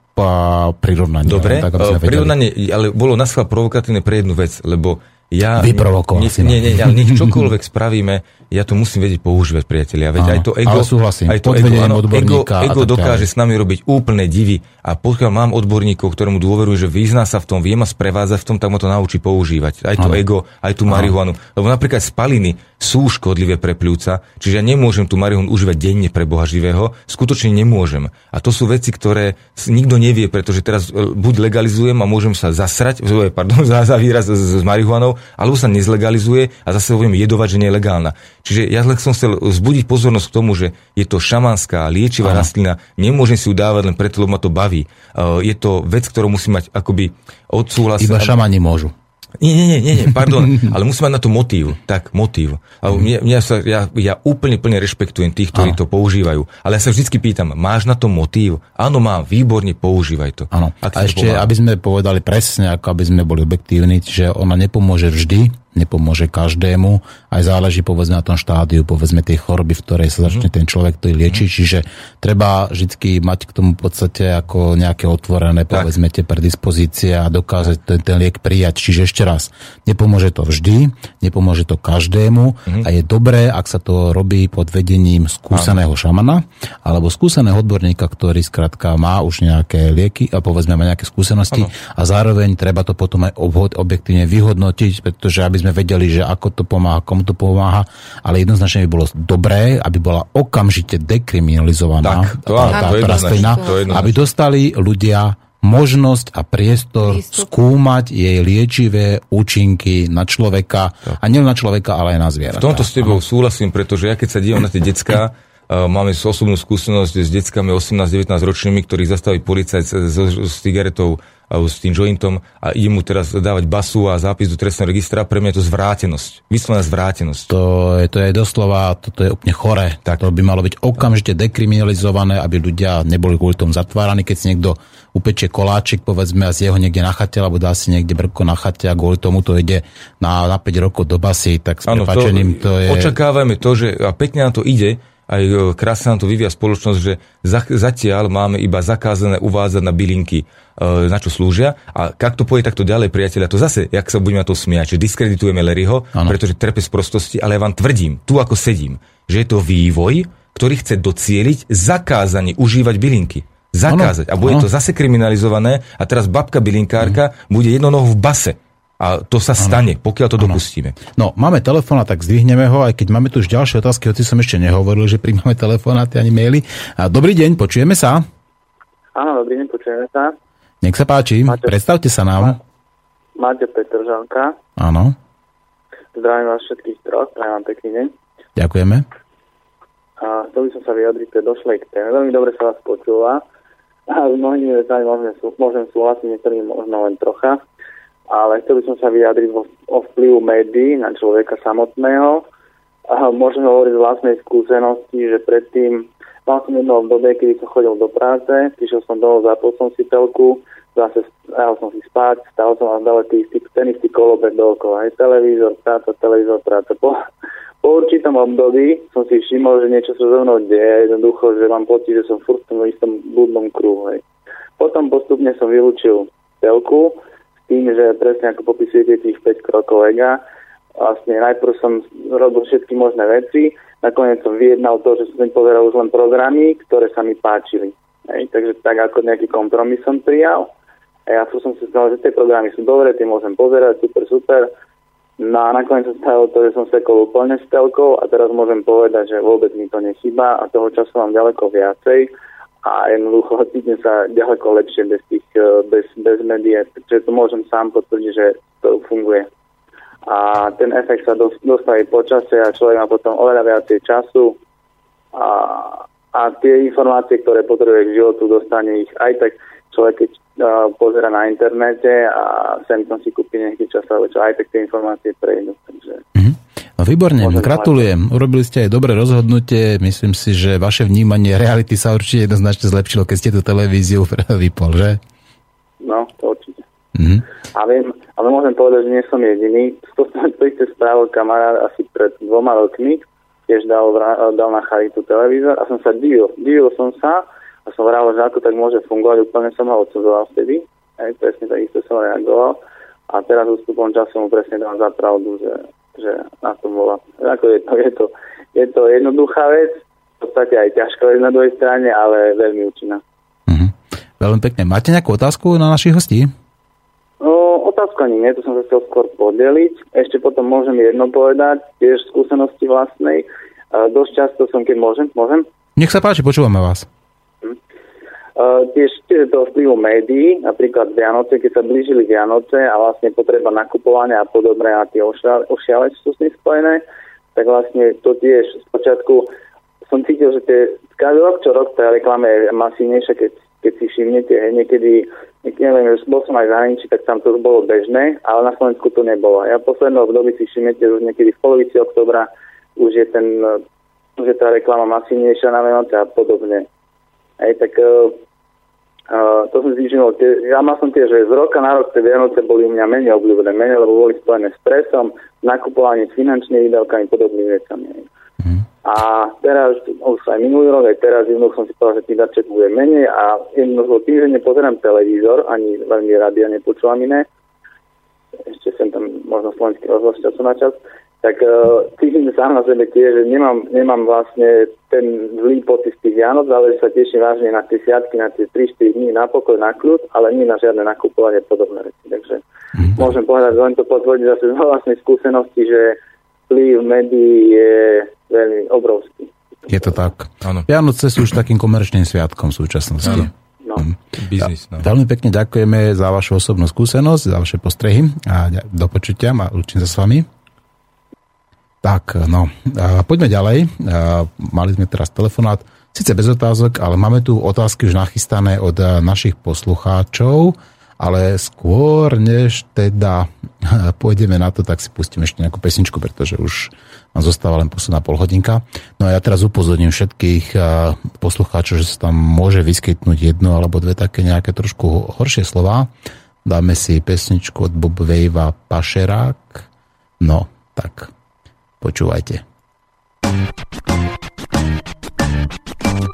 prirovnanie. Dobre, tak, prirovnanie, ale bolo na provokatívne pre jednu vec, lebo ja... Vyprovokoval nie, nie, nie, ale nech čokoľvek spravíme, ja to musím vedieť používať, priatelia. Veď aj to ego, ale súhlasím, aj to ego, áno, ego, ego dokáže s nami robiť úplne divy a pokiaľ mám odborníkov, ktorému dôverujú, že vyzná sa v tom, vie ma sprevádzať v tom, tak ma to naučí používať. Aj to ano. ego, aj tú marihuanu. Lebo napríklad spaliny sú škodlivé pre pľúca, čiže ja nemôžem tú marihuanu užívať denne pre Boha živého, skutočne nemôžem. A to sú veci, ktoré nikto nevie, pretože teraz e, buď legalizujem a môžem sa zasrať, pardon, za, za výraz s, s marihuanou, alebo sa nezlegalizuje a zase budem jedovať, že nie je legálna. Čiže ja len som chcel vzbudiť pozornosť k tomu, že je to šamanská liečivá Aha. rastlina, nemôžem si ju dávať len preto, lebo ma to baví. Uh, je to vec, ktorú musí mať akoby odsúhlasiť. Iba šamani môžu. Nie, nie, nie, nie, nie pardon, ale musí mať na to motív. Tak, motív. A mňa, mňa sa, ja, ja úplne plne rešpektujem tých, ktorí ano. to používajú. Ale ja sa vždy pýtam, máš na to motív? Áno, mám, výborne, používaj to. Áno. A ešte, pomáha. aby sme povedali presne, ako aby sme boli objektívni, že ona nepomôže vždy, nepomôže každému. Aj záleží povedzme na tom štádiu, povedzme tej choroby, v ktorej sa začne ten človek to liečiť. Mm. Čiže treba vždy mať k tomu v podstate ako nejaké otvorené, povedzme tie predispozície a dokázať ten, ten liek prijať. Čiže ešte raz, nepomôže to vždy, nepomôže to každému mm. a je dobré, ak sa to robí pod vedením skúseného šamana alebo skúseného odborníka, ktorý skrátka má už nejaké lieky a povedzme má nejaké skúsenosti a zároveň treba to potom aj objektívne vyhodnotiť, pretože aby sme sme vedeli, že ako to pomáha, komu to pomáha, ale jednoznačne by bolo dobré, aby bola okamžite dekriminalizovaná tak, to, tá, tá, to rastlina, aby dostali ľudia možnosť a priestor Výstup. skúmať jej liečivé účinky na človeka tak. a nielen na človeka, ale aj na zvieratá. V tomto s tebou ano. súhlasím, pretože ja keď sa dívam na tie decka, máme osobnú skúsenosť s deckami 18-19 ročnými, ktorých zastaví policajt s, s, s cigaretou s tým jointom a ide mu teraz dávať basu a zápis do trestného registra, pre mňa je to zvrátenosť. Vyslovená zvrátenosť. To je, to je doslova, toto je úplne chore. Tak. To by malo byť okamžite dekriminalizované, aby ľudia neboli kvôli tomu zatváraní, keď si niekto upečie koláčik, povedzme, a z jeho niekde na chate, alebo dá si niekde brko na chate a kvôli tomu to ide na, na 5 rokov do basy, tak s ano, to, to je... Očakávame to, že a pekne nám to ide, aj e, krásne nám to vyvia spoločnosť, že zatiaľ máme iba zakázané uvádzať na bylinky, e, na čo slúžia. A ak to pôjde takto ďalej, priateľia, to zase, jak sa budeme na to smiať, že diskreditujeme Larryho, ano. pretože trepe z prostosti, ale ja vám tvrdím, tu ako sedím, že je to vývoj, ktorý chce docieliť zakázanie užívať bylinky. Zakázať. Ano. A bude ano. to zase kriminalizované a teraz babka bylinkárka ano. bude jednonoho v base. A to sa stane, ano. pokiaľ to ano. dopustíme. No, máme telefón a tak zdvihneme ho, aj keď máme tu už ďalšie otázky, hoci som ešte nehovoril, že príjmame telefonáty ani maily. A dobrý deň, počujeme sa? Áno, dobrý deň, počujeme sa. Nech sa páči, máte, predstavte sa nám. Máte Petržanka. Áno. Zdravím vás všetkých troch, prajem vám pekný deň. Ďakujeme. A chcel by som sa vyjadriť pre došlej k téme. Veľmi dobre sa vás počúva. A s mnohými vecami môžem, môžem súhlasiť, niektorými možno len trocha ale chcel by som sa vyjadriť o, vplyvu médií na človeka samotného. A môžem hovoriť z vlastnej skúsenosti, že predtým mal som jedno obdobie, kedy som chodil do práce, prišiel som domov, zapol som si telku, zase stál som si spať, stál som a zdal istý, ten istý kolobek dookola. Aj televízor, práca, televízor, práca. Po, po určitom období som si všimol, že niečo sa so mnou deje, jednoducho, že mám pocit, že som furt v tom istom blúdnom kruhu. Hej. Potom postupne som vylúčil telku, tým, že presne ako popisujete tých 5 krokov EGA, vlastne najprv som robil všetky možné veci, nakoniec som vyjednal to, že som pozeral už len programy, ktoré sa mi páčili. Hej, takže tak ako nejaký kompromis som prijal a ja som si znal, že tie programy sú dobré, tie môžem pozerať, super, super. No a nakoniec sa stalo to, že som sekol úplne s telkou a teraz môžem povedať, že vôbec mi to nechýba a toho času mám ďaleko viacej a jednoducho cítim sa ďaleko lepšie bez, tých, e, bez, bez médií, pretože to môžem sám potvrdiť, že to funguje. A ten efekt sa dostaví počasie a človek má potom oveľa viacej času a, a tie informácie, ktoré potrebuje k životu, dostane ich aj tak človek, keď uh, pozera na internete a sem tam si kúpi nejaký čas, alebo čo, aj tak tie informácie prejdú. Takže výborne, Môžem gratulujem. Urobili ste aj dobré rozhodnutie. Myslím si, že vaše vnímanie reality sa určite jednoznačne zlepšilo, keď ste tú televíziu vypol, že? No, to určite. Mm-hmm. A viem, ale môžem povedať, že nie som jediný. To, to isté spravil kamarát asi pred dvoma rokmi, tiež dal, dal na charitu televízor a som sa divil. Divil som sa a som vral, že ako tak môže fungovať, úplne som ho odsudzoval vtedy. Aj presne tak isté som reagoval. A teraz ústupom času mu presne dám za pravdu, že že na tom bola. Ako je to, je to, je to jednoduchá vec, v podstate aj ťažká vec na druhej strane, ale veľmi účinná. Mm-hmm. Veľmi pekne. Máte nejakú otázku na našich hostí? No, otázku ani nie, to som sa chcel skôr podeliť. Ešte potom môžem jedno povedať, tiež skúsenosti vlastnej. Uh, dosť často som, keď môžem, môžem? Nech sa páči, počúvame vás. Uh, tiež, tiež toho vplyvu médií, napríklad Vianoce, keď sa blížili Vianoce a vlastne potreba nakupovania a podobné a tie ošiale sú s tým spojené, tak vlastne to tiež z počiatku som cítil, že tie, každý rok čo rok tá reklama je masívnejšia, keď, keď si všimnete, niekedy, niekedy, neviem, bol som aj zahraničí, tak tam to bolo bežné, ale na Slovensku to nebolo. Ja v poslednom období si všimnete, že niekedy v polovici oktobra už je ten, už je tá reklama masívnejšia na Vianoce a podobne. Hej, tak uh, to som zvýšil, ja mal som tiež, že z roka na rok tie Vianoce boli u mňa menej obľúbené, menej, lebo boli spojené s stresom, nakupovaním s finančnými výdavkami, podobnými vecami. Mm. A teraz, už aj minulý rok, aj teraz jednoducho som si povedal, že tých darček bude menej a jednoducho tým, že nepozerám televízor, ani veľmi rádia nepočúvam iné, ešte sem tam možno slovenský rozhlas času na čas, tak uh, cítim sám na sebe tiež, že nemám, nemám vlastne ten zlý pocit z tých Vianoc, ale sa teším vážne na tie sviatky, na tie 3-4 dní na pokoj, na kľud, ale nie na žiadne nakupovanie podobné veci. Takže mm-hmm. môžem povedať, len to potvrdiť zase z vlastnej skúsenosti, že vplyv médií je veľmi obrovský. Je to tak. Áno. Vianoce sú už takým komerčným sviatkom v súčasnosti. Áno. No. Mm. Biznis, no. Veľmi pekne ďakujeme za vašu osobnú skúsenosť, za vaše postrehy a do počutia a učím sa s vami. Tak, no, poďme ďalej. Mali sme teraz telefonát, síce bez otázok, ale máme tu otázky už nachystané od našich poslucháčov Ale skôr, než teda pôjdeme na to, tak si pustím ešte nejakú pesničku, pretože už nám zostáva len posledná polhodinka. No a ja teraz upozorním všetkých poslucháčov, že sa tam môže vyskytnúť jedno alebo dve také nejaké trošku horšie slova. Dáme si pesničku od Bob Wavea Pašerák. No, tak počúvajte.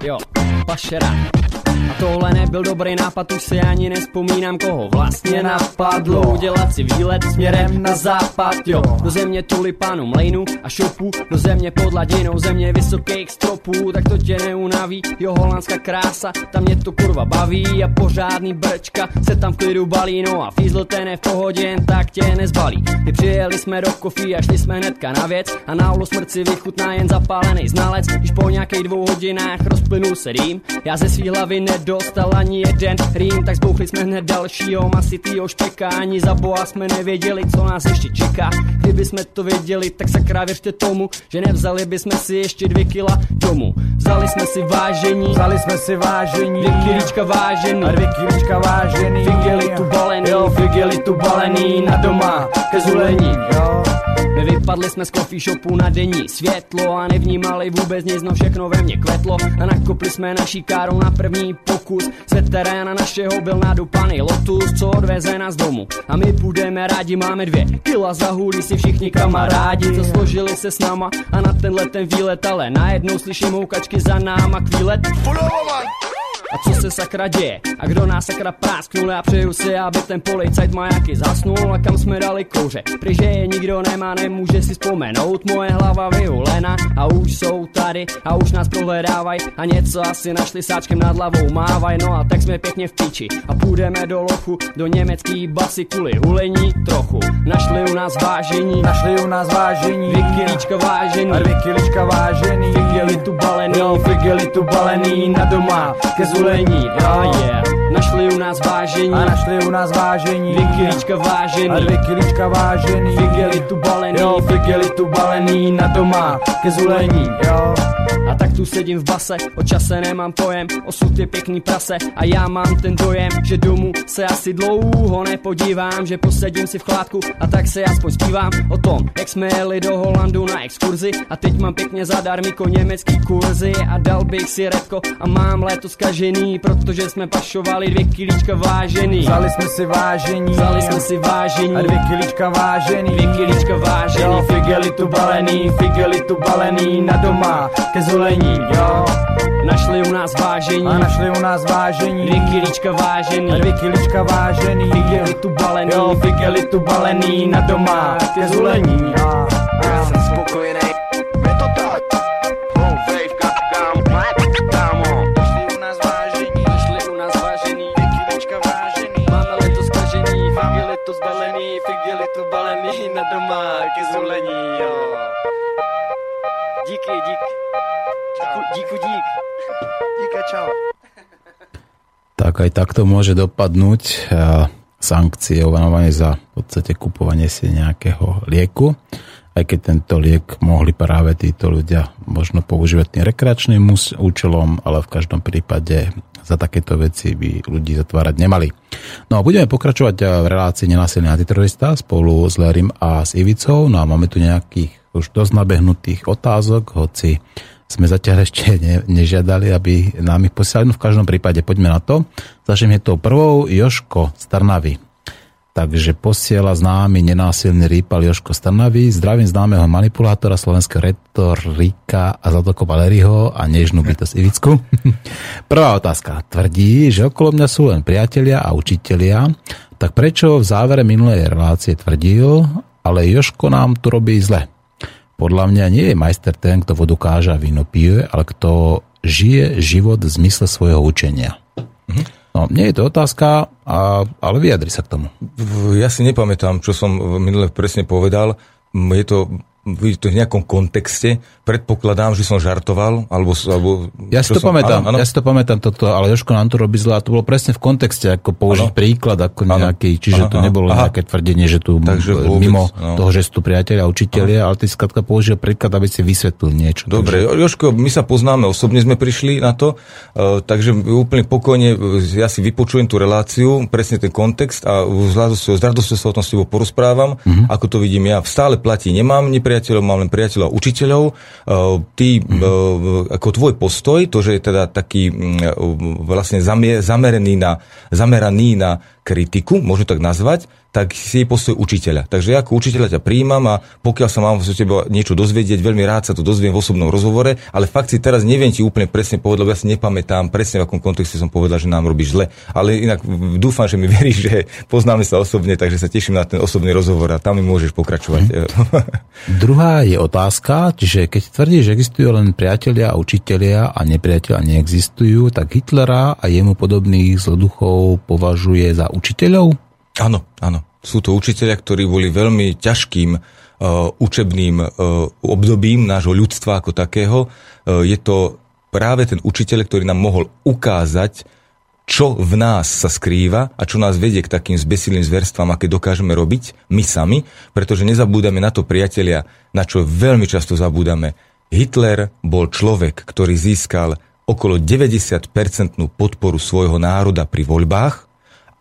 Jo, pašerák. A tohle nebyl dobrý nápad, už si ani nespomínám, koho vlastně napadlo. Udělat si výlet směrem na západ, jo. Do země tulipánu, mlejnu a šopu. Do země pod ladinou, země vysokých stropů. Tak to tě neunaví, jo holandská krása. Tam mě to kurva baví a pořádný brčka. Se tam v klidu balí, no a fízl ten je v pohodě, jen tak tě nezbalí. Ty přijeli jsme do kofí a šli jsme hnedka na věc. A na ulu smrci vychutná jen zapálený znalec. Když po nějakých dvou hodinách rozplynul se rým Já ze svý hlavy nedostal ani jeden rým, tak zbouchli jsme hned dalšího masitýho špeka, ani za boha jsme nevěděli, co nás ještě čeká. Kdyby jsme to věděli, tak sakra věřte tomu, že nevzali bychom si ještě dvě kila domů. Vzali jsme si vážení, vzali jsme si vážení, dvě kilička vážený, a dvě kilička vážený, figeli tu balený, jo, figeli tu balený na doma, ke zulení, jo. My vypadli jsme z coffee shopu na denní světlo a nevnímali vůbec nic, no všechno ve mně kvetlo a nakopli jsme naší károu na první pokus. Z teréna našeho byl nadupaný Lotus, co odveze nás domů. A my půjdeme rádi, máme dvě kila za hůlí si všichni kamarádi, co složili se s náma a na tenhle ten výlet, ale najednou slyším houkačky za náma kvílet. A co se sakra děje? A kdo nás sakra prásknul? Já přeju si, aby ten policajt majaky zasnul a kam jsme dali kouře. Pryže je nikdo nemá, nemůže si vzpomenout. Moje hlava vyhulena a už jsou tady a už nás prohledávaj a něco asi našli sáčkem nad hlavou mávaj. No a tak jsme pěkně v píči a půjdeme do lochu, do německý basy kvůli hulení trochu. Našli u nás vážení, našli u nás vážení, dvě kilíčka vážený, a dvě kilička vážený, figeli tu balený, jo, figeli tu balený na doma, ke oh yeah. Našli u nás vážení, a našli u nás vážení, dvě kilíčka vážený, a dvě kilička vážený, figeli tu balený, jo, figeli tu balený na doma, ke zulení, jo. A tak tu sedím v base, o čase nemám pojem, osud je pěkný prase a já mám ten dojem, že domů se asi dlouho nepodívám, že posedím si v chládku a tak se aspoň zpívám o tom, jak jsme jeli do Holandu na exkurzi a teď mám pěkně zadarmiko německý kurzy a dal bych si redko a mám léto zkažený, protože jsme pašovali dvě kilíčka vážený. Vzali jsme si vážení, Vzali jsme si vážení, a dvě kilička vážený, dvě kilíčka vážený, jo, figeli tu balený, figeli tu balený na doma, ke zulení, jo. Našli u nás vážení, A našli u nás vážení, dvě kilíčka vážený, dvě kilička vážený, figeli tu balený, jo, figeli tu balený na doma, ke zulení. Já jsem spokojený, tak aj takto môže dopadnúť a sankcie ovanovanie za v podstate kupovanie si nejakého lieku. Aj keď tento liek mohli práve títo ľudia možno používať tým rekreačným účelom, ale v každom prípade za takéto veci by ľudí zatvárať nemali. No a budeme pokračovať v relácii nenásilný antiterorista spolu s Lerim a s Ivicou. No a máme tu nejakých už dosť nabehnutých otázok, hoci sme zatiaľ ešte ne, nežiadali, aby nám ich posielali. No v každom prípade poďme na to. Začneme tou prvou Joško z Trnavy. Takže posiela známy nenásilný rýpal Joško Strnavy, zdravím známeho manipulátora slovenského retorika a Zlatoko Valeriho a nežnú bytosť Ivicku. Prvá otázka. Tvrdí, že okolo mňa sú len priatelia a učitelia, tak prečo v závere minulej relácie tvrdil, ale Joško nám tu robí zle? Podľa mňa nie je majster ten, kto vodu káže a víno pije, ale kto žije život v zmysle svojho učenia. No, nie je to otázka, a, ale vyjadri sa k tomu. Ja si nepamätám, čo som minule presne povedal. Je to v nejakom kontexte, predpokladám, že som žartoval, alebo... alebo Ja si to som, pamätám, áno, áno. ja si to pamätám toto, ale Joško nám to robí zle a to bolo presne v kontexte, ako použiť Áno. príklad, ako Áno. nejaký, čiže Aha, to nebolo aha. nejaké tvrdenie, že tu Takže e, vôbec, mimo no. toho, že sú tu priatelia a učitelia, ale ty skladka použil príklad, aby si vysvetlil niečo. Dobre, Joško, my sa poznáme, osobne sme prišli na to, uh, takže úplne pokojne, uh, ja si vypočujem tú reláciu, presne ten kontext a s radosťou, sa o tom s tebou porozprávam, Mhm. ako to vidím ja. Stále platí, nemám nepriateľov, mám len priateľov a učiteľov. Uh, ty, Mhm. uh, ako tvoj postoj, to, že je teda taký mm, uh, vlastne zameraný na, zameraný na kritiku, môžem tak nazvať, tak si je postoj učiteľa. Takže ja ako učiteľa ťa príjmam a pokiaľ sa mám z teba niečo dozvedieť, veľmi rád sa to dozviem v osobnom rozhovore, ale fakt si teraz neviem ti úplne presne povedať, lebo ja si nepamätám presne v akom kontexte som povedal, že nám robíš zle. Ale inak dúfam, že mi veríš, že poznáme sa osobne, takže sa teším na ten osobný rozhovor a tam mi môžeš pokračovať. Druhá je otázka, čiže keď tvrdíš, že existujú len priatelia a učitelia a nepriatelia neexistujú, tak Hitlera a jemu podobných zloduchov považuje za učiteľov? Áno, áno. Sú to učiteľia, ktorí boli veľmi ťažkým uh, učebným uh, obdobím nášho ľudstva ako takého. Uh, je to práve ten učiteľ, ktorý nám mohol ukázať, čo v nás sa skrýva a čo nás vedie k takým zbesilým zverstvám, aké dokážeme robiť my sami, pretože nezabúdame na to, priatelia, na čo veľmi často zabúdame. Hitler bol človek, ktorý získal okolo 90% podporu svojho národa pri voľbách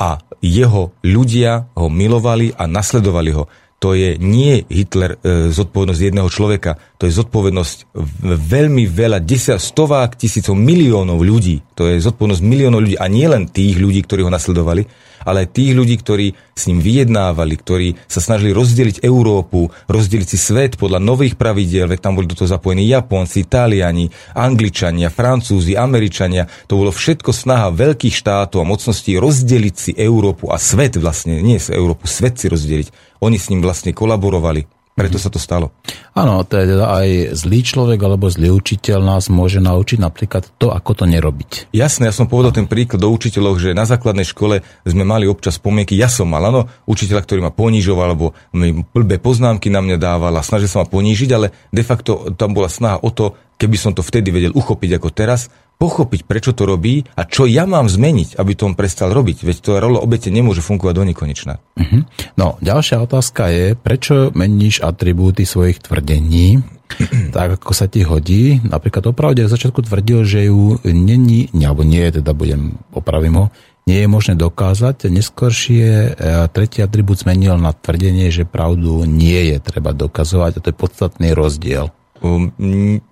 a jeho ľudia ho milovali a nasledovali ho. To je nie Hitler e, zodpovednosť jedného človeka, to je zodpovednosť veľmi veľa, desiat, stovák, tisícov, miliónov ľudí. To je zodpovednosť miliónov ľudí a nie len tých ľudí, ktorí ho nasledovali, ale aj tých ľudí, ktorí s ním vyjednávali, ktorí sa snažili rozdeliť Európu, rozdeliť si svet podľa nových pravidiel, veď tam boli do toho zapojení Japonci, Taliani, Angličania, Francúzi, Američania. To bolo všetko snaha veľkých štátov a mocností rozdeliť si Európu a svet vlastne, nie Európu, svet si rozdeliť. Oni s ním vlastne kolaborovali. Preto sa to stalo. Áno, teda aj zlý človek alebo zlý učiteľ nás môže naučiť napríklad to, ako to nerobiť. Jasné, ja som povedal ten príklad do učiteľov, že na základnej škole sme mali občas spomienky. Ja som mal, áno, učiteľa, ktorý ma ponížoval, alebo mi blbé poznámky na mňa dával a snažil sa ma ponížiť, ale de facto tam bola snaha o to, keby som to vtedy vedel uchopiť ako teraz, pochopiť, prečo to robí a čo ja mám zmeniť, aby to on prestal robiť. Veď to rola obete nemôže fungovať do nekonečna. Uh-huh. No, ďalšia otázka je, prečo meníš atribúty svojich tvrdení, tak ako sa ti hodí. Napríklad opravde v začiatku tvrdil, že ju není, alebo nie, teda budem, opravím ho, nie je možné dokázať. Neskôršie e, tretí atribút zmenil na tvrdenie, že pravdu nie je treba dokazovať a to je podstatný rozdiel. Um,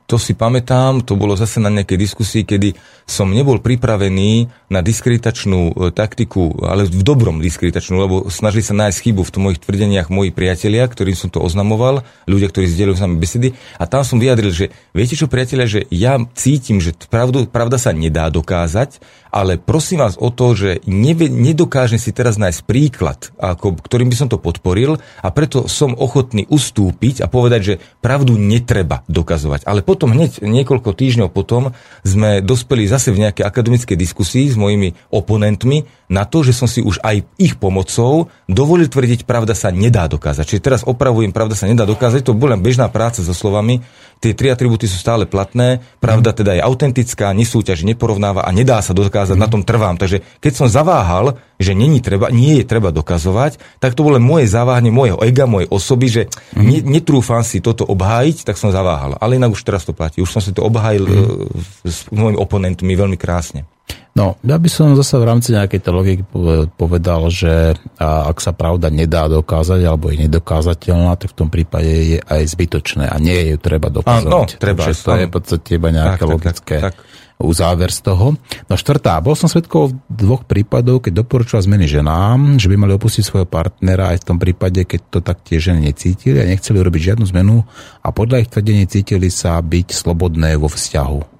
to si pamätám, to bolo zase na nejakej diskusii, kedy som nebol pripravený na diskreditačnú e, taktiku, ale v dobrom diskreditačnú, lebo snažili sa nájsť chybu v mojich tvrdeniach moji priatelia, ktorým som to oznamoval, ľudia, ktorí zdieľajú s nami besedy. A tam som vyjadril, že viete čo, priatelia, že ja cítim, že pravdu, pravda sa nedá dokázať, ale prosím vás o to, že neve, nedokážem si teraz nájsť príklad, ako, ktorým by som to podporil a preto som ochotný ustúpiť a povedať, že pravdu netreba dokazovať. Ale potom hneď niekoľko týždňov potom sme dospeli zase v nejakej akademickej diskusii s mojimi oponentmi na to, že som si už aj ich pomocou dovolil tvrdiť, pravda sa nedá dokázať. Čiže teraz opravujem, pravda sa nedá dokázať, to bola bežná práca so slovami, tie tri atributy sú stále platné, pravda teda je autentická, nesúťaž, neporovnáva a nedá sa dokázať, na tom trvám. Takže keď som zaváhal, že není treba, nie je treba dokazovať, tak to bolo moje zaváhanie, mojeho ega, mojej osoby, že ne, netrúfam si toto obhájiť, tak som zaváhal. Ale inak už teraz to platí. Už som si to obhájil mm. s mojimi oponentmi veľmi krásne. No, ja by som zase v rámci nejakej tej logiky povedal, že ak sa pravda nedá dokázať, alebo je nedokázateľná, tak v tom prípade je aj zbytočné a nie je ju treba dokázať. no, treba, Takže to je v podstate iba nejaké Tak, tak, logické tak, tak. Uzáver z toho. No štvrtá, bol som svedkov dvoch prípadov, keď doporučila zmeny ženám, že by mali opustiť svojho partnera aj v tom prípade, keď to tak tie ženy necítili a nechceli urobiť žiadnu zmenu a podľa ich tvrdení cítili sa byť slobodné vo vzťahu.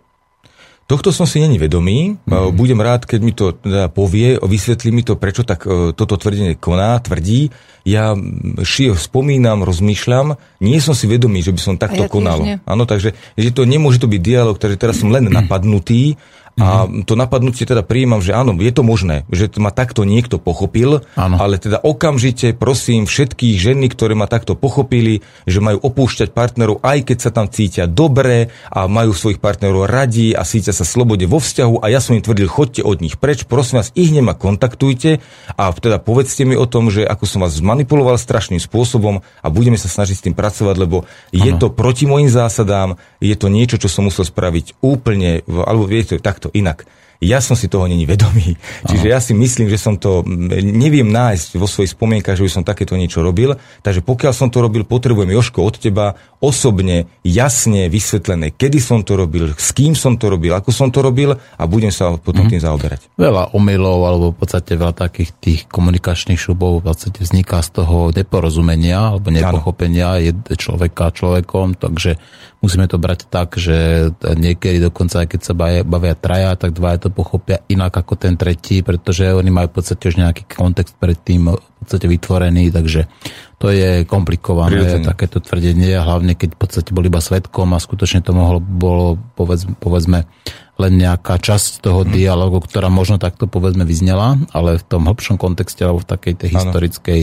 Tohto som si není vedomý. Mm. Budem rád, keď mi to teda povie, vysvetlí mi to, prečo tak e, toto tvrdenie koná, tvrdí. Ja šie spomínam, rozmýšľam, nie som si vedomý, že by som takto ja konal. Áno, takže že to nemôže to byť dialog, takže teraz som len napadnutý A to napadnutie teda prijímam, že áno, je to možné, že ma takto niekto pochopil, Áno. ale teda okamžite prosím všetkých ženy, ktoré ma takto pochopili, že majú opúšťať partnerov, aj keď sa tam cítia dobre a majú svojich partnerov radi a cítia sa slobode vo vzťahu a ja som im tvrdil, chodte od nich preč, prosím vás, ich nema kontaktujte a teda povedzte mi o tom, že ako som vás zmanipuloval strašným spôsobom a budeme sa snažiť s tým pracovať, lebo je to proti mojim zásadám, je to niečo, čo som musel spraviť úplne, alebo viete, takto inak. Ja som si toho není vedomý. Čiže ja si myslím, že som to neviem nájsť vo svojich spomienkach, že by som takéto niečo robil. Takže pokiaľ som to robil, potrebujem Joško od teba osobne, jasne vysvetlené, kedy som to robil, s kým som to robil, ako som to robil a budem sa potom tým zaoberať. Veľa omylov, alebo v podstate veľa takých tých komunikačných šubov v podstate vzniká z toho neporozumenia alebo nepochopenia je človeka človekom, takže musíme to brať tak, že niekedy dokonca, aj keď sa bavia, bavia traja, tak dvaja to pochopia inak ako ten tretí, pretože oni majú v podstate už nejaký kontext predtým v podstate vytvorený, takže to je komplikované Prirodzene. takéto tvrdenie, hlavne keď v podstate bol iba svetkom a skutočne to mohlo, bolo povedz, povedzme len nejaká časť toho Mhm. dialogu, ktorá možno takto povedzme vyznela, ale v tom hlbšom kontexte alebo v takej tej Áno. historickej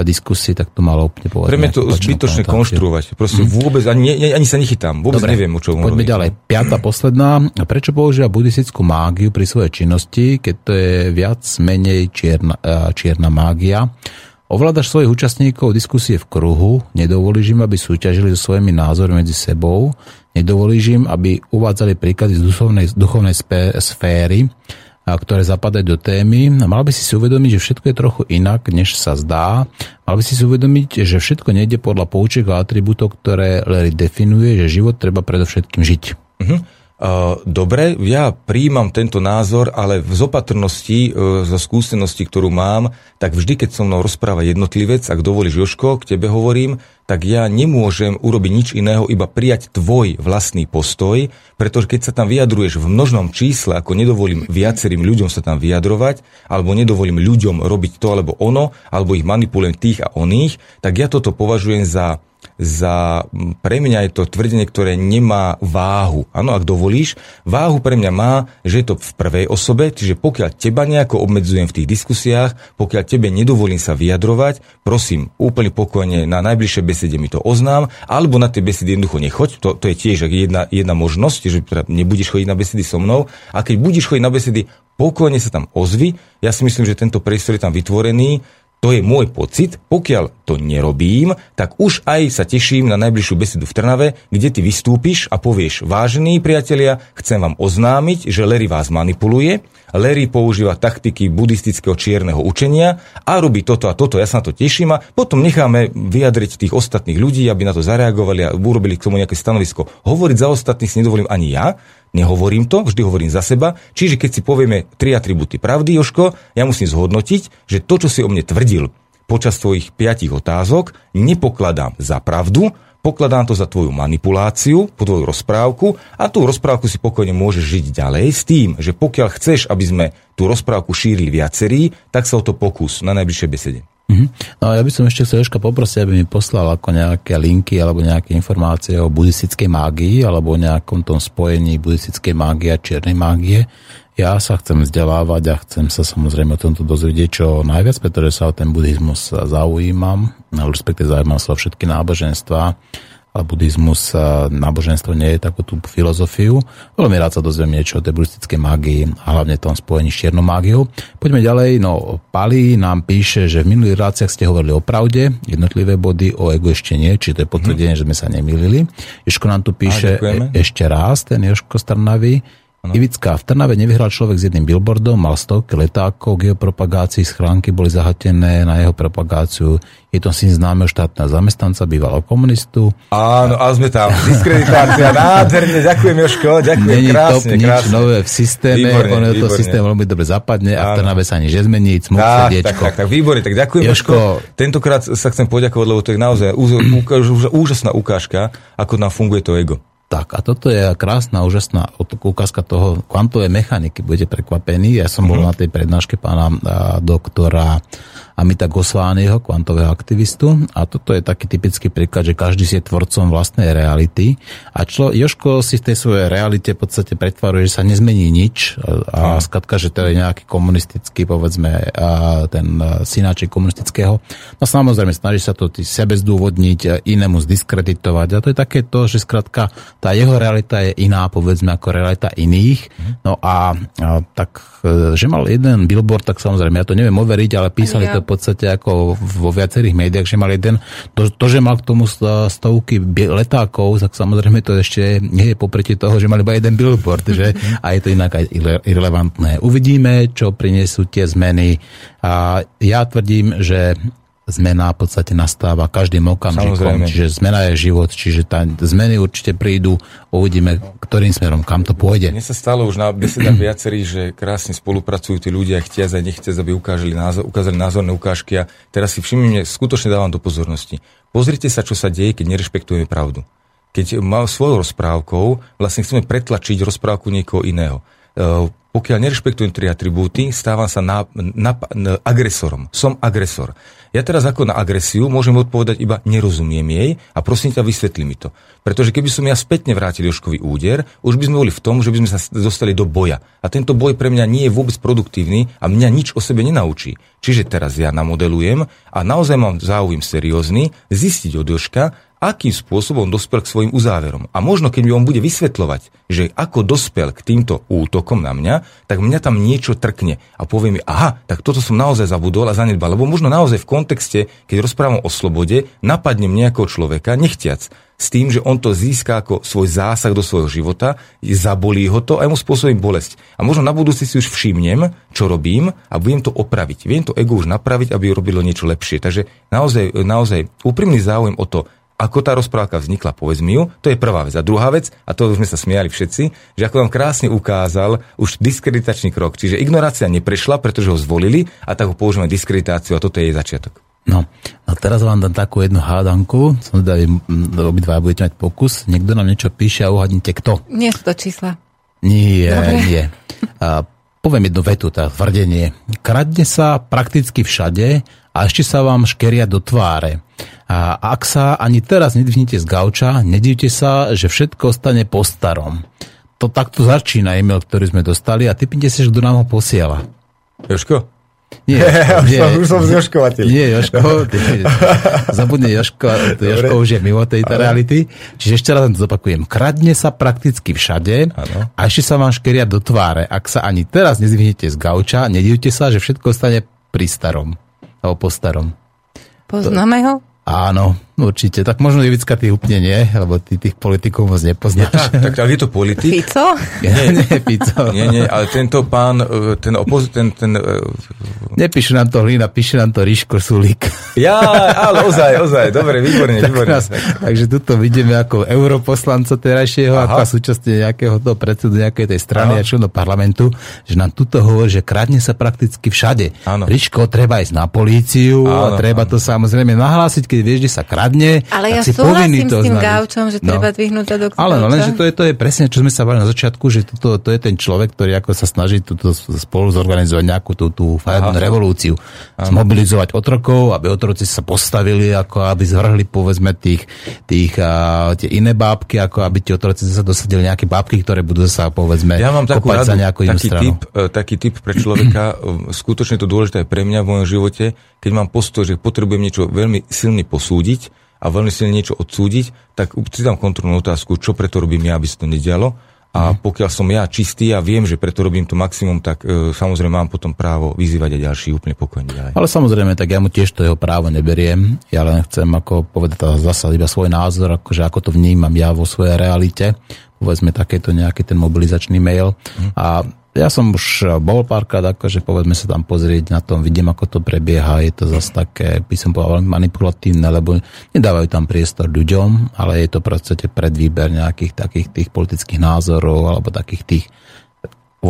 diskusii, tak to malo úplne povedať. Pre mňa to zbytočne konštruovať. Proste vôbec, ani, ani, ani sa nechytám. Vôbec Dobre, neviem, o čom Poďme ďalej. Piata, posledná. Prečo používa buddhistickú mágiu pri svojej činnosti, keď to je viac menej čierna, čierna mágia? Ovládaš svojich účastníkov diskusie v kruhu, nedovolíš im, aby súťažili so svojimi názormi medzi sebou, nedovolíš im, aby uvádzali príklady z duchovnej, duchovnej spé, sféry, ktoré zapadajú do témy. Mal by si si uvedomiť, že všetko je trochu inak, než sa zdá. Mal by si si uvedomiť, že všetko nejde podľa poučiek a atribútov, ktoré Larry definuje, že život treba predovšetkým žiť. Uh, dobre, ja príjmam tento názor, ale v zopatrnosti, uh, zo skúsenosti, ktorú mám, tak vždy, keď so mnou rozpráva jednotlivec, ak dovolíš Joško, k tebe hovorím, tak ja nemôžem urobiť nič iného, iba prijať tvoj vlastný postoj, pretože keď sa tam vyjadruješ v množnom čísle, ako nedovolím viacerým ľuďom sa tam vyjadrovať, alebo nedovolím ľuďom robiť to alebo ono, alebo ich manipulujem tých a oných, tak ja toto považujem za za, pre mňa je to tvrdenie, ktoré nemá váhu. Áno, ak dovolíš, váhu pre mňa má, že je to v prvej osobe, čiže pokiaľ teba nejako obmedzujem v tých diskusiách, pokiaľ tebe nedovolím sa vyjadrovať, prosím, úplne pokojne na najbližšej besede mi to oznám, alebo na tej besedy jednoducho nechoď, to, to je tiež jedna, jedna možnosť, že teda nebudeš chodiť na besedy so mnou, a keď budeš chodiť na besedy, pokojne sa tam ozvi, ja si myslím, že tento priestor je tam vytvorený, to je môj pocit, pokiaľ to nerobím, tak už aj sa teším na najbližšiu besedu v Trnave, kde ty vystúpiš a povieš, vážení priatelia, chcem vám oznámiť, že Larry vás manipuluje, Larry používa taktiky buddhistického čierneho učenia a robí toto a toto, ja sa na to teším a potom necháme vyjadriť tých ostatných ľudí, aby na to zareagovali a urobili k tomu nejaké stanovisko. Hovoriť za ostatných si nedovolím ani ja, Nehovorím to, vždy hovorím za seba. Čiže keď si povieme tri atributy pravdy, Joško, ja musím zhodnotiť, že to, čo si o mne tvrdil počas tvojich piatich otázok, nepokladám za pravdu, pokladám to za tvoju manipuláciu, po tvoju rozprávku a tú rozprávku si pokojne môžeš žiť ďalej s tým, že pokiaľ chceš, aby sme tú rozprávku šírili viacerí, tak sa o to pokus na najbližšej besede. Mhm. No ja by som ešte chcel Jožka poprosiť, aby mi poslal ako nejaké linky alebo nejaké informácie o buddhistickej mágii alebo o nejakom tom spojení buddhistickej mágie a čiernej mágie. Ja sa chcem vzdelávať a chcem sa samozrejme o tomto dozvedieť čo najviac, pretože sa o ten buddhizmus zaujímam, respektive zaujímam sa o všetky náboženstva a buddhizmus, a náboženstvo nie je takú tú filozofiu. Veľmi rád sa dozviem niečo o tej buddhistickej mágii a hlavne tom spojení s čiernou mágiou. Poďme ďalej. No, Pali nám píše, že v minulých reláciách ste hovorili o pravde, jednotlivé body, o ego ešte nie, či to je potvrdenie, mm-hmm. že sme sa nemýlili. Joško nám tu píše ďakujeme. e- ešte raz, ten Joško z Trnavy. Ano. Ivická, v Trnave nevyhral človek s jedným billboardom, mal stovky letákov k jeho propagácii, schránky boli zahatené na jeho propagáciu. Je to syn známeho štátneho zamestnanca, bývalého komunistu. Áno, ale sme tam. Diskreditácia, nádherne, ďakujem Joško, ďakujem, Není top, krásne, nič krásne. nové v systéme, Výborne, ono to výborne. systém veľmi dobre zapadne a v Áno. Trnave sa nič nezmení, smuk Tak, tak, srdiečko. tak, tak, výborne, tak ďakujem Jožko. Jožko. Tentokrát sa chcem poďakovať, lebo to je naozaj úžasná ukážka, ako nám funguje to ego. Tak a toto je krásna, úžasná ukázka toho kvantovej mechaniky. Budete prekvapení. Ja som bol Mhm. na tej prednáške pána a, doktora a my tak Gosványho, kvantového aktivistu. A toto je taký typický príklad, že každý si je tvorcom vlastnej reality. A člo, Joško si v tej svojej realite v podstate pretvaruje, že sa nezmení nič a, a že to je nejaký komunistický, povedzme, a ten synáček komunistického. No samozrejme, snaží sa to sebe zdôvodniť, inému zdiskreditovať. A to je také to, že skratka tá jeho realita je iná, povedzme, ako realita iných. No a, a tak, e, že mal jeden billboard, tak samozrejme, ja to neviem overiť, ale písali ja. to podstate ako vo viacerých médiách, že mal jeden, to, to že mal k tomu stovky letákov, tak samozrejme to ešte nie je popretí toho, že mal iba jeden billboard, že a je to inak aj irrelevantné. Uvidíme, čo prinesú tie zmeny. A ja tvrdím, že zmena v podstate nastáva každým okamžikom, Samozrejme. čiže zmena je život, čiže tá, zmeny určite prídu, uvidíme, ktorým smerom, kam to pôjde. Mne sa stalo už na besedách viacerí, že krásne spolupracujú tí ľudia, chtia a nechtia, aby ukázali, názor, ukázali názorné ukážky a teraz si všimnite, skutočne dávam do pozornosti. Pozrite sa, čo sa deje, keď nerešpektujeme pravdu. Keď mal svojou rozprávkou, vlastne chceme pretlačiť rozprávku niekoho iného e, pokiaľ nerešpektujem tri atribúty, stávam sa na, na, na, agresorom. Som agresor. Ja teraz ako na agresiu môžem odpovedať iba nerozumiem jej a prosím ťa vysvetli mi to. Pretože keby som ja spätne vrátil Joškový úder, už by sme boli v tom, že by sme sa dostali do boja. A tento boj pre mňa nie je vôbec produktívny a mňa nič o sebe nenaučí. Čiže teraz ja namodelujem a naozaj mám záujem seriózny zistiť od Joška, akým spôsobom dospel k svojim uzáverom. A možno, keď mi on bude vysvetľovať, že ako dospel k týmto útokom na mňa, tak mňa tam niečo trkne a povie mi, aha, tak toto som naozaj zabudol a zanedbal. Lebo možno naozaj v kontexte, keď rozprávam o slobode, napadnem nejakého človeka, nechtiac, s tým, že on to získa ako svoj zásah do svojho života, zabolí ho to a mu spôsobím bolesť. A možno na budúci si už všimnem, čo robím a viem to opraviť. Viem to ego už napraviť, aby robilo niečo lepšie. Takže naozaj, naozaj úprimný záujem o to, ako tá rozprávka vznikla, povedz mi ju, to je prvá vec. A druhá vec, a to už sme sa smiali všetci, že ako vám krásne ukázal už diskreditačný krok, čiže ignorácia neprešla, pretože ho zvolili a tak ho používame diskreditáciu a toto je jej začiatok. No, a teraz vám dám takú jednu hádanku, som teda obidva budete mať pokus, niekto nám niečo píše a uhadnite kto. Nie sú to čísla. Nie, Dobre. nie. A poviem jednu vetu, tá tvrdenie. Kradne sa prakticky všade a ešte sa vám škeria do tváre. A ak sa ani teraz nedvihnete z gauča, nedivte sa, že všetko ostane po starom. To takto začína e-mail, ktorý sme dostali a typnite si, že kto nám ho posiela. Joško? Nie, nie, už som z Joškovateľ. Nie, Joško, zabudne Joško, Joško už je mimo tejto reality. Čiže ešte raz to zopakujem. Kradne sa prakticky všade ano. a ešte sa vám škeria do tváre. Ak sa ani teraz nezvihnete z gauča, nedivte sa, že všetko stane pri starom. Alebo po starom. Poznáme ho? Áno, určite. Tak možno Ivicka ty úplne nie, lebo ty tých politikov moc nepoznáš. Nie, tak, tak, ale je to politik? Fico? Nie, nie, Fico. Nie, nie, ale tento pán, e, ten opoz... Ten, ten, e, Nepíše nám to Hlina, píše nám to Ríško Sulík. Ja, ale ozaj, ozaj, dobre, výborne, výborne. Tak, takže tuto vidíme ako europoslanca terajšieho, Aha. ako súčasne nejakého toho predsedu nejakej tej strany Aha. a členov parlamentu, že nám tuto hovorí, že kradne sa prakticky všade. Áno. Ríško, treba ísť na políciu áno, a treba áno. to samozrejme nahlásiť, keď vieš, že sa kradne, ale ja si súhlasím s tým gaučom, že treba no. dvihnúť to do Ale no, lenže to je, to je presne, čo sme sa bavili na začiatku, že toto, to je ten človek, ktorý ako sa snaží túto spolu zorganizovať nejakú tú, tú farebnú revolúciu. Aha. Zmobilizovať otrokov, aby otroci sa postavili, ako aby zvrhli povedzme tých, tých a, tie iné bábky, ako aby tie otroci sa dosadili nejaké bábky, ktoré budú sa povedzme ja mám takú radu, za nejakú taký stranu. Typ, e, taký typ pre človeka, e, skutočne to dôležité aj pre mňa v mojom živote, keď mám postoj, že potrebujem niečo veľmi silný posúdiť, a veľmi silne niečo odsúdiť, tak si dám kontrolnú otázku, čo preto robím ja, aby sa to nedialo. A mhm. pokiaľ som ja čistý a viem, že preto robím to maximum, tak e, samozrejme mám potom právo vyzývať aj ďalší úplne pokojne ďalej. Ale samozrejme, tak ja mu tiež to jeho právo neberiem. Ja len chcem ako povedať zasa iba svoj názor, akože ako to vnímam ja vo svojej realite. Povedzme takéto nejaký ten mobilizačný mail. Mhm. A ja som už bol párkrát, akože povedzme sa tam pozrieť na tom, vidím, ako to prebieha, je to zase také, by som povedal, manipulatívne, lebo nedávajú tam priestor ľuďom, ale je to podstate predvýber nejakých takých tých politických názorov alebo takých tých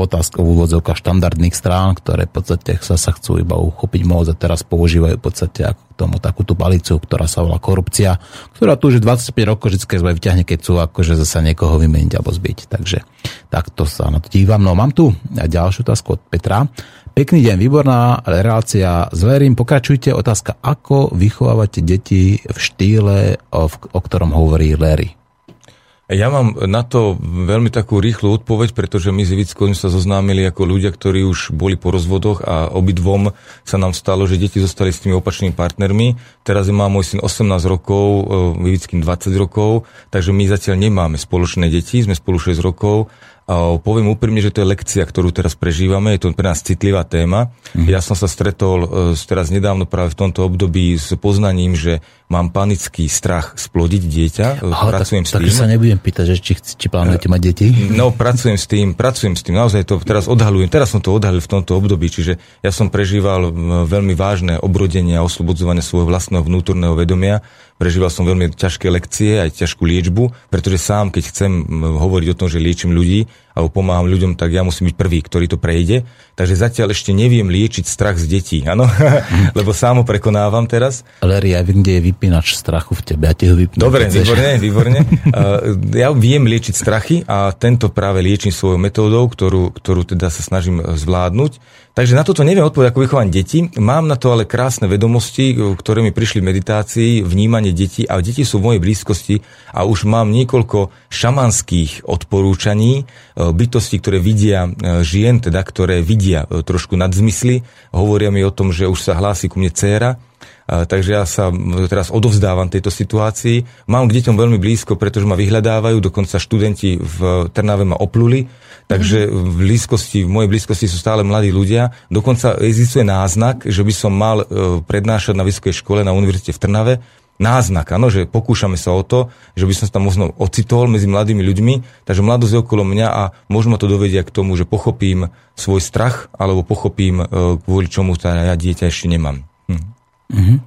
otázka v úvodzovkách štandardných strán, ktoré v podstate sa, sa chcú iba uchopiť moc a teraz používajú v podstate ako k tomu takúto balicu, ktorá sa volá korupcia, ktorá tu už 25 rokov vždy zle vyťahne, keď chcú akože zase niekoho vymeniť alebo zbiť. Takže takto sa na to dívam. No mám tu ďalšiu otázku od Petra. Pekný deň, výborná relácia. Zverím, pokračujte. Otázka, ako vychovávate deti v štýle, o, o ktorom hovorí Larry? Ja mám na to veľmi takú rýchlu odpoveď, pretože my s Ivickou sa zoznámili ako ľudia, ktorí už boli po rozvodoch a obidvom sa nám stalo, že deti zostali s tými opačnými partnermi. Teraz má môj syn 18 rokov, Ivickým 20 rokov, takže my zatiaľ nemáme spoločné deti, sme spolu 6 rokov poviem úprimne, že to je lekcia, ktorú teraz prežívame, je to pre nás citlivá téma. Mm. Ja som sa stretol e, teraz nedávno práve v tomto období s poznaním, že mám panický strach splodiť dieťa. E, Aha, pracujem tak, s tým. Tak sa nebudem pýtať, že či, či plánujete mať deti. No, pracujem s tým, pracujem s tým. Naozaj to teraz odhalujem. Teraz som to odhalil v tomto období, čiže ja som prežíval veľmi vážne obrodenie a oslobodzovanie svojho vlastného vnútorného vedomia Prežíval som veľmi ťažké lekcie, aj ťažkú liečbu, pretože sám, keď chcem hovoriť o tom, že liečím ľudí alebo pomáham ľuďom, tak ja musím byť prvý, ktorý to prejde. Takže zatiaľ ešte neviem liečiť strach z detí, áno? Lebo sám ho prekonávam teraz. Ale ja viem, kde je vypínač strachu v tebe, ja ti ho vypnú. Dobre, výborne, výborne. ja viem liečiť strachy a tento práve liečím svojou metódou, ktorú, ktorú teda sa snažím zvládnuť. Takže na toto neviem odpovedať, ako vychovať deti. Mám na to ale krásne vedomosti, ktoré mi prišli v meditácii, vnímanie detí a deti sú v mojej blízkosti a už mám niekoľko šamanských odporúčaní, bytosti, ktoré vidia e, žien, teda ktoré vidia e, trošku nadzmysly. Hovoria mi o tom, že už sa hlási ku mne dcéra, takže ja sa teraz odovzdávam tejto situácii. Mám k deťom veľmi blízko, pretože ma vyhľadávajú, dokonca študenti v Trnave ma opluli, Takže v blízkosti, v mojej blízkosti sú stále mladí ľudia. Dokonca existuje náznak, že by som mal e, prednášať na vysokej škole na univerzite v Trnave. Náznak, áno, že pokúšame sa o to, že by som sa tam možno ocitol medzi mladými ľuďmi, takže mladosť je okolo mňa a možno to dovedia k tomu, že pochopím svoj strach alebo pochopím, e, kvôli čomu teda ja dieťa ešte nemám. Hm. Mm-hmm.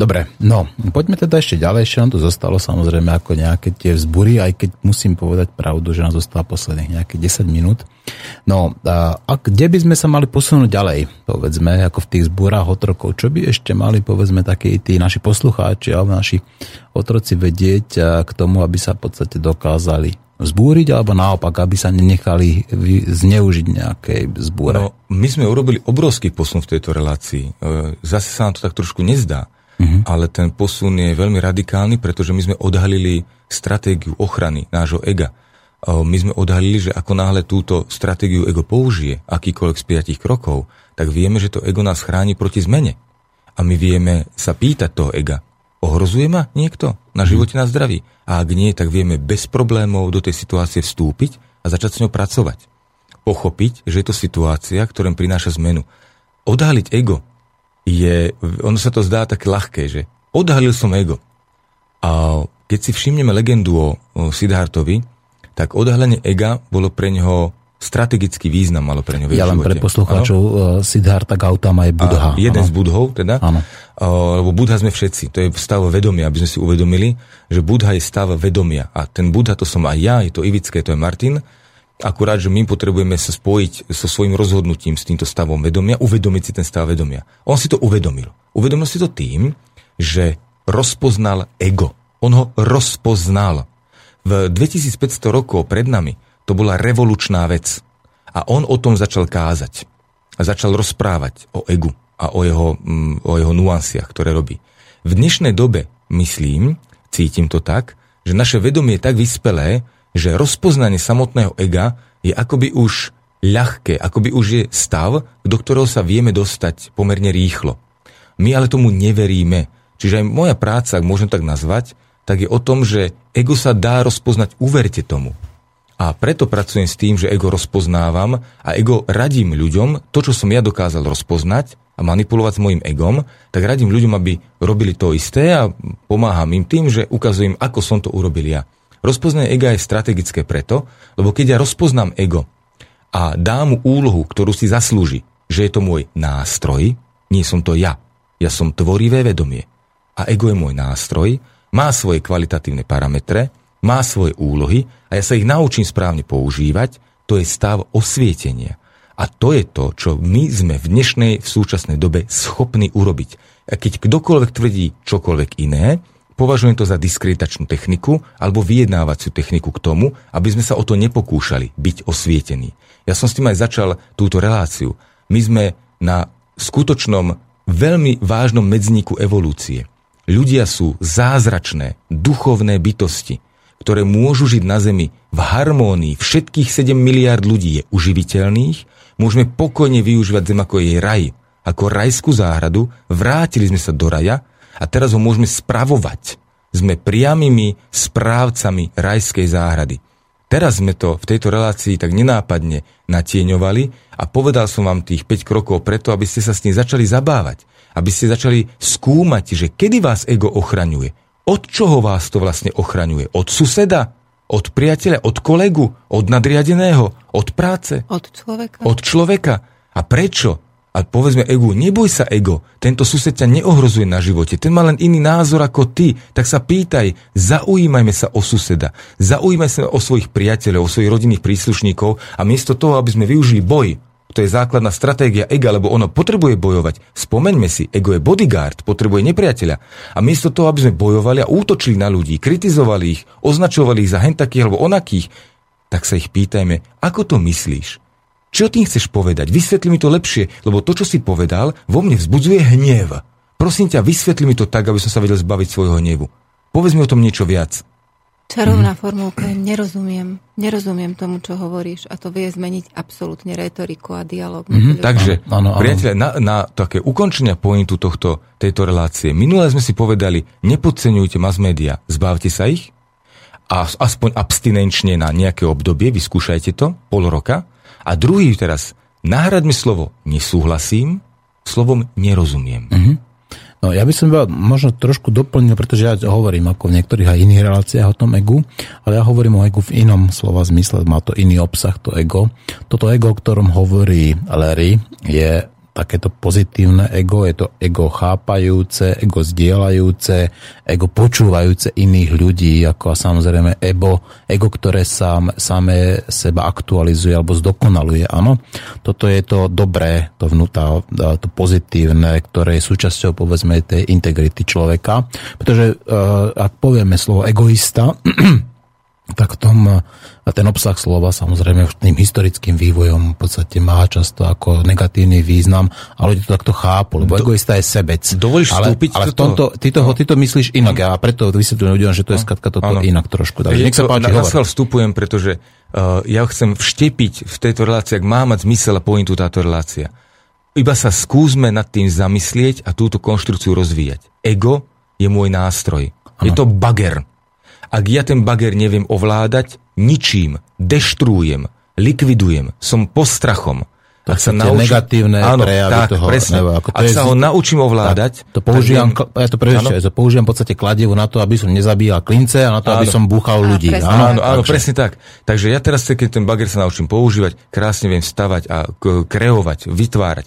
Dobre, no, poďme teda ešte ďalej, ešte nám tu zostalo samozrejme ako nejaké tie vzbury, aj keď musím povedať pravdu, že nám zostalo posledných nejaké 10 minút. No, a, a kde by sme sa mali posunúť ďalej, povedzme, ako v tých zbúrach otrokov, čo by ešte mali, povedzme, takí tí naši poslucháči alebo naši otroci vedieť k tomu, aby sa v podstate dokázali zbúriť, alebo naopak, aby sa nenechali zneužiť nejakej zbúre? No, my sme urobili obrovský posun v tejto relácii. E, zase sa nám to tak trošku nezdá, uh-huh. ale ten posun je veľmi radikálny, pretože my sme odhalili stratégiu ochrany nášho ega. E, my sme odhalili, že ako náhle túto stratégiu ego použije, akýkoľvek z piatich krokov, tak vieme, že to ego nás chráni proti zmene. A my vieme sa pýtať toho ega, Ohrozuje ma niekto na živote, na zdraví? A ak nie, tak vieme bez problémov do tej situácie vstúpiť a začať s ňou pracovať. Pochopiť, že je to situácia, ktorým prináša zmenu. Odhaliť ego je, ono sa to zdá také ľahké, že odhalil som ego. A keď si všimneme legendu o, o Siddhartovi, tak odhalenie ega bolo pre neho strategický význam malo pre ňu Ja len pre poslucháčov, uh, Siddhartha Gautama je Budha. A jeden ano. z budhov teda, ano. Uh, lebo Budha sme všetci, to je stav vedomia, aby sme si uvedomili, že Budha je stav vedomia a ten Budha to som aj ja, je to Ivické, to je Martin, akurát, že my potrebujeme sa spojiť so svojím rozhodnutím s týmto stavom vedomia, uvedomiť si ten stav vedomia. On si to uvedomil. Uvedomil si to tým, že rozpoznal ego. On ho rozpoznal. V 2500 rokov pred nami to bola revolučná vec. A on o tom začal kázať. A začal rozprávať o egu a o jeho, mm, o jeho nuansiach, ktoré robí. V dnešnej dobe, myslím, cítim to tak, že naše vedomie je tak vyspelé, že rozpoznanie samotného ega je akoby už ľahké, akoby už je stav, do ktorého sa vieme dostať pomerne rýchlo. My ale tomu neveríme. Čiže aj moja práca, ak môžem tak nazvať, tak je o tom, že ego sa dá rozpoznať, uverte tomu. A preto pracujem s tým, že ego rozpoznávam a ego radím ľuďom to, čo som ja dokázal rozpoznať a manipulovať s mojim egom, tak radím ľuďom, aby robili to isté a pomáham im tým, že ukazujem, ako som to urobil ja. Rozpoznanie ega je strategické preto, lebo keď ja rozpoznám ego a dám mu úlohu, ktorú si zaslúži, že je to môj nástroj, nie som to ja. Ja som tvorivé vedomie. A ego je môj nástroj, má svoje kvalitatívne parametre, má svoje úlohy a ja sa ich naučím správne používať, to je stav osvietenia. A to je to, čo my sme v dnešnej, v súčasnej dobe schopní urobiť. A keď kdokoľvek tvrdí čokoľvek iné, považujem to za diskreditačnú techniku alebo vyjednávaciu techniku k tomu, aby sme sa o to nepokúšali byť osvietení. Ja som s tým aj začal túto reláciu. My sme na skutočnom veľmi vážnom medzníku evolúcie. Ľudia sú zázračné, duchovné bytosti, ktoré môžu žiť na Zemi v harmónii. Všetkých 7 miliard ľudí je uživiteľných, môžeme pokojne využívať Zem ako jej raj, ako rajskú záhradu, vrátili sme sa do raja a teraz ho môžeme spravovať. Sme priamými správcami rajskej záhrady. Teraz sme to v tejto relácii tak nenápadne natieňovali a povedal som vám tých 5 krokov preto, aby ste sa s tým začali zabávať. Aby ste začali skúmať, že kedy vás ego ochraňuje. Od čoho vás to vlastne ochraňuje? Od suseda? Od priateľa? Od kolegu? Od nadriadeného? Od práce? Od človeka. Od človeka. A prečo? A povedzme ego, neboj sa ego, tento sused ťa neohrozuje na živote, ten má len iný názor ako ty, tak sa pýtaj, zaujímajme sa o suseda, zaujímaj sa o svojich priateľov, o svojich rodinných príslušníkov a miesto toho, aby sme využili boj, to je základná stratégia ega, lebo ono potrebuje bojovať. Spomeňme si, ego je bodyguard, potrebuje nepriateľa. A miesto toho, aby sme bojovali a útočili na ľudí, kritizovali ich, označovali ich za hen takých alebo onakých, tak sa ich pýtajme, ako to myslíš? Čo tým chceš povedať? Vysvetli mi to lepšie, lebo to, čo si povedal, vo mne vzbudzuje hnev. Prosím ťa, vysvetli mi to tak, aby som sa vedel zbaviť svojho hnevu. Povedz mi o tom niečo viac. Čarovná formulka, nerozumiem. Nerozumiem tomu, čo hovoríš a to vie zmeniť absolútne retoriku a dialog. Mm-hmm, takže, áno, áno. priateľe, na, na také ukončenia pointu tohto, tejto relácie. Minulé sme si povedali, nepodceňujte mass media, zbavte sa ich a aspoň abstinenčne na nejaké obdobie, vyskúšajte to, pol roka a druhý teraz, nahradme slovo nesúhlasím slovom nerozumiem. Mm-hmm. No, ja by som iba možno trošku doplnil, pretože ja hovorím ako v niektorých aj iných reláciách o tom egu, ale ja hovorím o egu v inom slova zmysle, má to iný obsah, to ego. Toto ego, o ktorom hovorí Larry, je takéto pozitívne ego, je to ego chápajúce, ego zdieľajúce, ego počúvajúce iných ľudí, ako a samozrejme ego, ego, ktoré sám, samé seba aktualizuje alebo zdokonaluje. Áno, toto je to dobré, to vnúta, to pozitívne, ktoré je súčasťou povedzme tej integrity človeka. Pretože ak povieme slovo egoista, tak v tom ten obsah slova samozrejme tým historickým vývojom v podstate má často ako negatívny význam a ľudia to takto chápu, lebo Do, egoista je sebec. Dovolíš ale, vstúpiť ale v tomto, ty, to, no. ty to myslíš inak a preto vysvetľujem ľuďom, že to je skatka toto ano. inak trošku. Takže nech sa páči, na, na vstupujem, pretože uh, ja chcem vštepiť v tejto relácii, ak má mať zmysel a pointu táto relácia. Iba sa skúsme nad tým zamyslieť a túto konštrukciu rozvíjať. Ego je môj nástroj. Ano. Je to bager. Ak ja ten bager neviem ovládať, ničím, deštruujem, likvidujem, som postrachom. Tak sa naučím, negatívne áno, prejavy tak, toho. Presne. Nebo, ako to Ak je, sa ho naučím ovládať. Tak, to používam, tak, ja to ja to používam v podstate kladivo na to, aby som nezabíjal klince a na to, áno. aby som búchal ľudí. Presne. Áno, áno, áno presne tak. Takže ja teraz, keď ten bager sa naučím používať, krásne viem stavať a kreovať, vytvárať.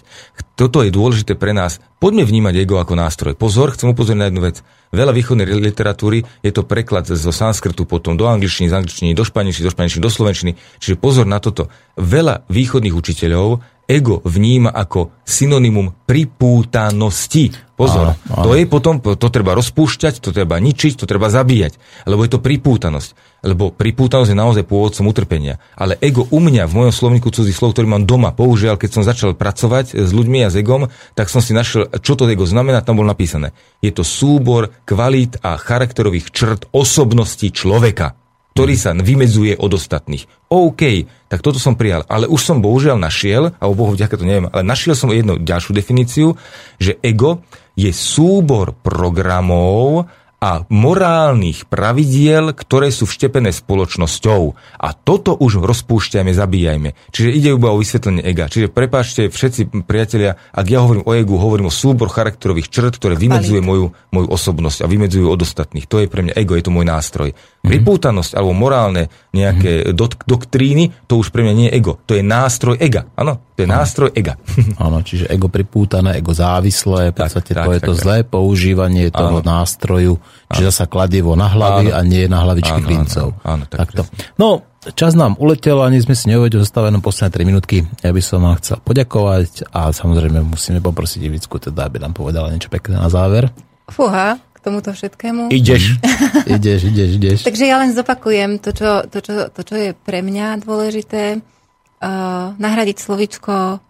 Toto je dôležité pre nás. Poďme vnímať ego ako nástroj. Pozor, chcem upozorniť na jednu vec. Veľa východnej literatúry je to preklad zo sanskrtu potom do angličtiny, z angličtiny do španielčiny, do španielčiny, do slovenčiny. Čiže pozor na toto. Veľa východných učiteľov ego vníma ako synonymum pripútanosti. Pozor, áno, áno. to je potom, to treba rozpúšťať, to treba ničiť, to treba zabíjať, lebo je to pripútanosť. Lebo pripútanosť je naozaj pôvodcom utrpenia. Ale ego u mňa v mojom slovníku cudzí slov, ktorý mám doma, použiaľ, keď som začal pracovať s ľuďmi a s egom, tak som si našiel, čo to ego znamená, tam bolo napísané. Je to súbor kvalít a charakterových črt osobnosti človeka ktorý sa vymedzuje od ostatných. OK, tak toto som prijal. Ale už som bohužiaľ našiel, a o Bohu vďaka to neviem, ale našiel som jednu ďalšiu definíciu, že ego je súbor programov, a morálnych pravidiel, ktoré sú vštepené spoločnosťou. A toto už rozpúšťajme, zabíjajme. Čiže ide iba o vysvetlenie ega. Čiže prepáčte všetci priatelia, ak ja hovorím o egu, hovorím o súbor charakterových črt, ktoré vymedzuje moju, moju osobnosť a vymedzujú od ostatných. To je pre mňa ego, je to môj nástroj. Mm-hmm. Pripútanosť alebo morálne nejaké mm-hmm. dok- doktríny, to už pre mňa nie je ego. To je nástroj ega. Áno, to je ano. nástroj ega. Áno, čiže ego pripútané, ego závislé, v podstate tak, to tak, je tak, to tak. zlé používanie toho nástroju, čiže zasa kladivo na hlavy ano. a nie na hlavičky ano, klincov. Áno, áno, tak Takto. No, čas nám uletel, ani sme si neuvedeli, zostávajú jenom posledné 3 minútky. Ja by som vám chcel poďakovať a samozrejme musíme poprosiť Ivicku, teda, aby nám povedala niečo pekné na záver. Fúha, tomuto všetkému. Ideš. ideš, ideš, ideš. Takže ja len zopakujem to, čo, to, čo, to, čo je pre mňa dôležité. Uh, nahradiť slovičko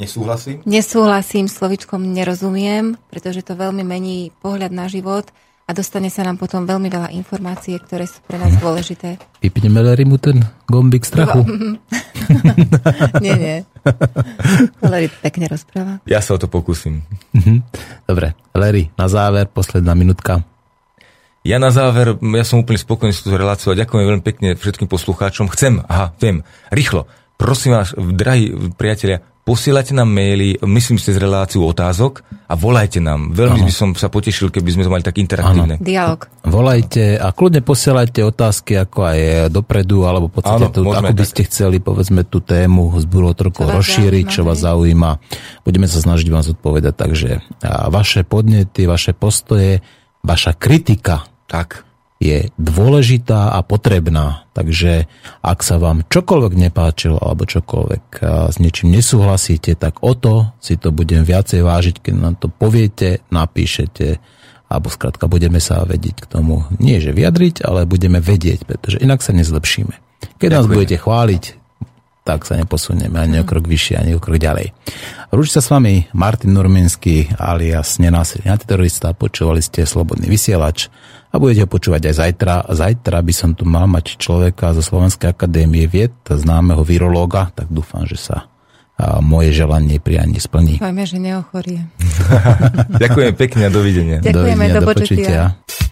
Nesúhlasím? nesúhlasím, slovičkom nerozumiem, pretože to veľmi mení pohľad na život a dostane sa nám potom veľmi veľa informácií, ktoré sú pre nás dôležité. Vypneme Larrymu ten gombík strachu. nie, nie. Larry pekne rozpráva. Ja sa o to pokúsim. Mhm. Dobre, Larry, na záver, posledná minútka. Ja na záver, ja som úplne spokojný s túto reláciou a ďakujem veľmi pekne všetkým poslucháčom. Chcem, aha, viem, rýchlo, prosím vás, drahí priatelia, posielajte nám maily, myslím si, z reláciu otázok a volajte nám. Veľmi Áno. by som sa potešil, keby sme to mali tak interaktívne. Dialog. Volajte a kľudne posielajte otázky ako aj dopredu, alebo v podstate tu, môžeme ako by tak. ste chceli, povedzme, tú tému z trochu rozšíriť, čo vás zaujíma. Budeme sa snažiť vám zodpovedať, takže a vaše podnety, vaše postoje, vaša kritika Tak. Je dôležitá a potrebná. Takže ak sa vám čokoľvek nepáčilo alebo čokoľvek s niečím nesúhlasíte, tak o to si to budem viacej vážiť, keď nám to poviete, napíšete alebo skrátka budeme sa vedieť k tomu nie že vyjadriť, ale budeme vedieť, pretože inak sa nezlepšíme. Keď nás Ďakujem. budete chváliť, tak sa neposunieme ani o krok vyššie, ani o krok ďalej. Rúči sa s vami Martin Norminský alias nenásilný antiterorista, počúvali ste Slobodný vysielač a budete ho počúvať aj zajtra. Zajtra by som tu mal mať človeka zo Slovenskej akadémie vied, známeho virológa, tak dúfam, že sa a moje želanie prianie splní. Dúfajme, že neochorie. Ďakujem pekne a dovidenia. Ďakujeme, Dovidenia, do do počutia. počutia.